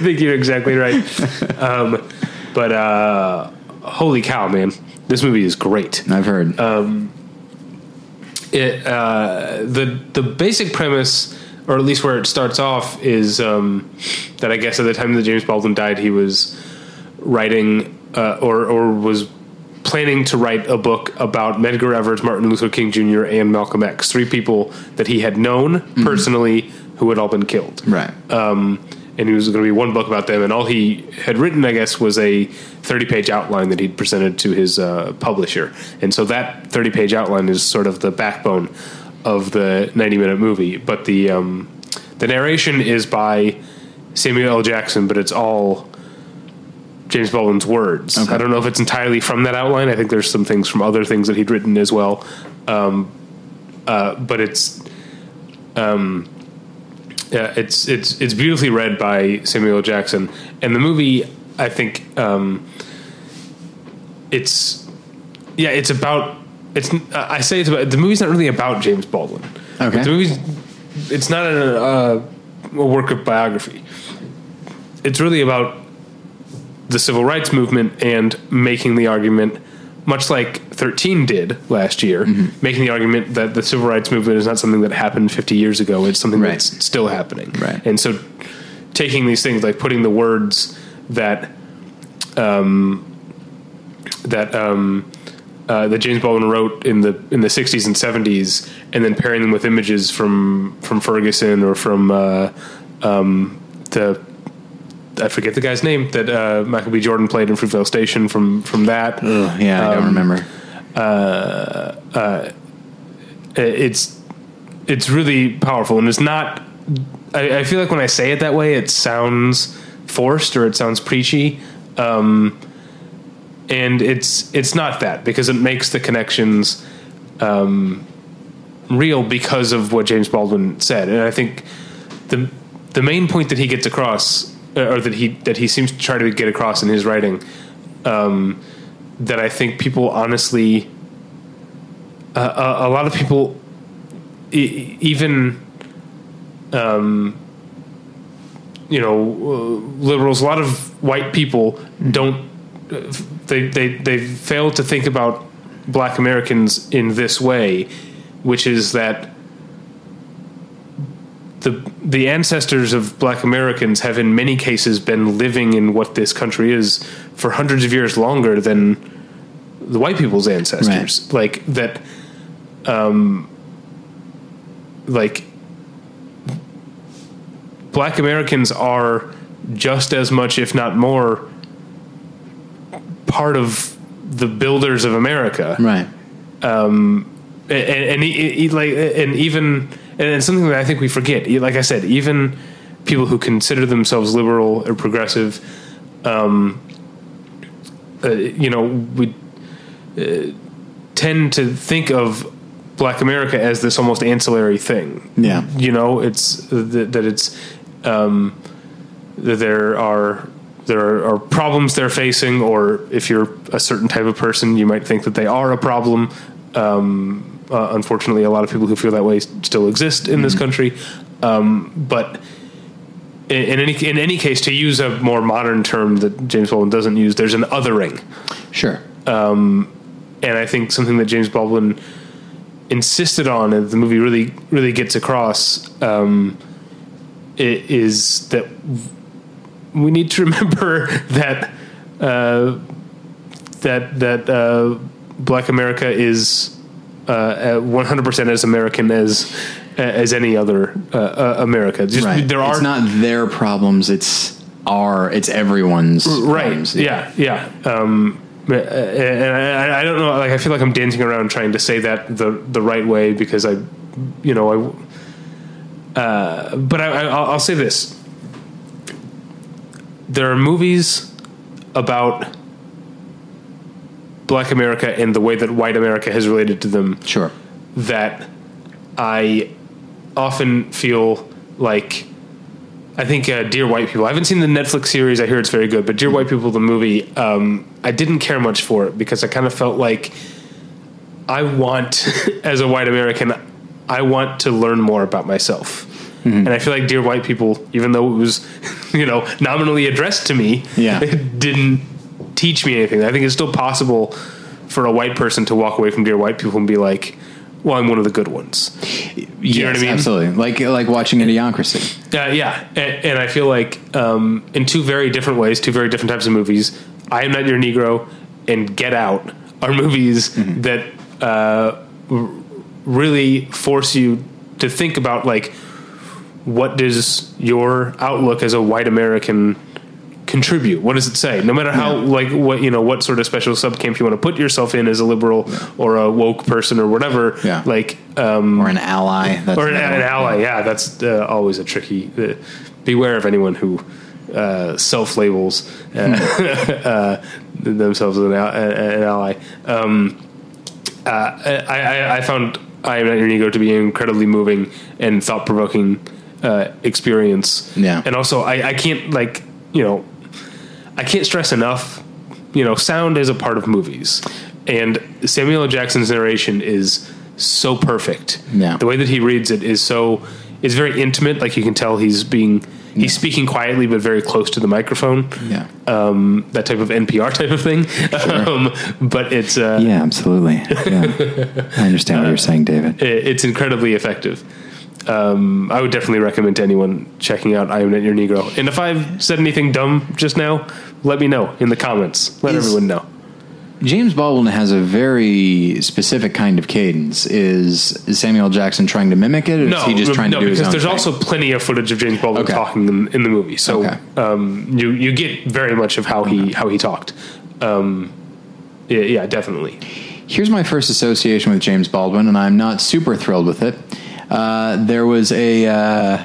think you're exactly right. um, But uh, holy cow, man, this movie is great. I've heard. It uh, the the basic premise, or at least where it starts off, is um, that I guess at the time that James Baldwin died, he was writing uh, or or was planning to write a book about Medgar Evers, Martin Luther King Jr., and Malcolm X, three people that he had known personally who had all been killed. right. Um, and he was going to be one book about them, and all he had written, I guess, was a thirty-page outline that he'd presented to his uh, publisher, and so that thirty-page outline is sort of the backbone of the ninety-minute movie. But the um, the narration is by Samuel L. Jackson, but it's all James Baldwin's words. Okay. I don't know if it's entirely from that outline. I think there's some things from other things that he'd written as well, um, uh, but it's. Um, yeah, it's it's it's beautifully read by Samuel Jackson, and the movie. I think um, it's yeah, it's about it's. I say it's about the movie's not really about James Baldwin. Okay. the movie's it's not a, uh, a work of biography. It's really about the civil rights movement and making the argument, much like 13 did last year, making the argument that the civil rights movement is not something that happened 50 years ago. It's something Right. that's still happening. Right. And so taking these things, like putting the words that, um, that, um, uh, that James Baldwin wrote in the in the 60s and 70s, and then pairing them with images from from Ferguson or from uh, um, the I forget the guy's name that uh, Michael B. Jordan played in Fruitvale Station from from that. Ugh, yeah, I don't Um, remember. It's it's really powerful, and it's not. I, I feel like when I say it that way, it sounds forced or it sounds preachy. Um, and it's it's not that because it makes the connections um, real because of what James Baldwin said, and I think the the main point that he gets across, uh, or that he that he seems to try to get across in his writing, um, that I think people honestly, uh, a, a lot of people, e- even, um, you know, uh, liberals, a lot of white people don't they they they fail to think about black Americans in this way, which is that the the ancestors of black Americans have in many cases been living in what this country is for hundreds of years longer than the white people's ancestors. Like that um like black Americans are just as much if not more part of the builders of America Right. and, and, he, he- like and even and it's something that I think we forget. Like I said, even people who consider themselves liberal or progressive, um, uh, you know, we uh, tend to think of Black America as this almost ancillary thing. Yeah. you know, it's that, that it's um, that there are there are problems they're facing, or if you're a certain type of person, you might think that they are a problem. Um, uh, unfortunately, a lot of people who feel that way still exist in this country. Um, but in, in any in any case, to use a more modern term that James Baldwin doesn't use, there's an othering, Sure. and I think something that James Baldwin insisted on, and the movie really really gets across, um, is that we need to remember that uh, that that uh, Black America is uh, hundred percent as American as as any other uh, uh, America. Just Right. there are it's not their problems. It's our. It's everyone's. right problems. yeah yeah um uh, and I, I don't know like i feel like i'm dancing around trying to say that the the right way because i you know i uh but i, I i'll I'll say this there are movies about black america and the way that white america has related to them Sure. that I often feel like I think uh, Dear White People. I haven't seen the Netflix series. I hear it's very good, but Dear White People, the movie, um, I didn't care much for it because I kind of felt like I want, as a white American, I want to learn more about myself. And I feel like Dear White People, even though it was, you know, nominally addressed to me, Yeah. it didn't teach me anything. I think it's still possible for a white person to walk away from Dear White People and be like, "Well, I'm one of the good ones." You know what I mean? Absolutely. Like like watching Idiocracy. Uh, yeah, and, and I feel like um, in two very different ways, two very different types of movies. I am not your Negro and Get Out are movies that uh, r- really force you to think about like what does your outlook as a white American contribute? What does it say? No matter how Yeah. like what you know what sort of special subcamp you want to put yourself in as a liberal or a woke person or whatever. Yeah. Like um, Or an ally. That's or an, an ally. Yeah, that's uh, always a tricky. Uh, beware of anyone who uh, self labels uh, uh, themselves as an, al- an ally. Um, uh, I, I, I found I am not your Negro to be an incredibly moving and thought provoking uh, experience. Yeah. and also I, I can't like you know I can't stress enough. You know, sound is a part of movies, and Samuel L. Jackson's narration is so perfect. Yeah. the way that he reads it is so it's very intimate. Like you can tell he's being he's speaking quietly but very close to the microphone. Yeah. Um, that type of NPR type of thing. Um, but it's uh, Yeah, absolutely. Yeah. I understand what you're saying, David. it's incredibly effective. Um, I would definitely recommend to anyone checking out I Am Not Your Negro. And if I've said anything dumb just now, let me know in the comments. Let Is- everyone know. James Baldwin has a very specific kind of cadence. Is, Samuel Jackson trying to mimic it, or No, is he just trying no, to do his because own there's thing? also plenty of footage of James Baldwin Okay. talking in, in the movie, so Okay. um, you you get very much of how he how he talked. Um, yeah, yeah, definitely. Here's my first association with James Baldwin, and I'm not super thrilled with it. Uh, there was a uh,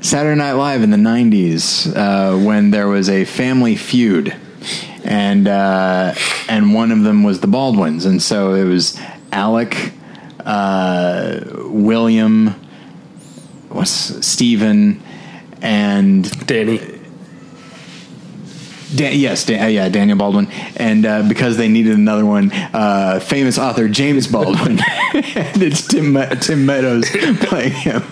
Saturday Night Live in the '90s uh, when there was a family feud, and uh, and one of them was the Baldwins, and so it was Alec, uh, William, what's Stephen, and Danny. Dan, yes, Dan, uh, yeah, Daniel Baldwin, and uh, because they needed another one, uh, famous author James Baldwin, and it's Tim Me- Tim Meadows playing him,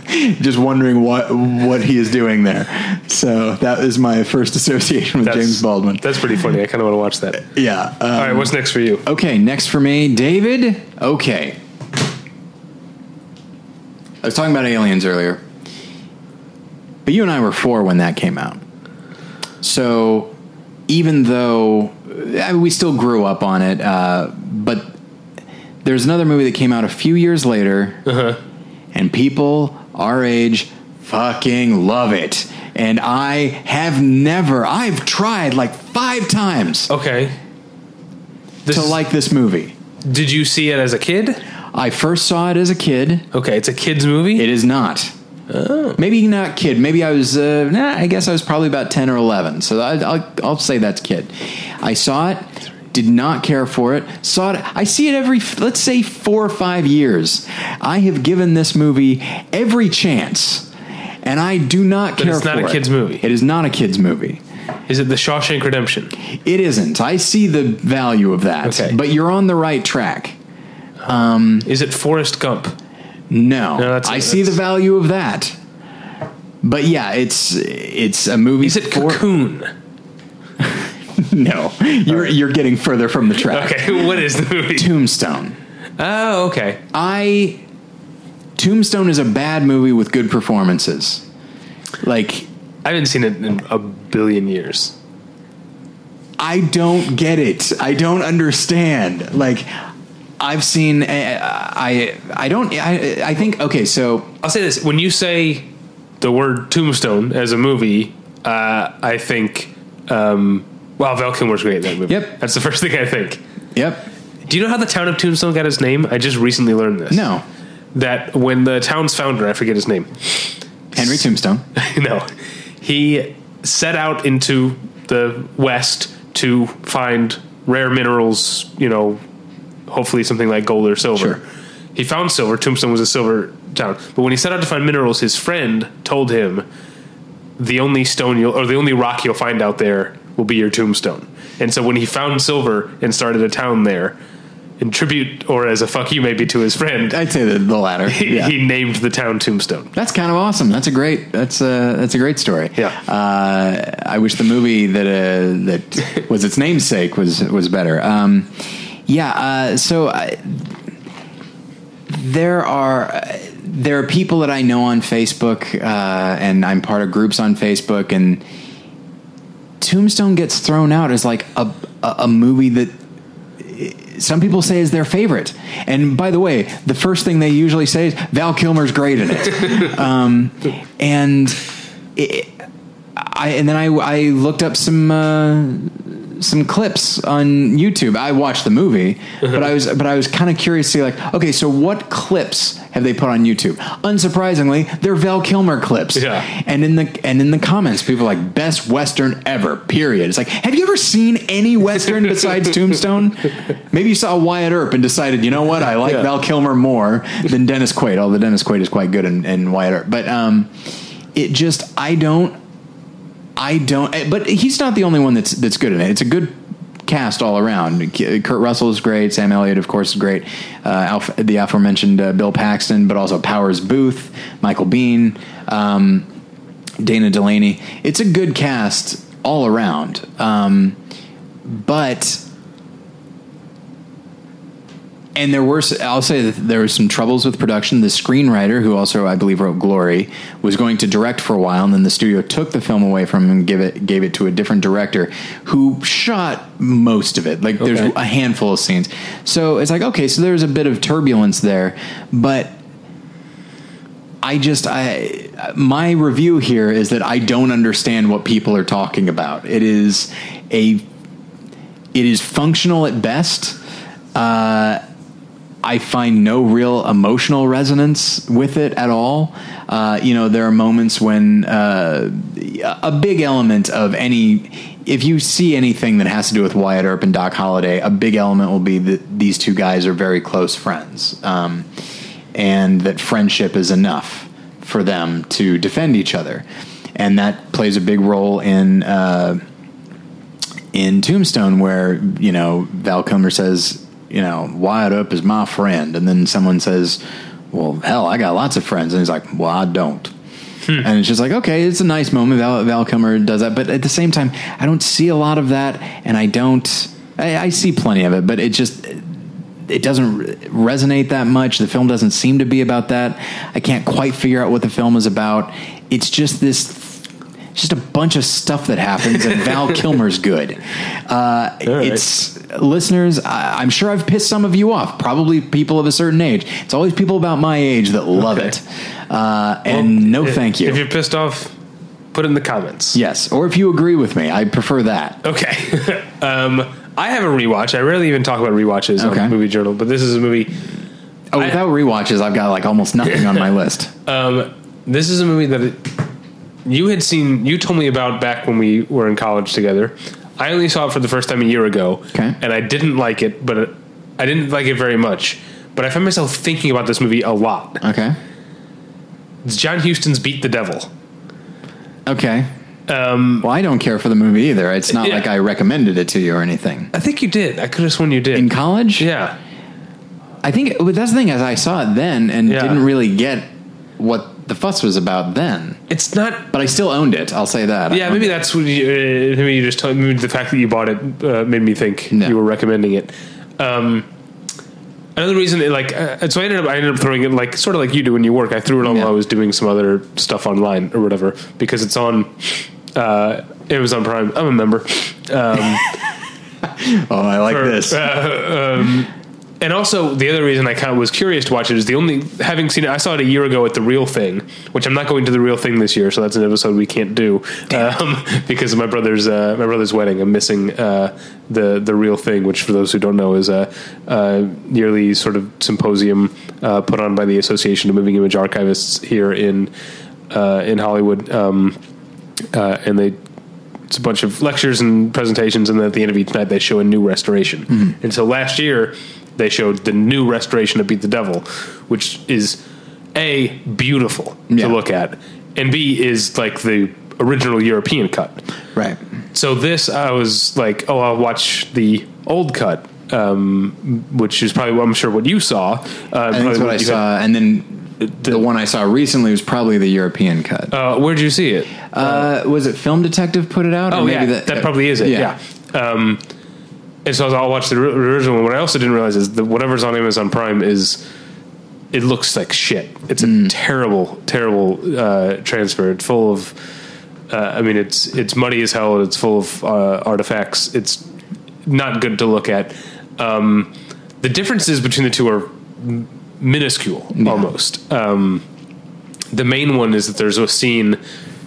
just wondering what what he is doing there. So that is my first association with That's- James Baldwin. That's pretty funny. I kind of want to watch that. Yeah. um, All right, what's next for you? Okay, next for me, David. Okay. I was talking about aliens earlier, but you and I were four when that came out. So even though I mean, we still grew up on it, uh, but there's another movie that came out a few years later, and people our age fucking love it. And I have never, I've tried like five times Okay. This to like this movie. Did you see it as a kid? I first saw it as a kid. Okay, it's a kids movie. It is not. Maybe not kid. Maybe I was. Uh, nah, I guess I was probably about ten or eleven. So I, I'll, I'll say that's kid. I saw it. Did not care for it. Saw it. I see it every. Let's say four or five years. I have given this movie every chance, and I do not care. For it. It's not a it. kid's movie. It is not a kids movie. Is it The Shawshank Redemption? It isn't. I see the value of that. Okay. But you're on the right track. Is it Forrest Gump? No, No, that's- I see the value of that. But yeah, it's it's a movie. Is it for- Cocoon? No, you're you're getting further from the track. Okay, what is the movie? Tombstone. Oh, okay. I Tombstone is a bad movie with good performances. Like I haven't seen it in a billion years. I don't get it. I don't understand. Like I've seen. uh, I I don't. I I think okay. So I'll say this: when you say the word Tombstone as a movie, uh, I think, um, wow, Val Kilmer's great in that movie. Yep. that's the first thing I think. yep. Do you know how the town of Tombstone got its name? I just recently learned this. No. that when the town's founder, I forget his name, Henry Tombstone. no, he set out into the west to find rare minerals. You know, hopefully something like gold or silver. Sure. He found silver. Tombstone was a silver town, but when he set out to find minerals, his friend told him the only stone you'll or the only rock you'll find out there will be your tombstone. And so when he found silver and started a town there, in tribute or as a fuck you maybe to his friend, I'd say the, the latter. he, Yeah. he named the town Tombstone. That's kind of awesome. That's a great. That's a that's a great story. Yeah. Uh, I wish the movie that uh, that was its namesake was was better. Um, yeah. Uh, so I, there are uh, there are people that I know on Facebook, uh, and I'm part of groups on Facebook, and Tombstone gets thrown out as like a a, a movie that some people say is their favorite. And by the way, the first thing they usually say is Val Kilmer's great in it. um, and it, I and then I I looked up some uh, some clips on YouTube. I watched the movie, but I was but I was kind of curious to see like, okay, so what clips have they put on YouTube? Unsurprisingly, they're Val Kilmer clips. Yeah. And in the and in the comments, people are like best western ever. Period. It's like, have you ever seen any western besides Tombstone? Maybe you saw Wyatt Earp and decided, you know what, I like Yeah. Val Kilmer more than Dennis Quaid. Although Dennis Quaid is quite good in, in Wyatt Earp, but um, it just I don't I don't. eh, But he's not the only one that's that's good in it. It's a good cast all around. Kurt Russell is great. Sam Elliott, of course, is great. Uh, Alf, the aforementioned uh, Bill Paxton, but also Powers Boothe, Michael Biehn, um, Dana Delany. It's a good cast all around. Um, but and there were I'll say that there were some troubles with production. The screenwriter, who also I believe wrote Glory, was going to direct for a while, and then the studio took the film away from him and give it gave it to a different director, who shot most of it. Like there's a handful of scenes, so it's like okay, so there's a bit of turbulence there, but. I just I my review here is that I don't understand what people are talking about. It is a it is functional at best. Uh, I find no real emotional resonance with it at all. Uh, you know, there are moments when uh, a big element of any, if you see anything that has to do with Wyatt Earp and Doc Holliday, a big element will be that these two guys are very close friends, um, and that friendship is enough for them to defend each other, and that plays a big role in. Uh, in Tombstone where you know Val Kilmer says, you know, Wyatt Earp is my friend, and then someone says, "Well, hell, I got lots of friends," and he's like, "Well, I don't." Hmm. And it's just like, okay, it's a nice moment. Val, Val Kilmer does that, but at the same time, I don't see a lot of that, and I don't. I, I see plenty of it, but it just it doesn't re- resonate that much. The film doesn't seem to be about that. I can't quite figure out what the film is about. It's just this it's just a bunch of stuff that happens, and Val Kilmer's good. Uh, right. It's listeners. I, I'm sure I've pissed some of you off. Probably people of a certain age. It's always people about my age that love Okay. it. Uh, and no, If- thank you. If you're pissed off, put it in the comments. yes, or if you agree with me, I prefer that. Okay. um, I have a rewatch. I rarely even talk about rewatches Okay. on Movie Journal, but this is a movie. Oh, I- without rewatches, I've got like almost nothing on my list. Um, this is a movie that it, you had seen. You told me about back when we were in college together. I only saw it for the first time a year ago, Okay. and I didn't like it, but I didn't like it very much. But I found myself thinking about this movie a lot. Okay. It's John Huston's "Beat the Devil." Okay. Um, Well, I don't care for the movie either. It's not Yeah. like I recommended it to you or anything. I think you did. I could have sworn you did. In college, yeah. I think but that's the thing. As I saw it then, and Yeah. didn't really get what the fuss was about then. It's not But I still owned it. I'll say that. Yeah, maybe that's what you, uh, maybe you just told maybe the fact that you bought it uh, made me think No. you were recommending it. Um, another reason, it, like, uh, so I ended up I ended up throwing it like sort of like you do when you work. I threw it on Yeah. while I was doing some other stuff online or whatever because it's on uh, Amazon Prime. I'm a member. Um, Oh, I like for- this. uh, um, and also, the other reason I kind of was curious to watch it is the only having seen it. I saw it a year ago at the Real Thing, which I'm not going to the Real Thing this year, so that's an episode we can't do um, because of my brother's uh, my brother's wedding. I'm missing uh, the the Real Thing, which for those who don't know is a, a yearly sort of symposium uh, put on by the Association of Moving Image Archivists here in uh, in Hollywood, um, uh, and they it's a bunch of lectures and presentations, and then at the end of each night they show a new restoration. Mm-hmm. And so last year they showed the new restoration of Beat the Devil, which is a beautiful Yeah. to look at, and b is like the original European cut. right. So this I was like, oh, I'll watch the old cut um, which is probably I'm sure what you saw. Uh, I what I saw, and then the, one I saw recently was probably the European cut. uh, where'd you see it? Uh, was it Film Detective put it out? Oh yeah, that, probably is it. Yeah. Um, and so I'll watch the original one. What I also didn't realize is that whatever's on Amazon Prime is it looks like shit. It's a terrible, terrible uh, transfer. It's full of. Uh, I mean, it's it's muddy as hell. It's full of uh, artifacts. It's not good to look at. Um, the differences between the two are m- minuscule, almost. Um, the main one is that there's a scene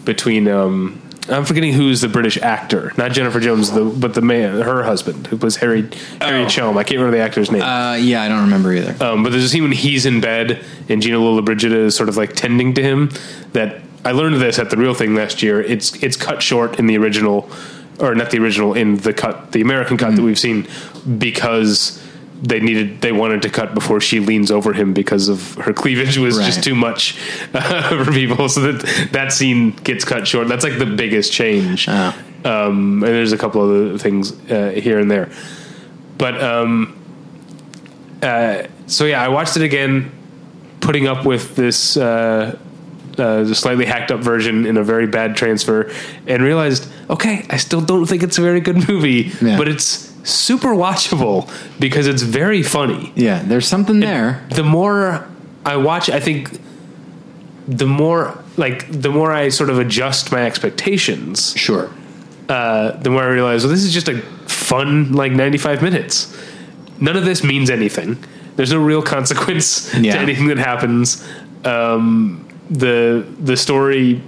between um, I'm forgetting who's the British actor, not Jennifer Jones, the, but the man, her husband, who was Harry Harry Chelm. I can't remember the actor's name. Uh, yeah, I don't remember either. Um, but there's a scene when he's in bed and Gina Lollobrigida is sort of like tending to him. That I learned this at the real thing last year. It's it's cut short in the original, or not the original, in the cut, the American cut that we've seen, because they needed they wanted to cut before she leans over him because of her cleavage was just too much uh, for people. So that that scene gets cut short. That's like the biggest change. Oh. Um, and there's a couple other things uh, here and there, but um, uh, so yeah, I watched it again, putting up with this uh, uh, the slightly hacked up version in a very bad transfer, and realized, okay, I still don't think it's a very good movie, Yeah. but it's super watchable because it's very funny. Yeah, there's something there. The more I watch, I think the more like the more I sort of adjust my expectations Sure. uh, the more I realize, well, this is just a fun like 95 minutes. None of this means anything. There's no real consequence Yeah. to anything that happens. Um, the the story,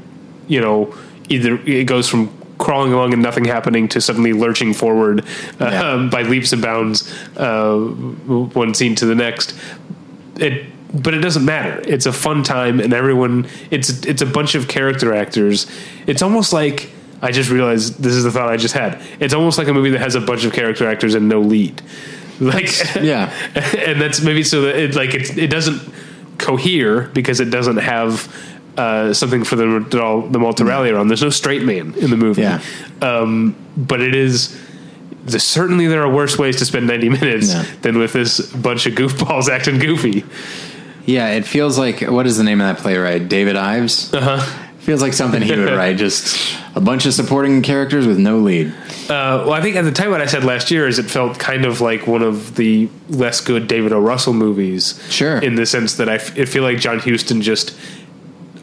you know, either it goes from crawling along and nothing happening to suddenly lurching forward uh, Yeah. by leaps and bounds, uh, one scene to the next. It, but it doesn't matter. It's a fun time, and everyone. It's it's a bunch of character actors. It's almost like I just realized this is the thought I just had. It's almost like a movie that has a bunch of character actors and no lead. Like yeah. and that's maybe so that it like it it doesn't cohere because it doesn't have uh, something for them all them all to rally around. There's no straight man in the movie. Yeah. Um, but it is. The, certainly, there are worse ways to spend 90 minutes Yeah. than with this bunch of goofballs acting goofy. Yeah, it feels like what is the name of that playwright? David Ives. Uh huh. Feels like something he would write. Just a bunch of supporting characters with no lead. Uh, well, I think at the time what I said last year is it felt kind of like one of the less good David O. Russell movies. Sure. In the sense that I, f- I feel like John Huston just,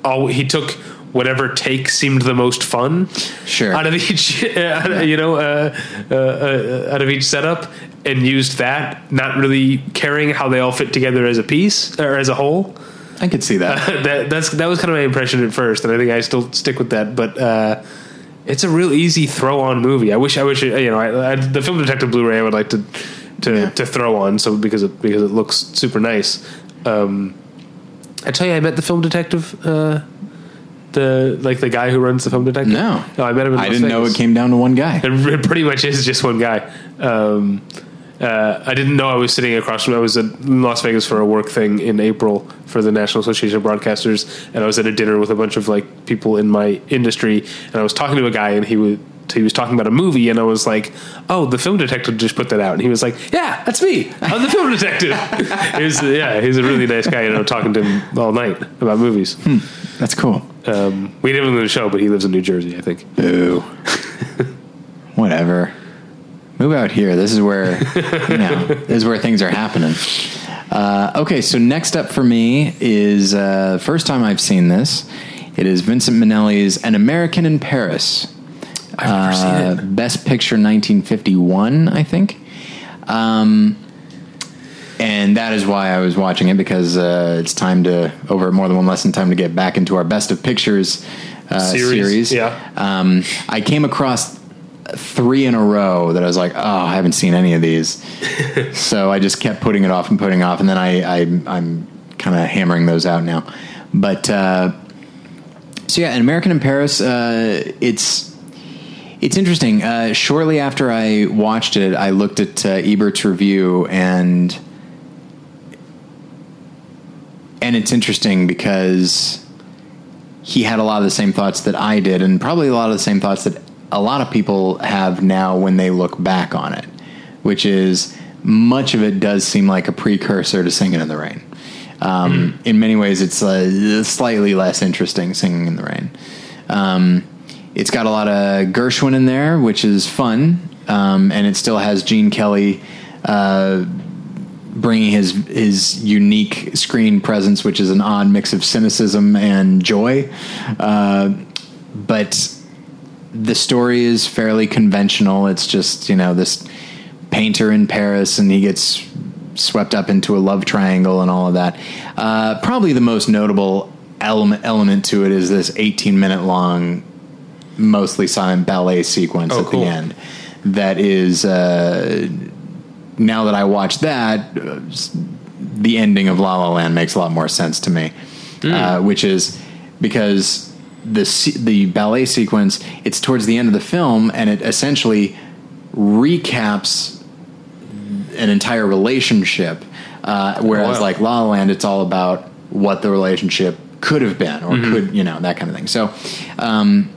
all he took whatever take seemed the most fun. Sure. Out of each, uh, you know, uh, uh, uh, out of each setup, and used that, not really caring how they all fit together as a piece or as a whole. I could see that. that that's that was kind of my impression at first, and I think I still stick with that. But uh, it's a real easy throw on movie. I wish I wish you know I, I, the film detective Blu-ray I would like to to, Yeah. to throw on so because it, because it looks super nice. Um, I tell you, I met the film detective. Uh, the like the guy who runs the film detective. No. I met him. In I Las didn't know it came down to one guy. It pretty much is just one guy. Um, uh, I didn't know I was sitting across from. I was in Las Vegas for a work thing in April for the National Association of Broadcasters, and I was at a dinner with a bunch of like people in my industry, and I was talking to a guy, and he was he was talking about a movie, and I was like, "Oh, the film detective just put that out," and he was like, "Yeah, that's me. I'm the film detective." he was, yeah, he's a really nice guy, and I'm talking to him all night about movies. That's cool. Um, we didn't live in the show, but he lives in New Jersey, I think. Boo. Whatever. Move out here. This is where you know. This is where things are happening. Uh, okay, so next up for me is uh, first time I've seen this. It is Vincent Minnelli's "An American in Paris." I've never Uh, seen it. Best Picture 1951, I think. Um, and that is why I was watching it because uh, it's time to over more than one lesson time to get back into our best of pictures uh, Series, series. yeah. Um, I came across three in a row that I was like, oh, I haven't seen any of these. so I just kept putting it off and putting off, and then I, I I'm kind of hammering those out now. But uh, so yeah, in American in Paris. Uh, it's it's interesting. Uh, shortly after I watched it, I looked at uh, Ebert's review and and it's interesting because he had a lot of the same thoughts that I did, and probably a lot of the same thoughts that a lot of people have now when they look back on it, which is much of it does seem like a precursor to Singing in the Rain. Um, In many ways, it's uh, slightly less interesting Singing in the Rain. Um, it's got a lot of Gershwin in there, which is fun, um, and it still has Gene Kelly uh, bringing his his unique screen presence, which is an odd mix of cynicism and joy. Uh, but the story is fairly conventional. It's just you know this painter in Paris, and he gets swept up into a love triangle and all of that. Uh, probably the most notable element element to it is this 18 minute long, mostly silent ballet sequence Oh, at cool. the end. That is uh, now that I watch that, uh, the ending of La La Land makes a lot more sense to me, uh, which is because the the ballet sequence it's towards the end of the film and it essentially recaps an entire relationship, uh, whereas wow. like La La Land, it's all about what the relationship could have been or could you know that kind of thing. So. Um,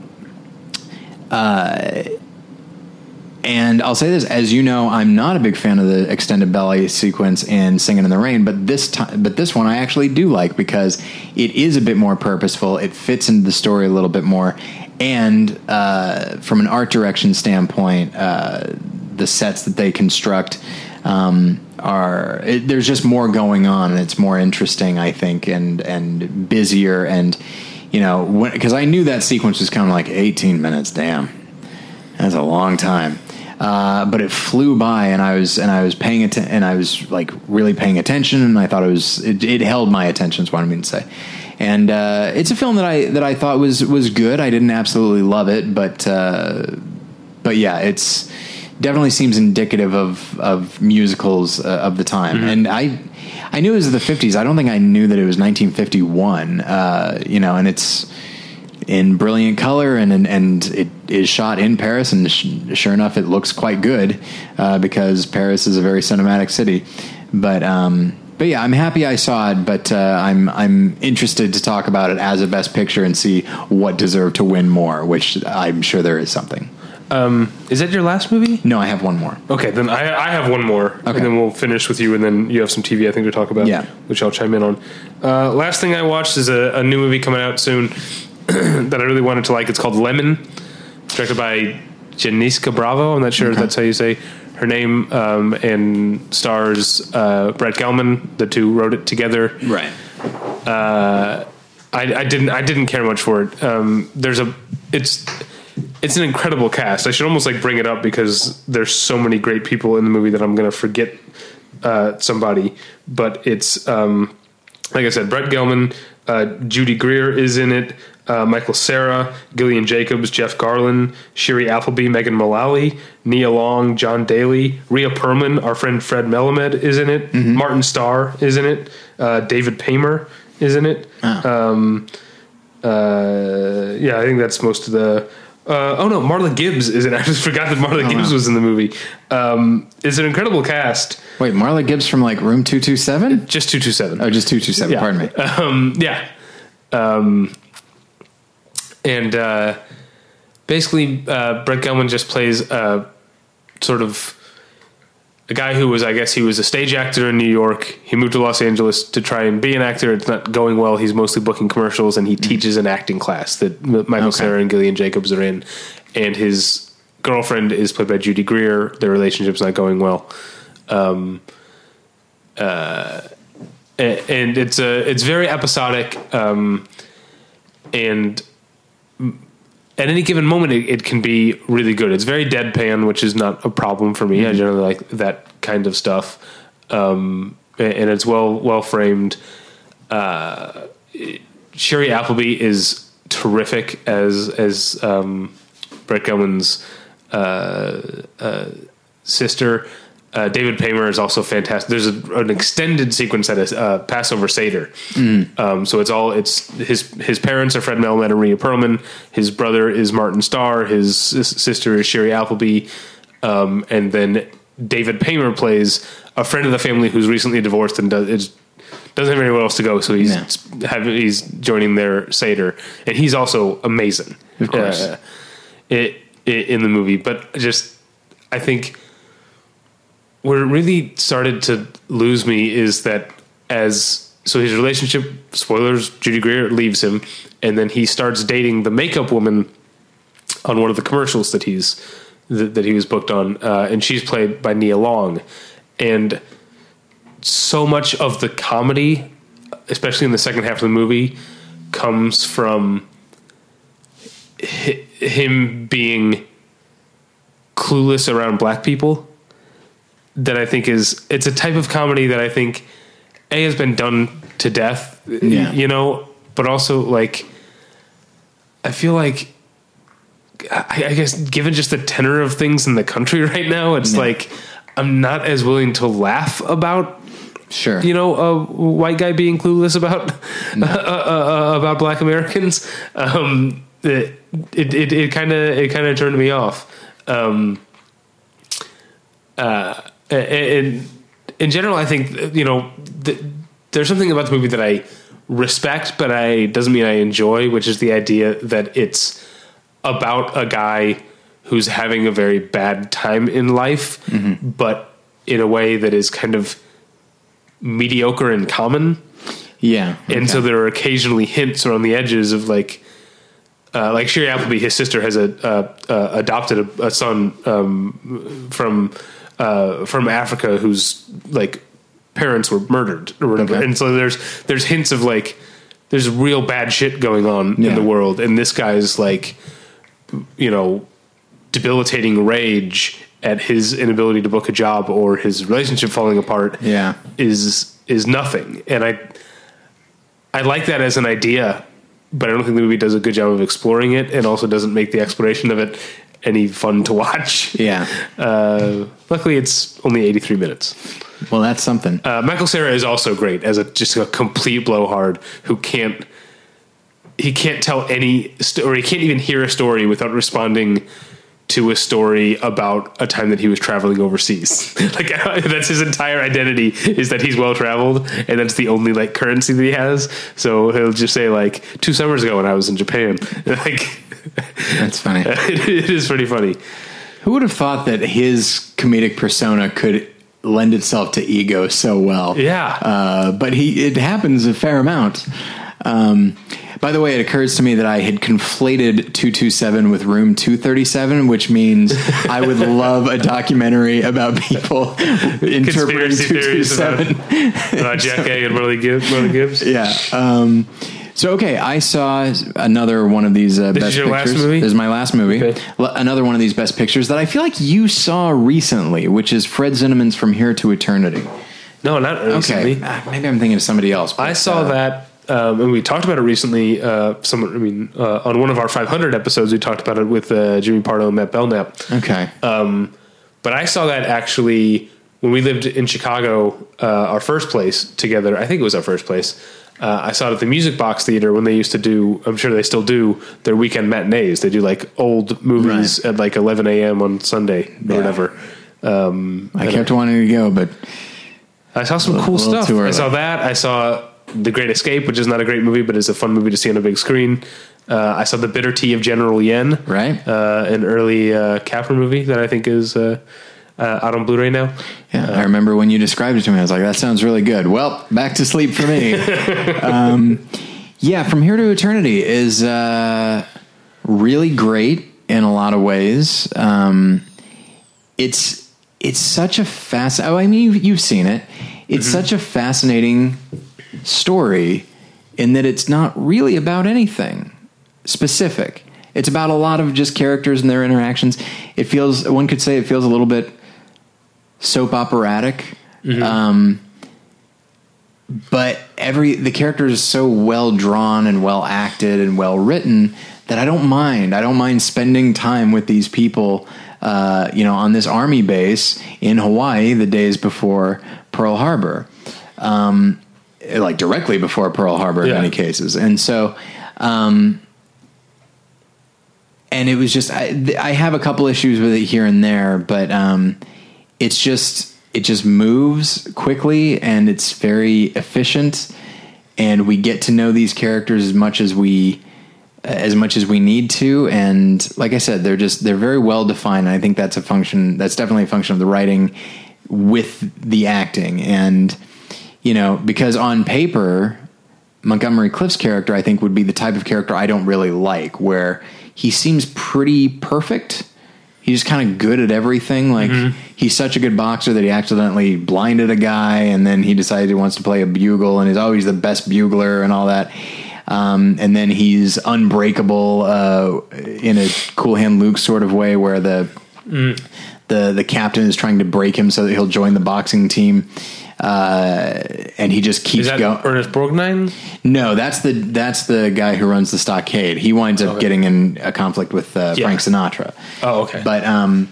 And I'll say this, as you know, I'm not a big fan of the extended belly sequence in "Singing in the Rain," but this time, but this one I actually do like because it is a bit more purposeful. It fits into the story a little bit more, and uh, from an art direction standpoint, uh, the sets that they construct um, are it, there's just more going on, and it's more interesting, I think, and and busier, and you know, because I knew that sequence was kind of like 18 minutes. Damn. That's a long time. Uh, but it flew by, and I was and I was paying attention, and I was like really paying attention, and I thought it was it, it held my attention. Is what I mean to say. And uh, it's a film that I that I thought was was good. I didn't absolutely love it, but uh, but yeah, it's definitely seems indicative of of musicals uh, of the time. And I I knew it was the fifties. I don't think I knew that it was 1951. Uh, you know, and it's in brilliant color and and, and it is shot in Paris and sh- sure enough it looks quite good uh, because Paris is a very cinematic city but um but yeah I'm happy I saw it but uh, I'm I'm interested to talk about it as a best picture and see what deserved to win more which I'm sure there is something Is that your last movie? no I have one more Okay, then I, I have one more, Okay. and then we'll finish with you, and then you have some TV I think to talk about, Yeah. which I'll chime in on. Uh, last thing I watched is a, a new movie coming out soon that I really wanted to like. It's called Lemon, directed by Janicza Bravo. I'm not sure if that's how you say her name, um, and stars uh, Brett Gelman. The two wrote it together. right I, I didn't I didn't care much for it. Um, there's a it's it's an incredible cast. I should almost like bring it up because there's so many great people in the movie that I'm going to forget uh, somebody. But it's um, like I said, Brett Gelman, uh, Judy Greer is in it. Uh, Michael Cera, Gillian Jacobs, Jeff Garlin, Shiri Appleby, Megan Mullally, Nia Long, Jon Daly, Rhea Perlman, our friend Fred Melamed is in it. Martin Starr is in it. Uh, David Paymer is in it. Um, uh, yeah, I think that's most of the. Uh, oh no, Marla Gibbs is in. it. I just forgot that Marla Gibbs wow. was in the movie. Um, it's an incredible cast. wait Marla Gibbs from like room 227 Just two two seven. oh just 227 Yeah. pardon me Um, yeah. Um, and uh, basically, uh, Brett Gelman just plays uh, sort of a guy who was, I guess, he was a stage actor in New York. He moved to Los Angeles to try and be an actor. It's not going well. He's mostly booking commercials, and he teaches an acting class that Michael Mm-hmm. Okay. Cera and Gillian Jacobs are in. And his girlfriend is played by Judy Greer. Their relationship's not going well. A- and it's a it's very episodic um, and at any given moment it, it can be really good. It's very deadpan which is not a problem for me. I generally like that kind of stuff. Um, and it's well well framed. Uh, shiri appleby is terrific as as um, brett gelman's uh, uh, sister. Uh, David Paymer is also fantastic. There's a, an extended sequence at a uh, Passover Seder. Um, so it's all it's his his parents are Fred Melamed and Rhea Perlman. His brother is Martin Starr. His sis- sister is Shiri Appleby. Um, and then David Paymer plays a friend of the family who's recently divorced and does is, doesn't have anywhere else to go. So he's Yeah. have, he's joining their Seder, and he's also amazing. Of course. Uh, it, it in the movie, but just I think where it really started to lose me is that as so his relationship spoilers Judy Greer leaves him and then he starts dating the makeup woman on one of the commercials that he's that, that he was booked on uh, and she's played by Nia Long. And so much of the comedy especially in the second half of the movie comes from hi- him being clueless around black people that I think is it's a type of comedy that I think a has been done to death, Yeah. you know, but also like I feel like I, I guess given just the tenor of things in the country right now, it's Yeah. like I'm not as willing to laugh about Sure. you know a white guy being clueless about uh, uh, uh, about black Americans. Um, it it kind of it kind of turned me off. Um, uh, in in general, I think you know th- there's something about the movie that I respect, but I doesn't mean I enjoy, which is the idea that it's about a guy who's having a very bad time in life, but in a way that is kind of mediocre and common. yeah. And so there are occasionally hints around the edges of like, uh, like Shiri Appleby, his sister has a, uh, uh, adopted a, a son um, from uh, from Africa whose like parents were murdered or whatever, Okay. and so there's there's hints of like there's real bad shit going on Yeah. in the world, and this guy's like, you know, debilitating rage at his inability to book a job or his relationship falling apart Yeah. is is nothing and i i like that as an idea but i don't think the movie does a good job of exploring it and also doesn't make the exploration of it any fun to watch Yeah. uh luckily it's only 83 minutes Well, that's something. uh, Michael Cera is also great as a just a complete blowhard who can't he can't tell any story. He can't even hear a story without responding to a story about a time that he was traveling overseas. like that's his entire identity is that he's well traveled, and that's the only like currency that he has. So he'll just say like two summers ago when I was in Japan. like That's funny. it, is pretty funny. Who would have thought that his comedic persona could lend itself to ego so well? Yeah. Uh, but he it happens a fair amount. Um, by the way, it occurs to me that I had conflated 227 with Room 237, which means I would love a documentary about people interpreting Conspiracy theories about, 227. about Jack A and Marley Gibbs. Gibbs. yeah. Um, so okay, I saw another one of these uh, This best is your last pictures. movie? This is my last movie. Okay. L- another one of these best pictures that I feel like you saw recently, which is Fred Zinnemann's From Here to Eternity. No, not recently. Okay, Ah, maybe I'm thinking of somebody else. but, I saw uh, that, um, and we talked about it recently. Uh, someone, I mean, uh, on one of our 500 episodes, we talked about it with uh, Jimmy Pardo and Matt Belknap. Okay. Um, But I saw that actually when we lived in Chicago, uh, our first place together. I think it was our first place. Uh, I saw it at the Music Box Theater when they used to do. I'm sure they still do their weekend matinees. They do like old movies at like 11 a.m. on Sunday or Yeah. whatever. I kept wanting to go, but I saw some cool little stuff. I saw that. I saw The Great Escape, which is not a great movie, but is a fun movie to see on a big screen. Uh, I saw The Bitter Tea of General Yen, Right. Uh, an early uh, Capra movie that I think is uh, uh, out on Blu-ray now. yeah, I remember when you described it to me, I was like, that sounds really good. Well, back to sleep for me. um, yeah, From Here to Eternity is uh, really great in a lot of ways. Um, it's it's such a fast. Oh, I mean, you've, you've seen it. It's such a fascinating story in that it's not really about anything specific. It's about a lot of just characters and their interactions. It feels one could say it feels a little bit soap operatic. Um, but every the character is so well drawn and well acted and well written that I don't mind. I don't mind spending time with these people. Uh, you know, on this army base in Hawaii, the days before Pearl Harbor, um, like directly before Pearl Harbor in many cases, and so. Um, and it was just I, I have a couple issues with it here and there, but um, it's just it just moves quickly and it's very efficient, and we get to know these characters as much as we as much as we need to. And like I said, they're just they're very well defined. I think that's a function. That's definitely a function of the writing. with the acting and you know because on paper Montgomery Clift's character I think would be the type of character I don't really like where he seems pretty perfect he's just kind of good at everything like he's such a good boxer that he accidentally blinded a guy and then he decided he wants to play a bugle and he's always the best bugler and all that. Um, and then he's unbreakable uh, in a cool hand Luke sort of way where the the the captain is trying to break him so that he'll join the boxing team. Uh, and he just Is keeps that going. Ernest Borgnine? No, that's the that's the guy who runs the stockade. He winds up Okay. getting in a conflict with uh, Yeah. Frank Sinatra. Oh, okay. But um,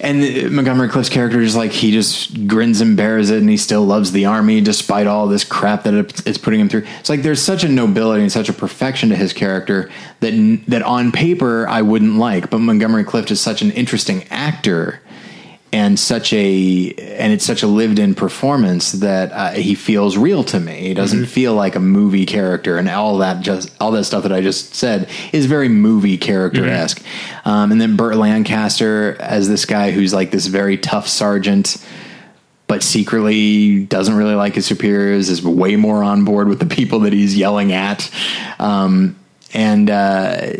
and Montgomery Clift's character is like he just grins and bears it, and he still loves the army despite all this crap that it's putting him through. It's like there's such a nobility and such a perfection to his character that that on paper I wouldn't like, but Montgomery Clift is such an interesting actor and such a and it's such a lived in performance that uh, he feels real to me. He doesn't feel like a movie character, and all that just all that stuff that I just said is very movie character esque. Um, and then Burt Lancaster as this guy who's like this very tough sergeant. But secretly doesn't really like his superiors, is way more on board with the people that he's yelling at. Um, and uh,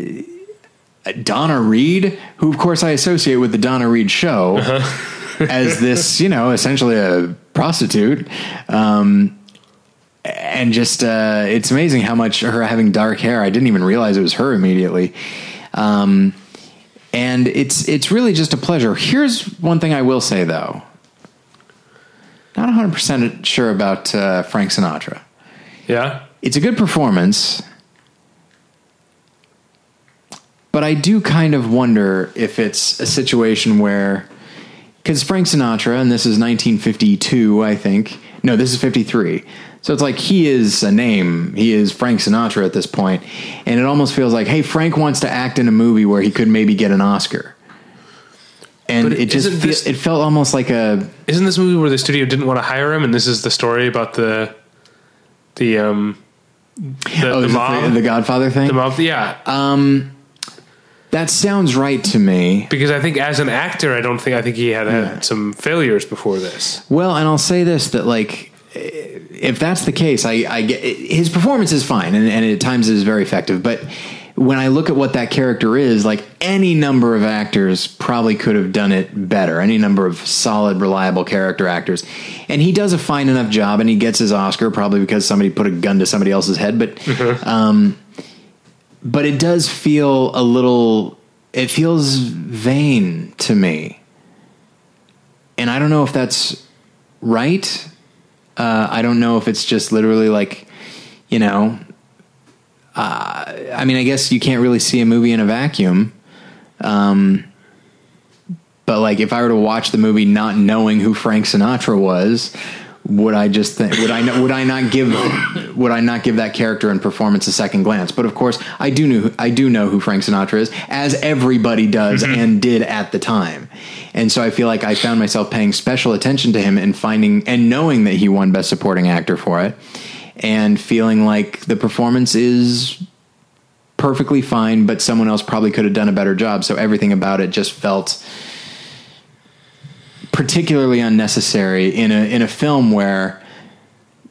Donna Reed, who of course I associate with the Donna Reed show as this, you know, essentially a prostitute. Um, and just, uh, it's amazing how much her having dark hair, I didn't even realize it was her immediately. Um, and it's, it's really just a pleasure. Here's one thing I will say though. Not 100% sure about uh, Frank Sinatra Yeah. it's a good performance, but I do kind of wonder if it's a situation where, because Frank Sinatra, and this is 1952, I think. No, this is 53. So it's like he is a name. He is Frank Sinatra at this point, and it almost feels like, hey, Frank wants to act in a movie where he could maybe get an Oscar. And But it just fe- this- it felt almost like a Isn't this movie where the studio didn't want to hire him, and this is the story about the the um the, oh, the mob? the, the Godfather thing. the mob, yeah. That sounds right to me. because I think as an actor, I don't think I think he had had some failures before this. Well, and I'll say this that like if that's the case, I, I get his performance is fine and, and at times it is very effective. But when I look at what that character is, like any number of actors probably could have done it better. Any number of solid, reliable character actors, and he does a fine enough job, and he gets his Oscar probably because somebody put a gun to somebody else's head. But um, but it does feel a little. It feels vain to me, and I don't know if that's right. Uh, I don't know if it's just literally like, you know, uh, I mean, I guess you can't really see a movie in a vacuum. Um, but like, if I were to watch the movie not knowing who Frank Sinatra was, would I just think would I know, would I not give would I not give that character and performance a second glance? But of course, I do know I do know who Frank Sinatra is, as everybody does mm-hmm. and did at the time. And so I feel like I found myself paying special attention to him and finding and knowing that he won Best Supporting Actor for it, and feeling like the performance is perfectly fine, but someone else probably could have done a better job. So everything about it just felt particularly unnecessary in a in a film where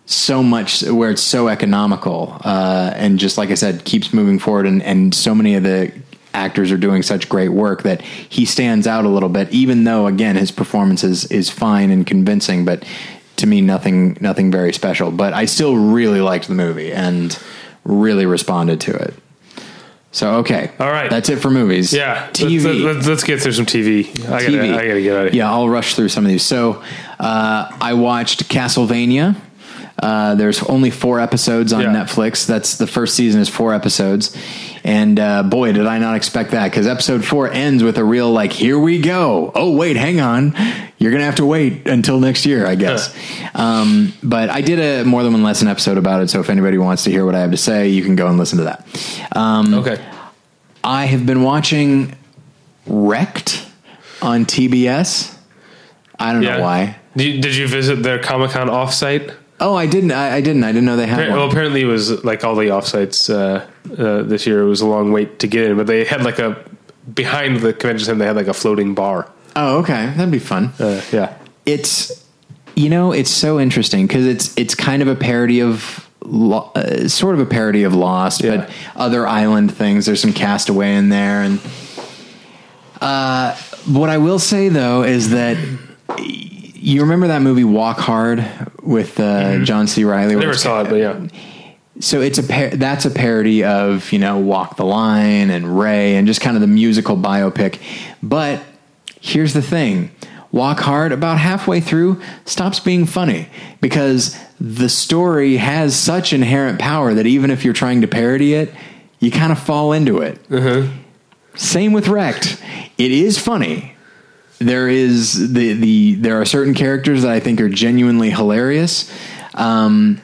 so much where it's so economical uh, and just like I said keeps moving forward and and so many of the actors are doing such great work that he stands out a little bit even though again his performance is is fine and convincing but to me nothing nothing very special. But I still really liked the movie and really responded to it so okay All right. that's it for movies Yeah, TV Let's, let's, let's get through some TV. I gotta, I gotta get out of here. Yeah, I'll rush through some of these. So uh, I watched Castlevania. Uh, there's only four episodes on Yeah. Netflix. That's the first season is four episodes, and uh, boy, did I not expect that because episode four ends with a real like, here we go. Oh wait, hang on, you're gonna have to wait until next year, I guess. um, but I did a more than one lesson episode about it, so if anybody wants to hear what I have to say, you can go and listen to that. Um, Okay. I have been watching Wrecked on TBS. I don't Yeah. know why. Did you, did you visit their Comic Con offsite? Oh, I didn't. I, I didn't. I didn't know they had Well, one. apparently it was like all the offsites uh, uh, this year. It was a long wait to get in, but they had like a behind the convention center. They had like a floating bar. Oh, okay. That'd be fun. Uh, yeah. it's you know it's so interesting because it's it's kind of a parody of Lo- uh, sort of a parody of Lost, Yeah. but other island things. There's some Castaway in there, and uh, what I will say though is that you remember that movie Walk Hard with uh, John C. Reilly. Never saw it, but yeah. so it's a par- that's a parody of you know Walk the Line and Ray and just kind of the musical biopic. But here's the thing: Walk Hard about halfway through stops being funny because the story has such inherent power that even if you're trying to parody it, you kind of fall into it. Same with Wrecked. It is funny. There is the the there are certain characters that I think are genuinely hilarious. Um,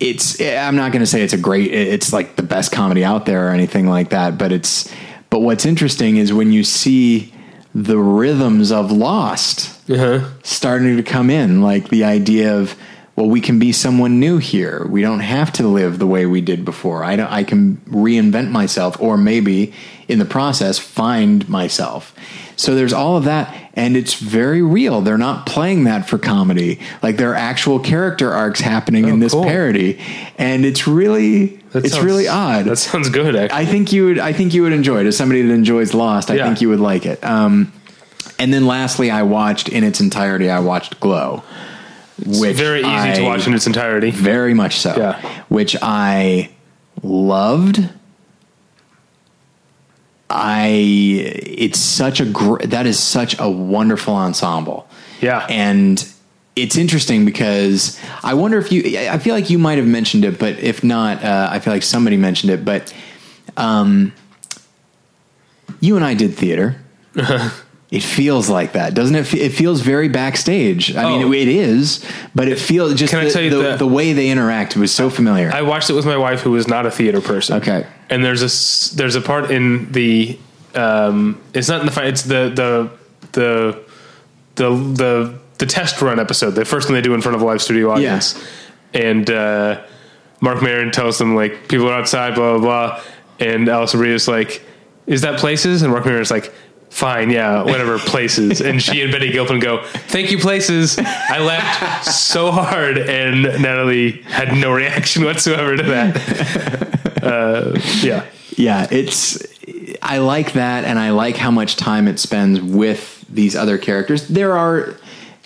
it's I'm not going to say it's a great it's like the best comedy out there or anything like that, but it's but what's interesting is when you see the rhythms of Lost Uh-huh. starting to come in, like the idea of well, we can be someone new here. We don't have to live the way we did before. I don't, I can reinvent myself, or maybe in the process find myself. So there's all of that, and it's very real. They're not playing that for comedy. Like there are actual character arcs happening in Oh, this cool. parody, and it's really That it's sounds- really odd. That sounds good, actually. I think you would. I think you would enjoy it. As somebody that enjoys Lost, I Yeah. think you would like it. Um, and then lastly, I watched in its entirety. I watched Glow, which Very easy I- to watch in its entirety. Very much so. Yeah. Which I loved. I. It's such a gr- that is such a wonderful ensemble. Yeah. And it's interesting because I wonder if you, I feel like you might have mentioned it, but if not, uh, I feel like somebody mentioned it, but um, you and I did theater. it feels like that, doesn't it? It feels very backstage. I Oh. mean, it is, but it feels just Can I the, tell you the, the way they interact was so familiar. I watched it with my wife, who was not a theater person. Okay. And there's a there's a part in the um, it's not in the fight. It's the the the the the the test run episode, the first one they do in front of a live studio audience. And uh, Marc Maron tells them like people are outside, blah blah blah. And Alison Brie is like, "Is that places?" And Marc Maron is like. Fine, yeah, whatever, places. And she and Betty Gilpin go, Thank you, places. I laughed so hard, and Natalie had no reaction whatsoever to that. Uh, yeah. yeah, it's I like that and I like how much time it spends with these other characters. There are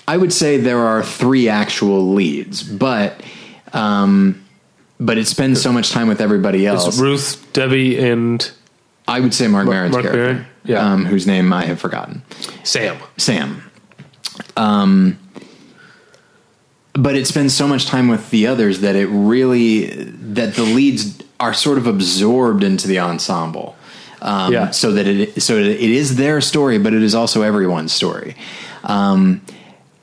I would say there are three actual leads, but um but it spends so much time with everybody else. It's Ruth, Debbie, and I would say Marc Maron's Mark character, Maron? Yeah. um, whose name I have forgotten. Sam. Sam. Um, but it spends so much time with the others that it really that the leads are sort of absorbed into the ensemble. Um, Yeah. So that it so it is their story, but it is also everyone's story. Um,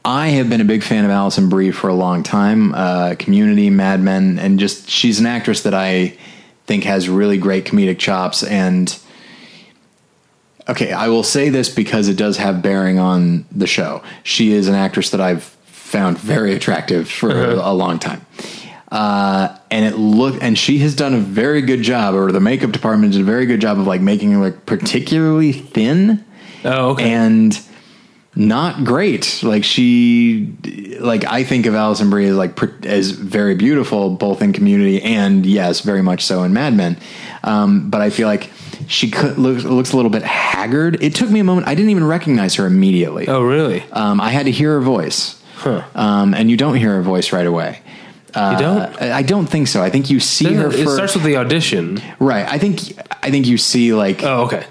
I have been a big fan of Alison Brie for a long time. Uh, Community, Mad Men, and just she's an actress that I think has really great comedic chops and okay, I will say this because it does have bearing on the show. She is an actress that I've found very attractive for a, a long time. Uh, and it look, and she has done a very good job, or the makeup department did a very good job of like making her look particularly thin Oh, okay. and not great. Like she, like I think of Alison Brie as like pr- as very beautiful, both in Community and yes, very much so in Mad Men. Um, but I feel like she could, looks, looks a little bit haggard. It took me a moment. I didn't even recognize her immediately. oh, really? Um, I had to hear her voice, Huh. um, and you don't hear her voice right away. Uh, You don't? I I don't think so. I think you see her. it For, starts with the audition. right. I think. I think you see like Oh, okay.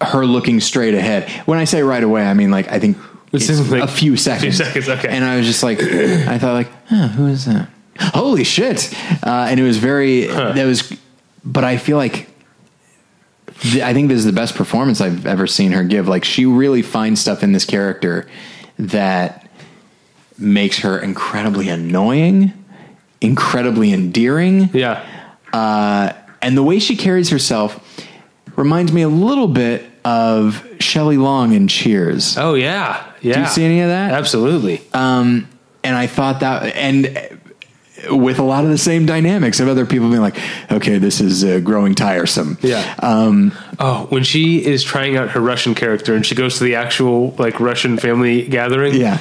her looking straight ahead. When I say right away, I mean like I think This it's is like a few seconds. seconds, okay. And I was just like, I thought like, huh, who is that? Holy shit! Uh, and it was very. That was, but I feel like. I think this is the best performance I've ever seen her give. Like she really finds stuff in this character that makes her incredibly annoying, incredibly endearing Yeah. uh, and the way she carries herself reminds me a little bit of Shelley Long in Cheers. Oh, yeah. Yeah. Do you see any of that? Absolutely. Um, and I thought that, and with a lot of the same dynamics of other people being like, okay, this is uh, growing tiresome. Yeah. Um, oh, when she is trying out her Russian character and she goes to the actual like Russian family gathering. yeah.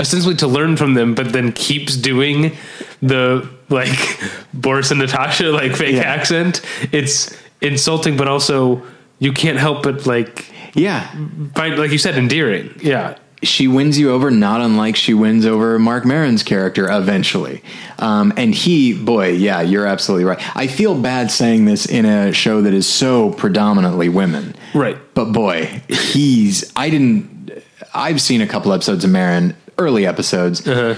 ostensibly to learn from them, but then keeps doing the like Boris and Natasha like fake Yeah. accent. It's insulting, but also you can't help but like Yeah. find like you said endearing. Yeah, she wins you over, not unlike she wins over Marc Maron's character eventually. Um, and he, boy, yeah, you're absolutely right. I feel bad saying this in a show that is so predominantly women. right. But boy, he's, I didn't, I've seen a couple episodes of Maron, early episodes. Uh-huh.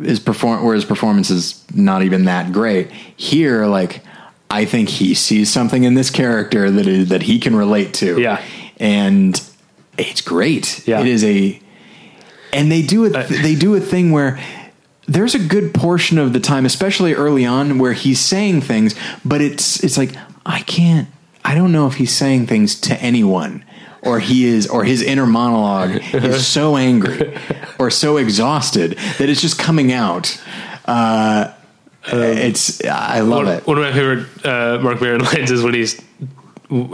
His perform, where his performance is not even that great. Here, like, I think he sees something in this character that is, that he can relate to. Yeah. And it's great. Yeah. It is a, and they do a they do a thing where there's a good portion of the time, especially early on, where he's saying things, but it's it's like I can't. I don't know if he's saying things to anyone, or he is, or his inner monologue is so angry or so exhausted that it's just coming out. Uh, it's I love one, it. one of my favorite uh, Marc Maron lines is when he's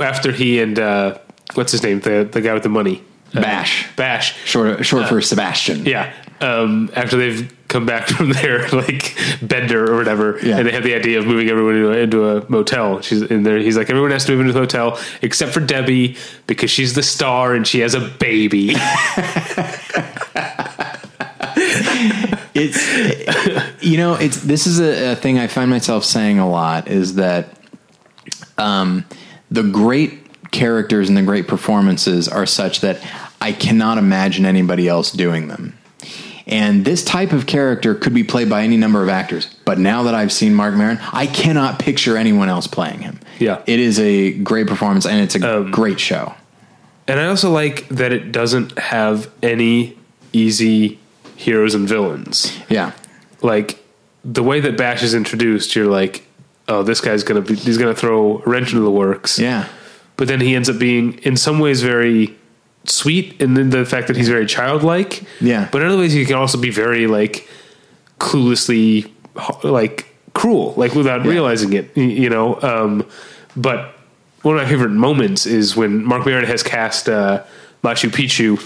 after he and uh, what's his name the the guy with the money Uh, Bash. Bash Short short for Sebastian. Yeah. Um, after they've come back from their like bender or whatever, Yeah. and they have the idea of moving everyone into a, into a motel. She's in there. He's like, everyone has to move into the hotel except for Debbie because she's the star and she has a baby. it's you know it's this is a, a thing I find myself saying a lot is that um, the great characters and the great performances are such that I cannot imagine anybody else doing them. And this type of character could be played by any number of actors. But now that I've seen Marc Maron, I cannot picture anyone else playing him. Yeah. It is a great performance and it's a um, great show. and I also like that it doesn't have any easy heroes and villains. Yeah. like the way that Bash is introduced, you're like, oh, this guy's gonna be he's gonna throw a wrench into the works. Yeah. But then he ends up being in some ways very sweet and then the fact that he's very childlike. Yeah. But in other ways he can also be very like cluelessly like cruel, like without realizing it, you know. Um but one of my favorite moments is when Marc Maron has cast uh Machu Picchu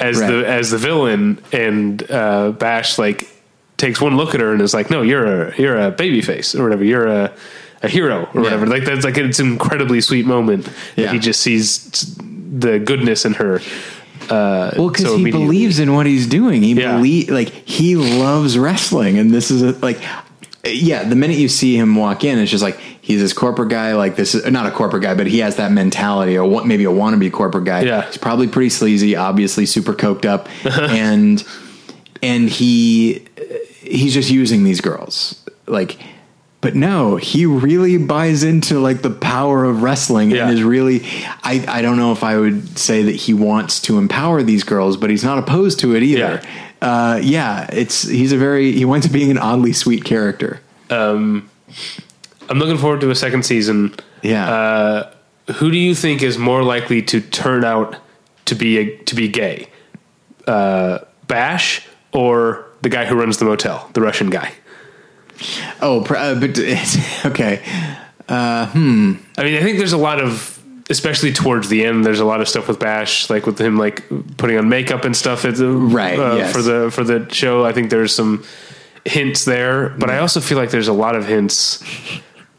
as Right. the as the villain and uh Bash like takes one look at her and is like, "No, you're a you're a baby face or whatever. You're a a hero or whatever." Like that's like it's an incredibly sweet moment that Yeah. he just sees the goodness in her. Uh, Well, because so he believes in what he's doing. He Yeah. believe like he loves wrestling, and this is a, like, yeah. The minute you see him walk in, it's just like he's this corporate guy. Like this is not a corporate guy, but he has that mentality, or what maybe a wannabe corporate guy. Yeah. he's probably pretty sleazy, obviously super coked up, and and he he's just using these girls like. But no, he really buys into like the power of wrestling Yeah. and is really I, I don't know if I would say that he wants to empower these girls, but he's not opposed to it either. Yeah. Uh, yeah, it's he's a very he went to being an oddly sweet character. I'm looking forward to a second season. Yeah. Uh, who do you think is more likely to turn out to be a, to be gay? Uh, Bash or the guy who runs the motel, the Russian guy? Oh, pr- uh, but it's, okay. I mean, I think there's a lot of, especially towards the end, there's a lot of stuff with Bash, like with him like putting on makeup and stuff. At the, Right, uh, yes. For the for the show, I think there's some hints there, but I also feel like there's a lot of hints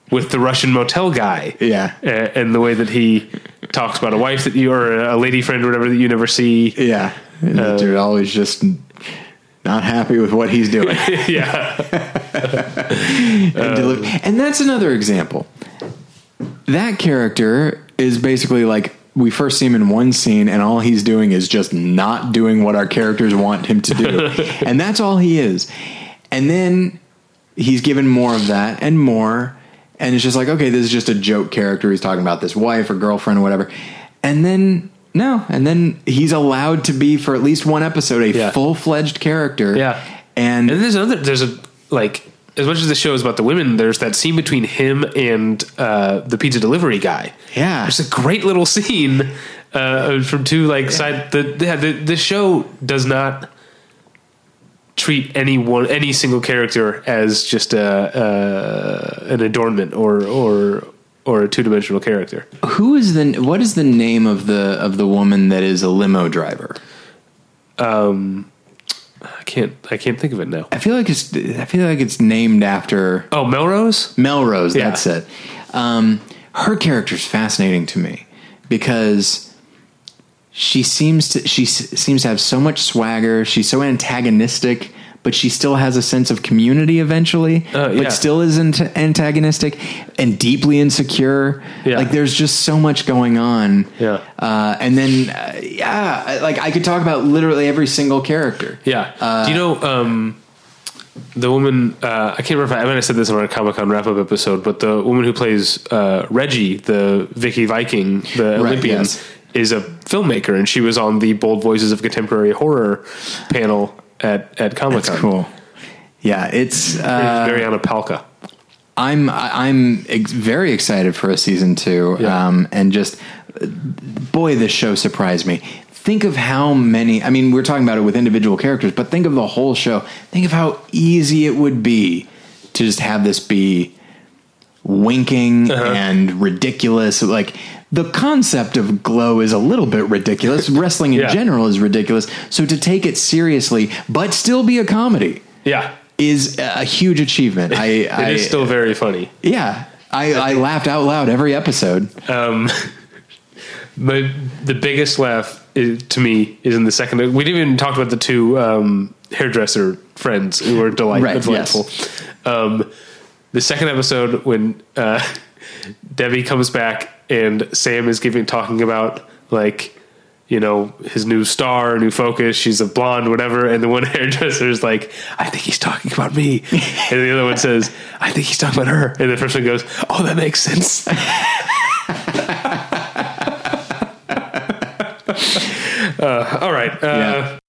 with the Russian motel guy. Yeah. A- and the way that he talks about a wife that you or a lady friend or whatever that you never see. Yeah. Dude always just not happy with what he's doing. yeah, and, deli- and that's another example. That character is basically like we first see him in one scene, and all he's doing is just not doing what our characters want him to do, and that's all he is. And then he's given more of that and more, and it's just like okay, this is just a joke character. He's talking about this wife or girlfriend or whatever, and then. No, and then he's allowed to be for at least one episode a Yeah. full fledged character. Yeah. and, and there's another. There's a like as much as the show is about the women. There's that scene between him and uh, the pizza delivery guy. Yeah. there's a great little scene uh, from two like side. The, yeah, the the show does not treat any one any single character as just a, uh, an adornment or or or a two dimensional character. Who is the what is the name of the of the woman that is a limo driver? Um, I can't I can't think of it now. I feel like it's I feel like it's named after Oh, Melrose. Melrose. Yeah. That's it. Um, her character's fascinating to me because she seems to she s- seems to have so much swagger. She's so antagonistic, but she still has a sense of community eventually. Uh, yeah. But still isn't antagonistic and deeply insecure. Yeah. Like there's just so much going on. Yeah. Uh, and then uh, yeah, like I could talk about literally every single character. Yeah. Uh, Do you know um, the woman? Uh, I can't remember. If I, I might have said this in our Comic Con wrap up episode, but the woman who plays uh, Reggie, the Vicky Viking, the Olympian, yes. is a filmmaker, and she was on the Bold Voices of Contemporary Horror panel at at Comic Con. Cool. Yeah, it's uh, Marianna Palka. I'm I'm ex- very excited for a season two, Yeah. um, and just boy, this show surprised me. Think of how many. I mean, we're talking about it with individual characters, but think of the whole show. Think of how easy it would be to just have this be winking Uh-huh. and ridiculous. Like the concept of glow is a little bit ridiculous. Wrestling in Yeah. general is ridiculous. So to take it seriously, but still be a comedy, Yeah, is a huge achievement. I, it is I still very funny. yeah, I, I laughed out loud every episode. But the biggest laugh is, to me is in the second. We didn't even talk about the two um, hairdresser friends who were delight, Right, delightful. Um, the second episode when uh, Debbie comes back and Sam is giving talking about like you know his new star, new focus. She's a blonde, whatever, and the one hairdresser is like, "I think he's talking about me," and the other one says, "I think he's talking about her," and the first one goes, "Oh, that makes sense." Uh, all right. Uh, Yeah.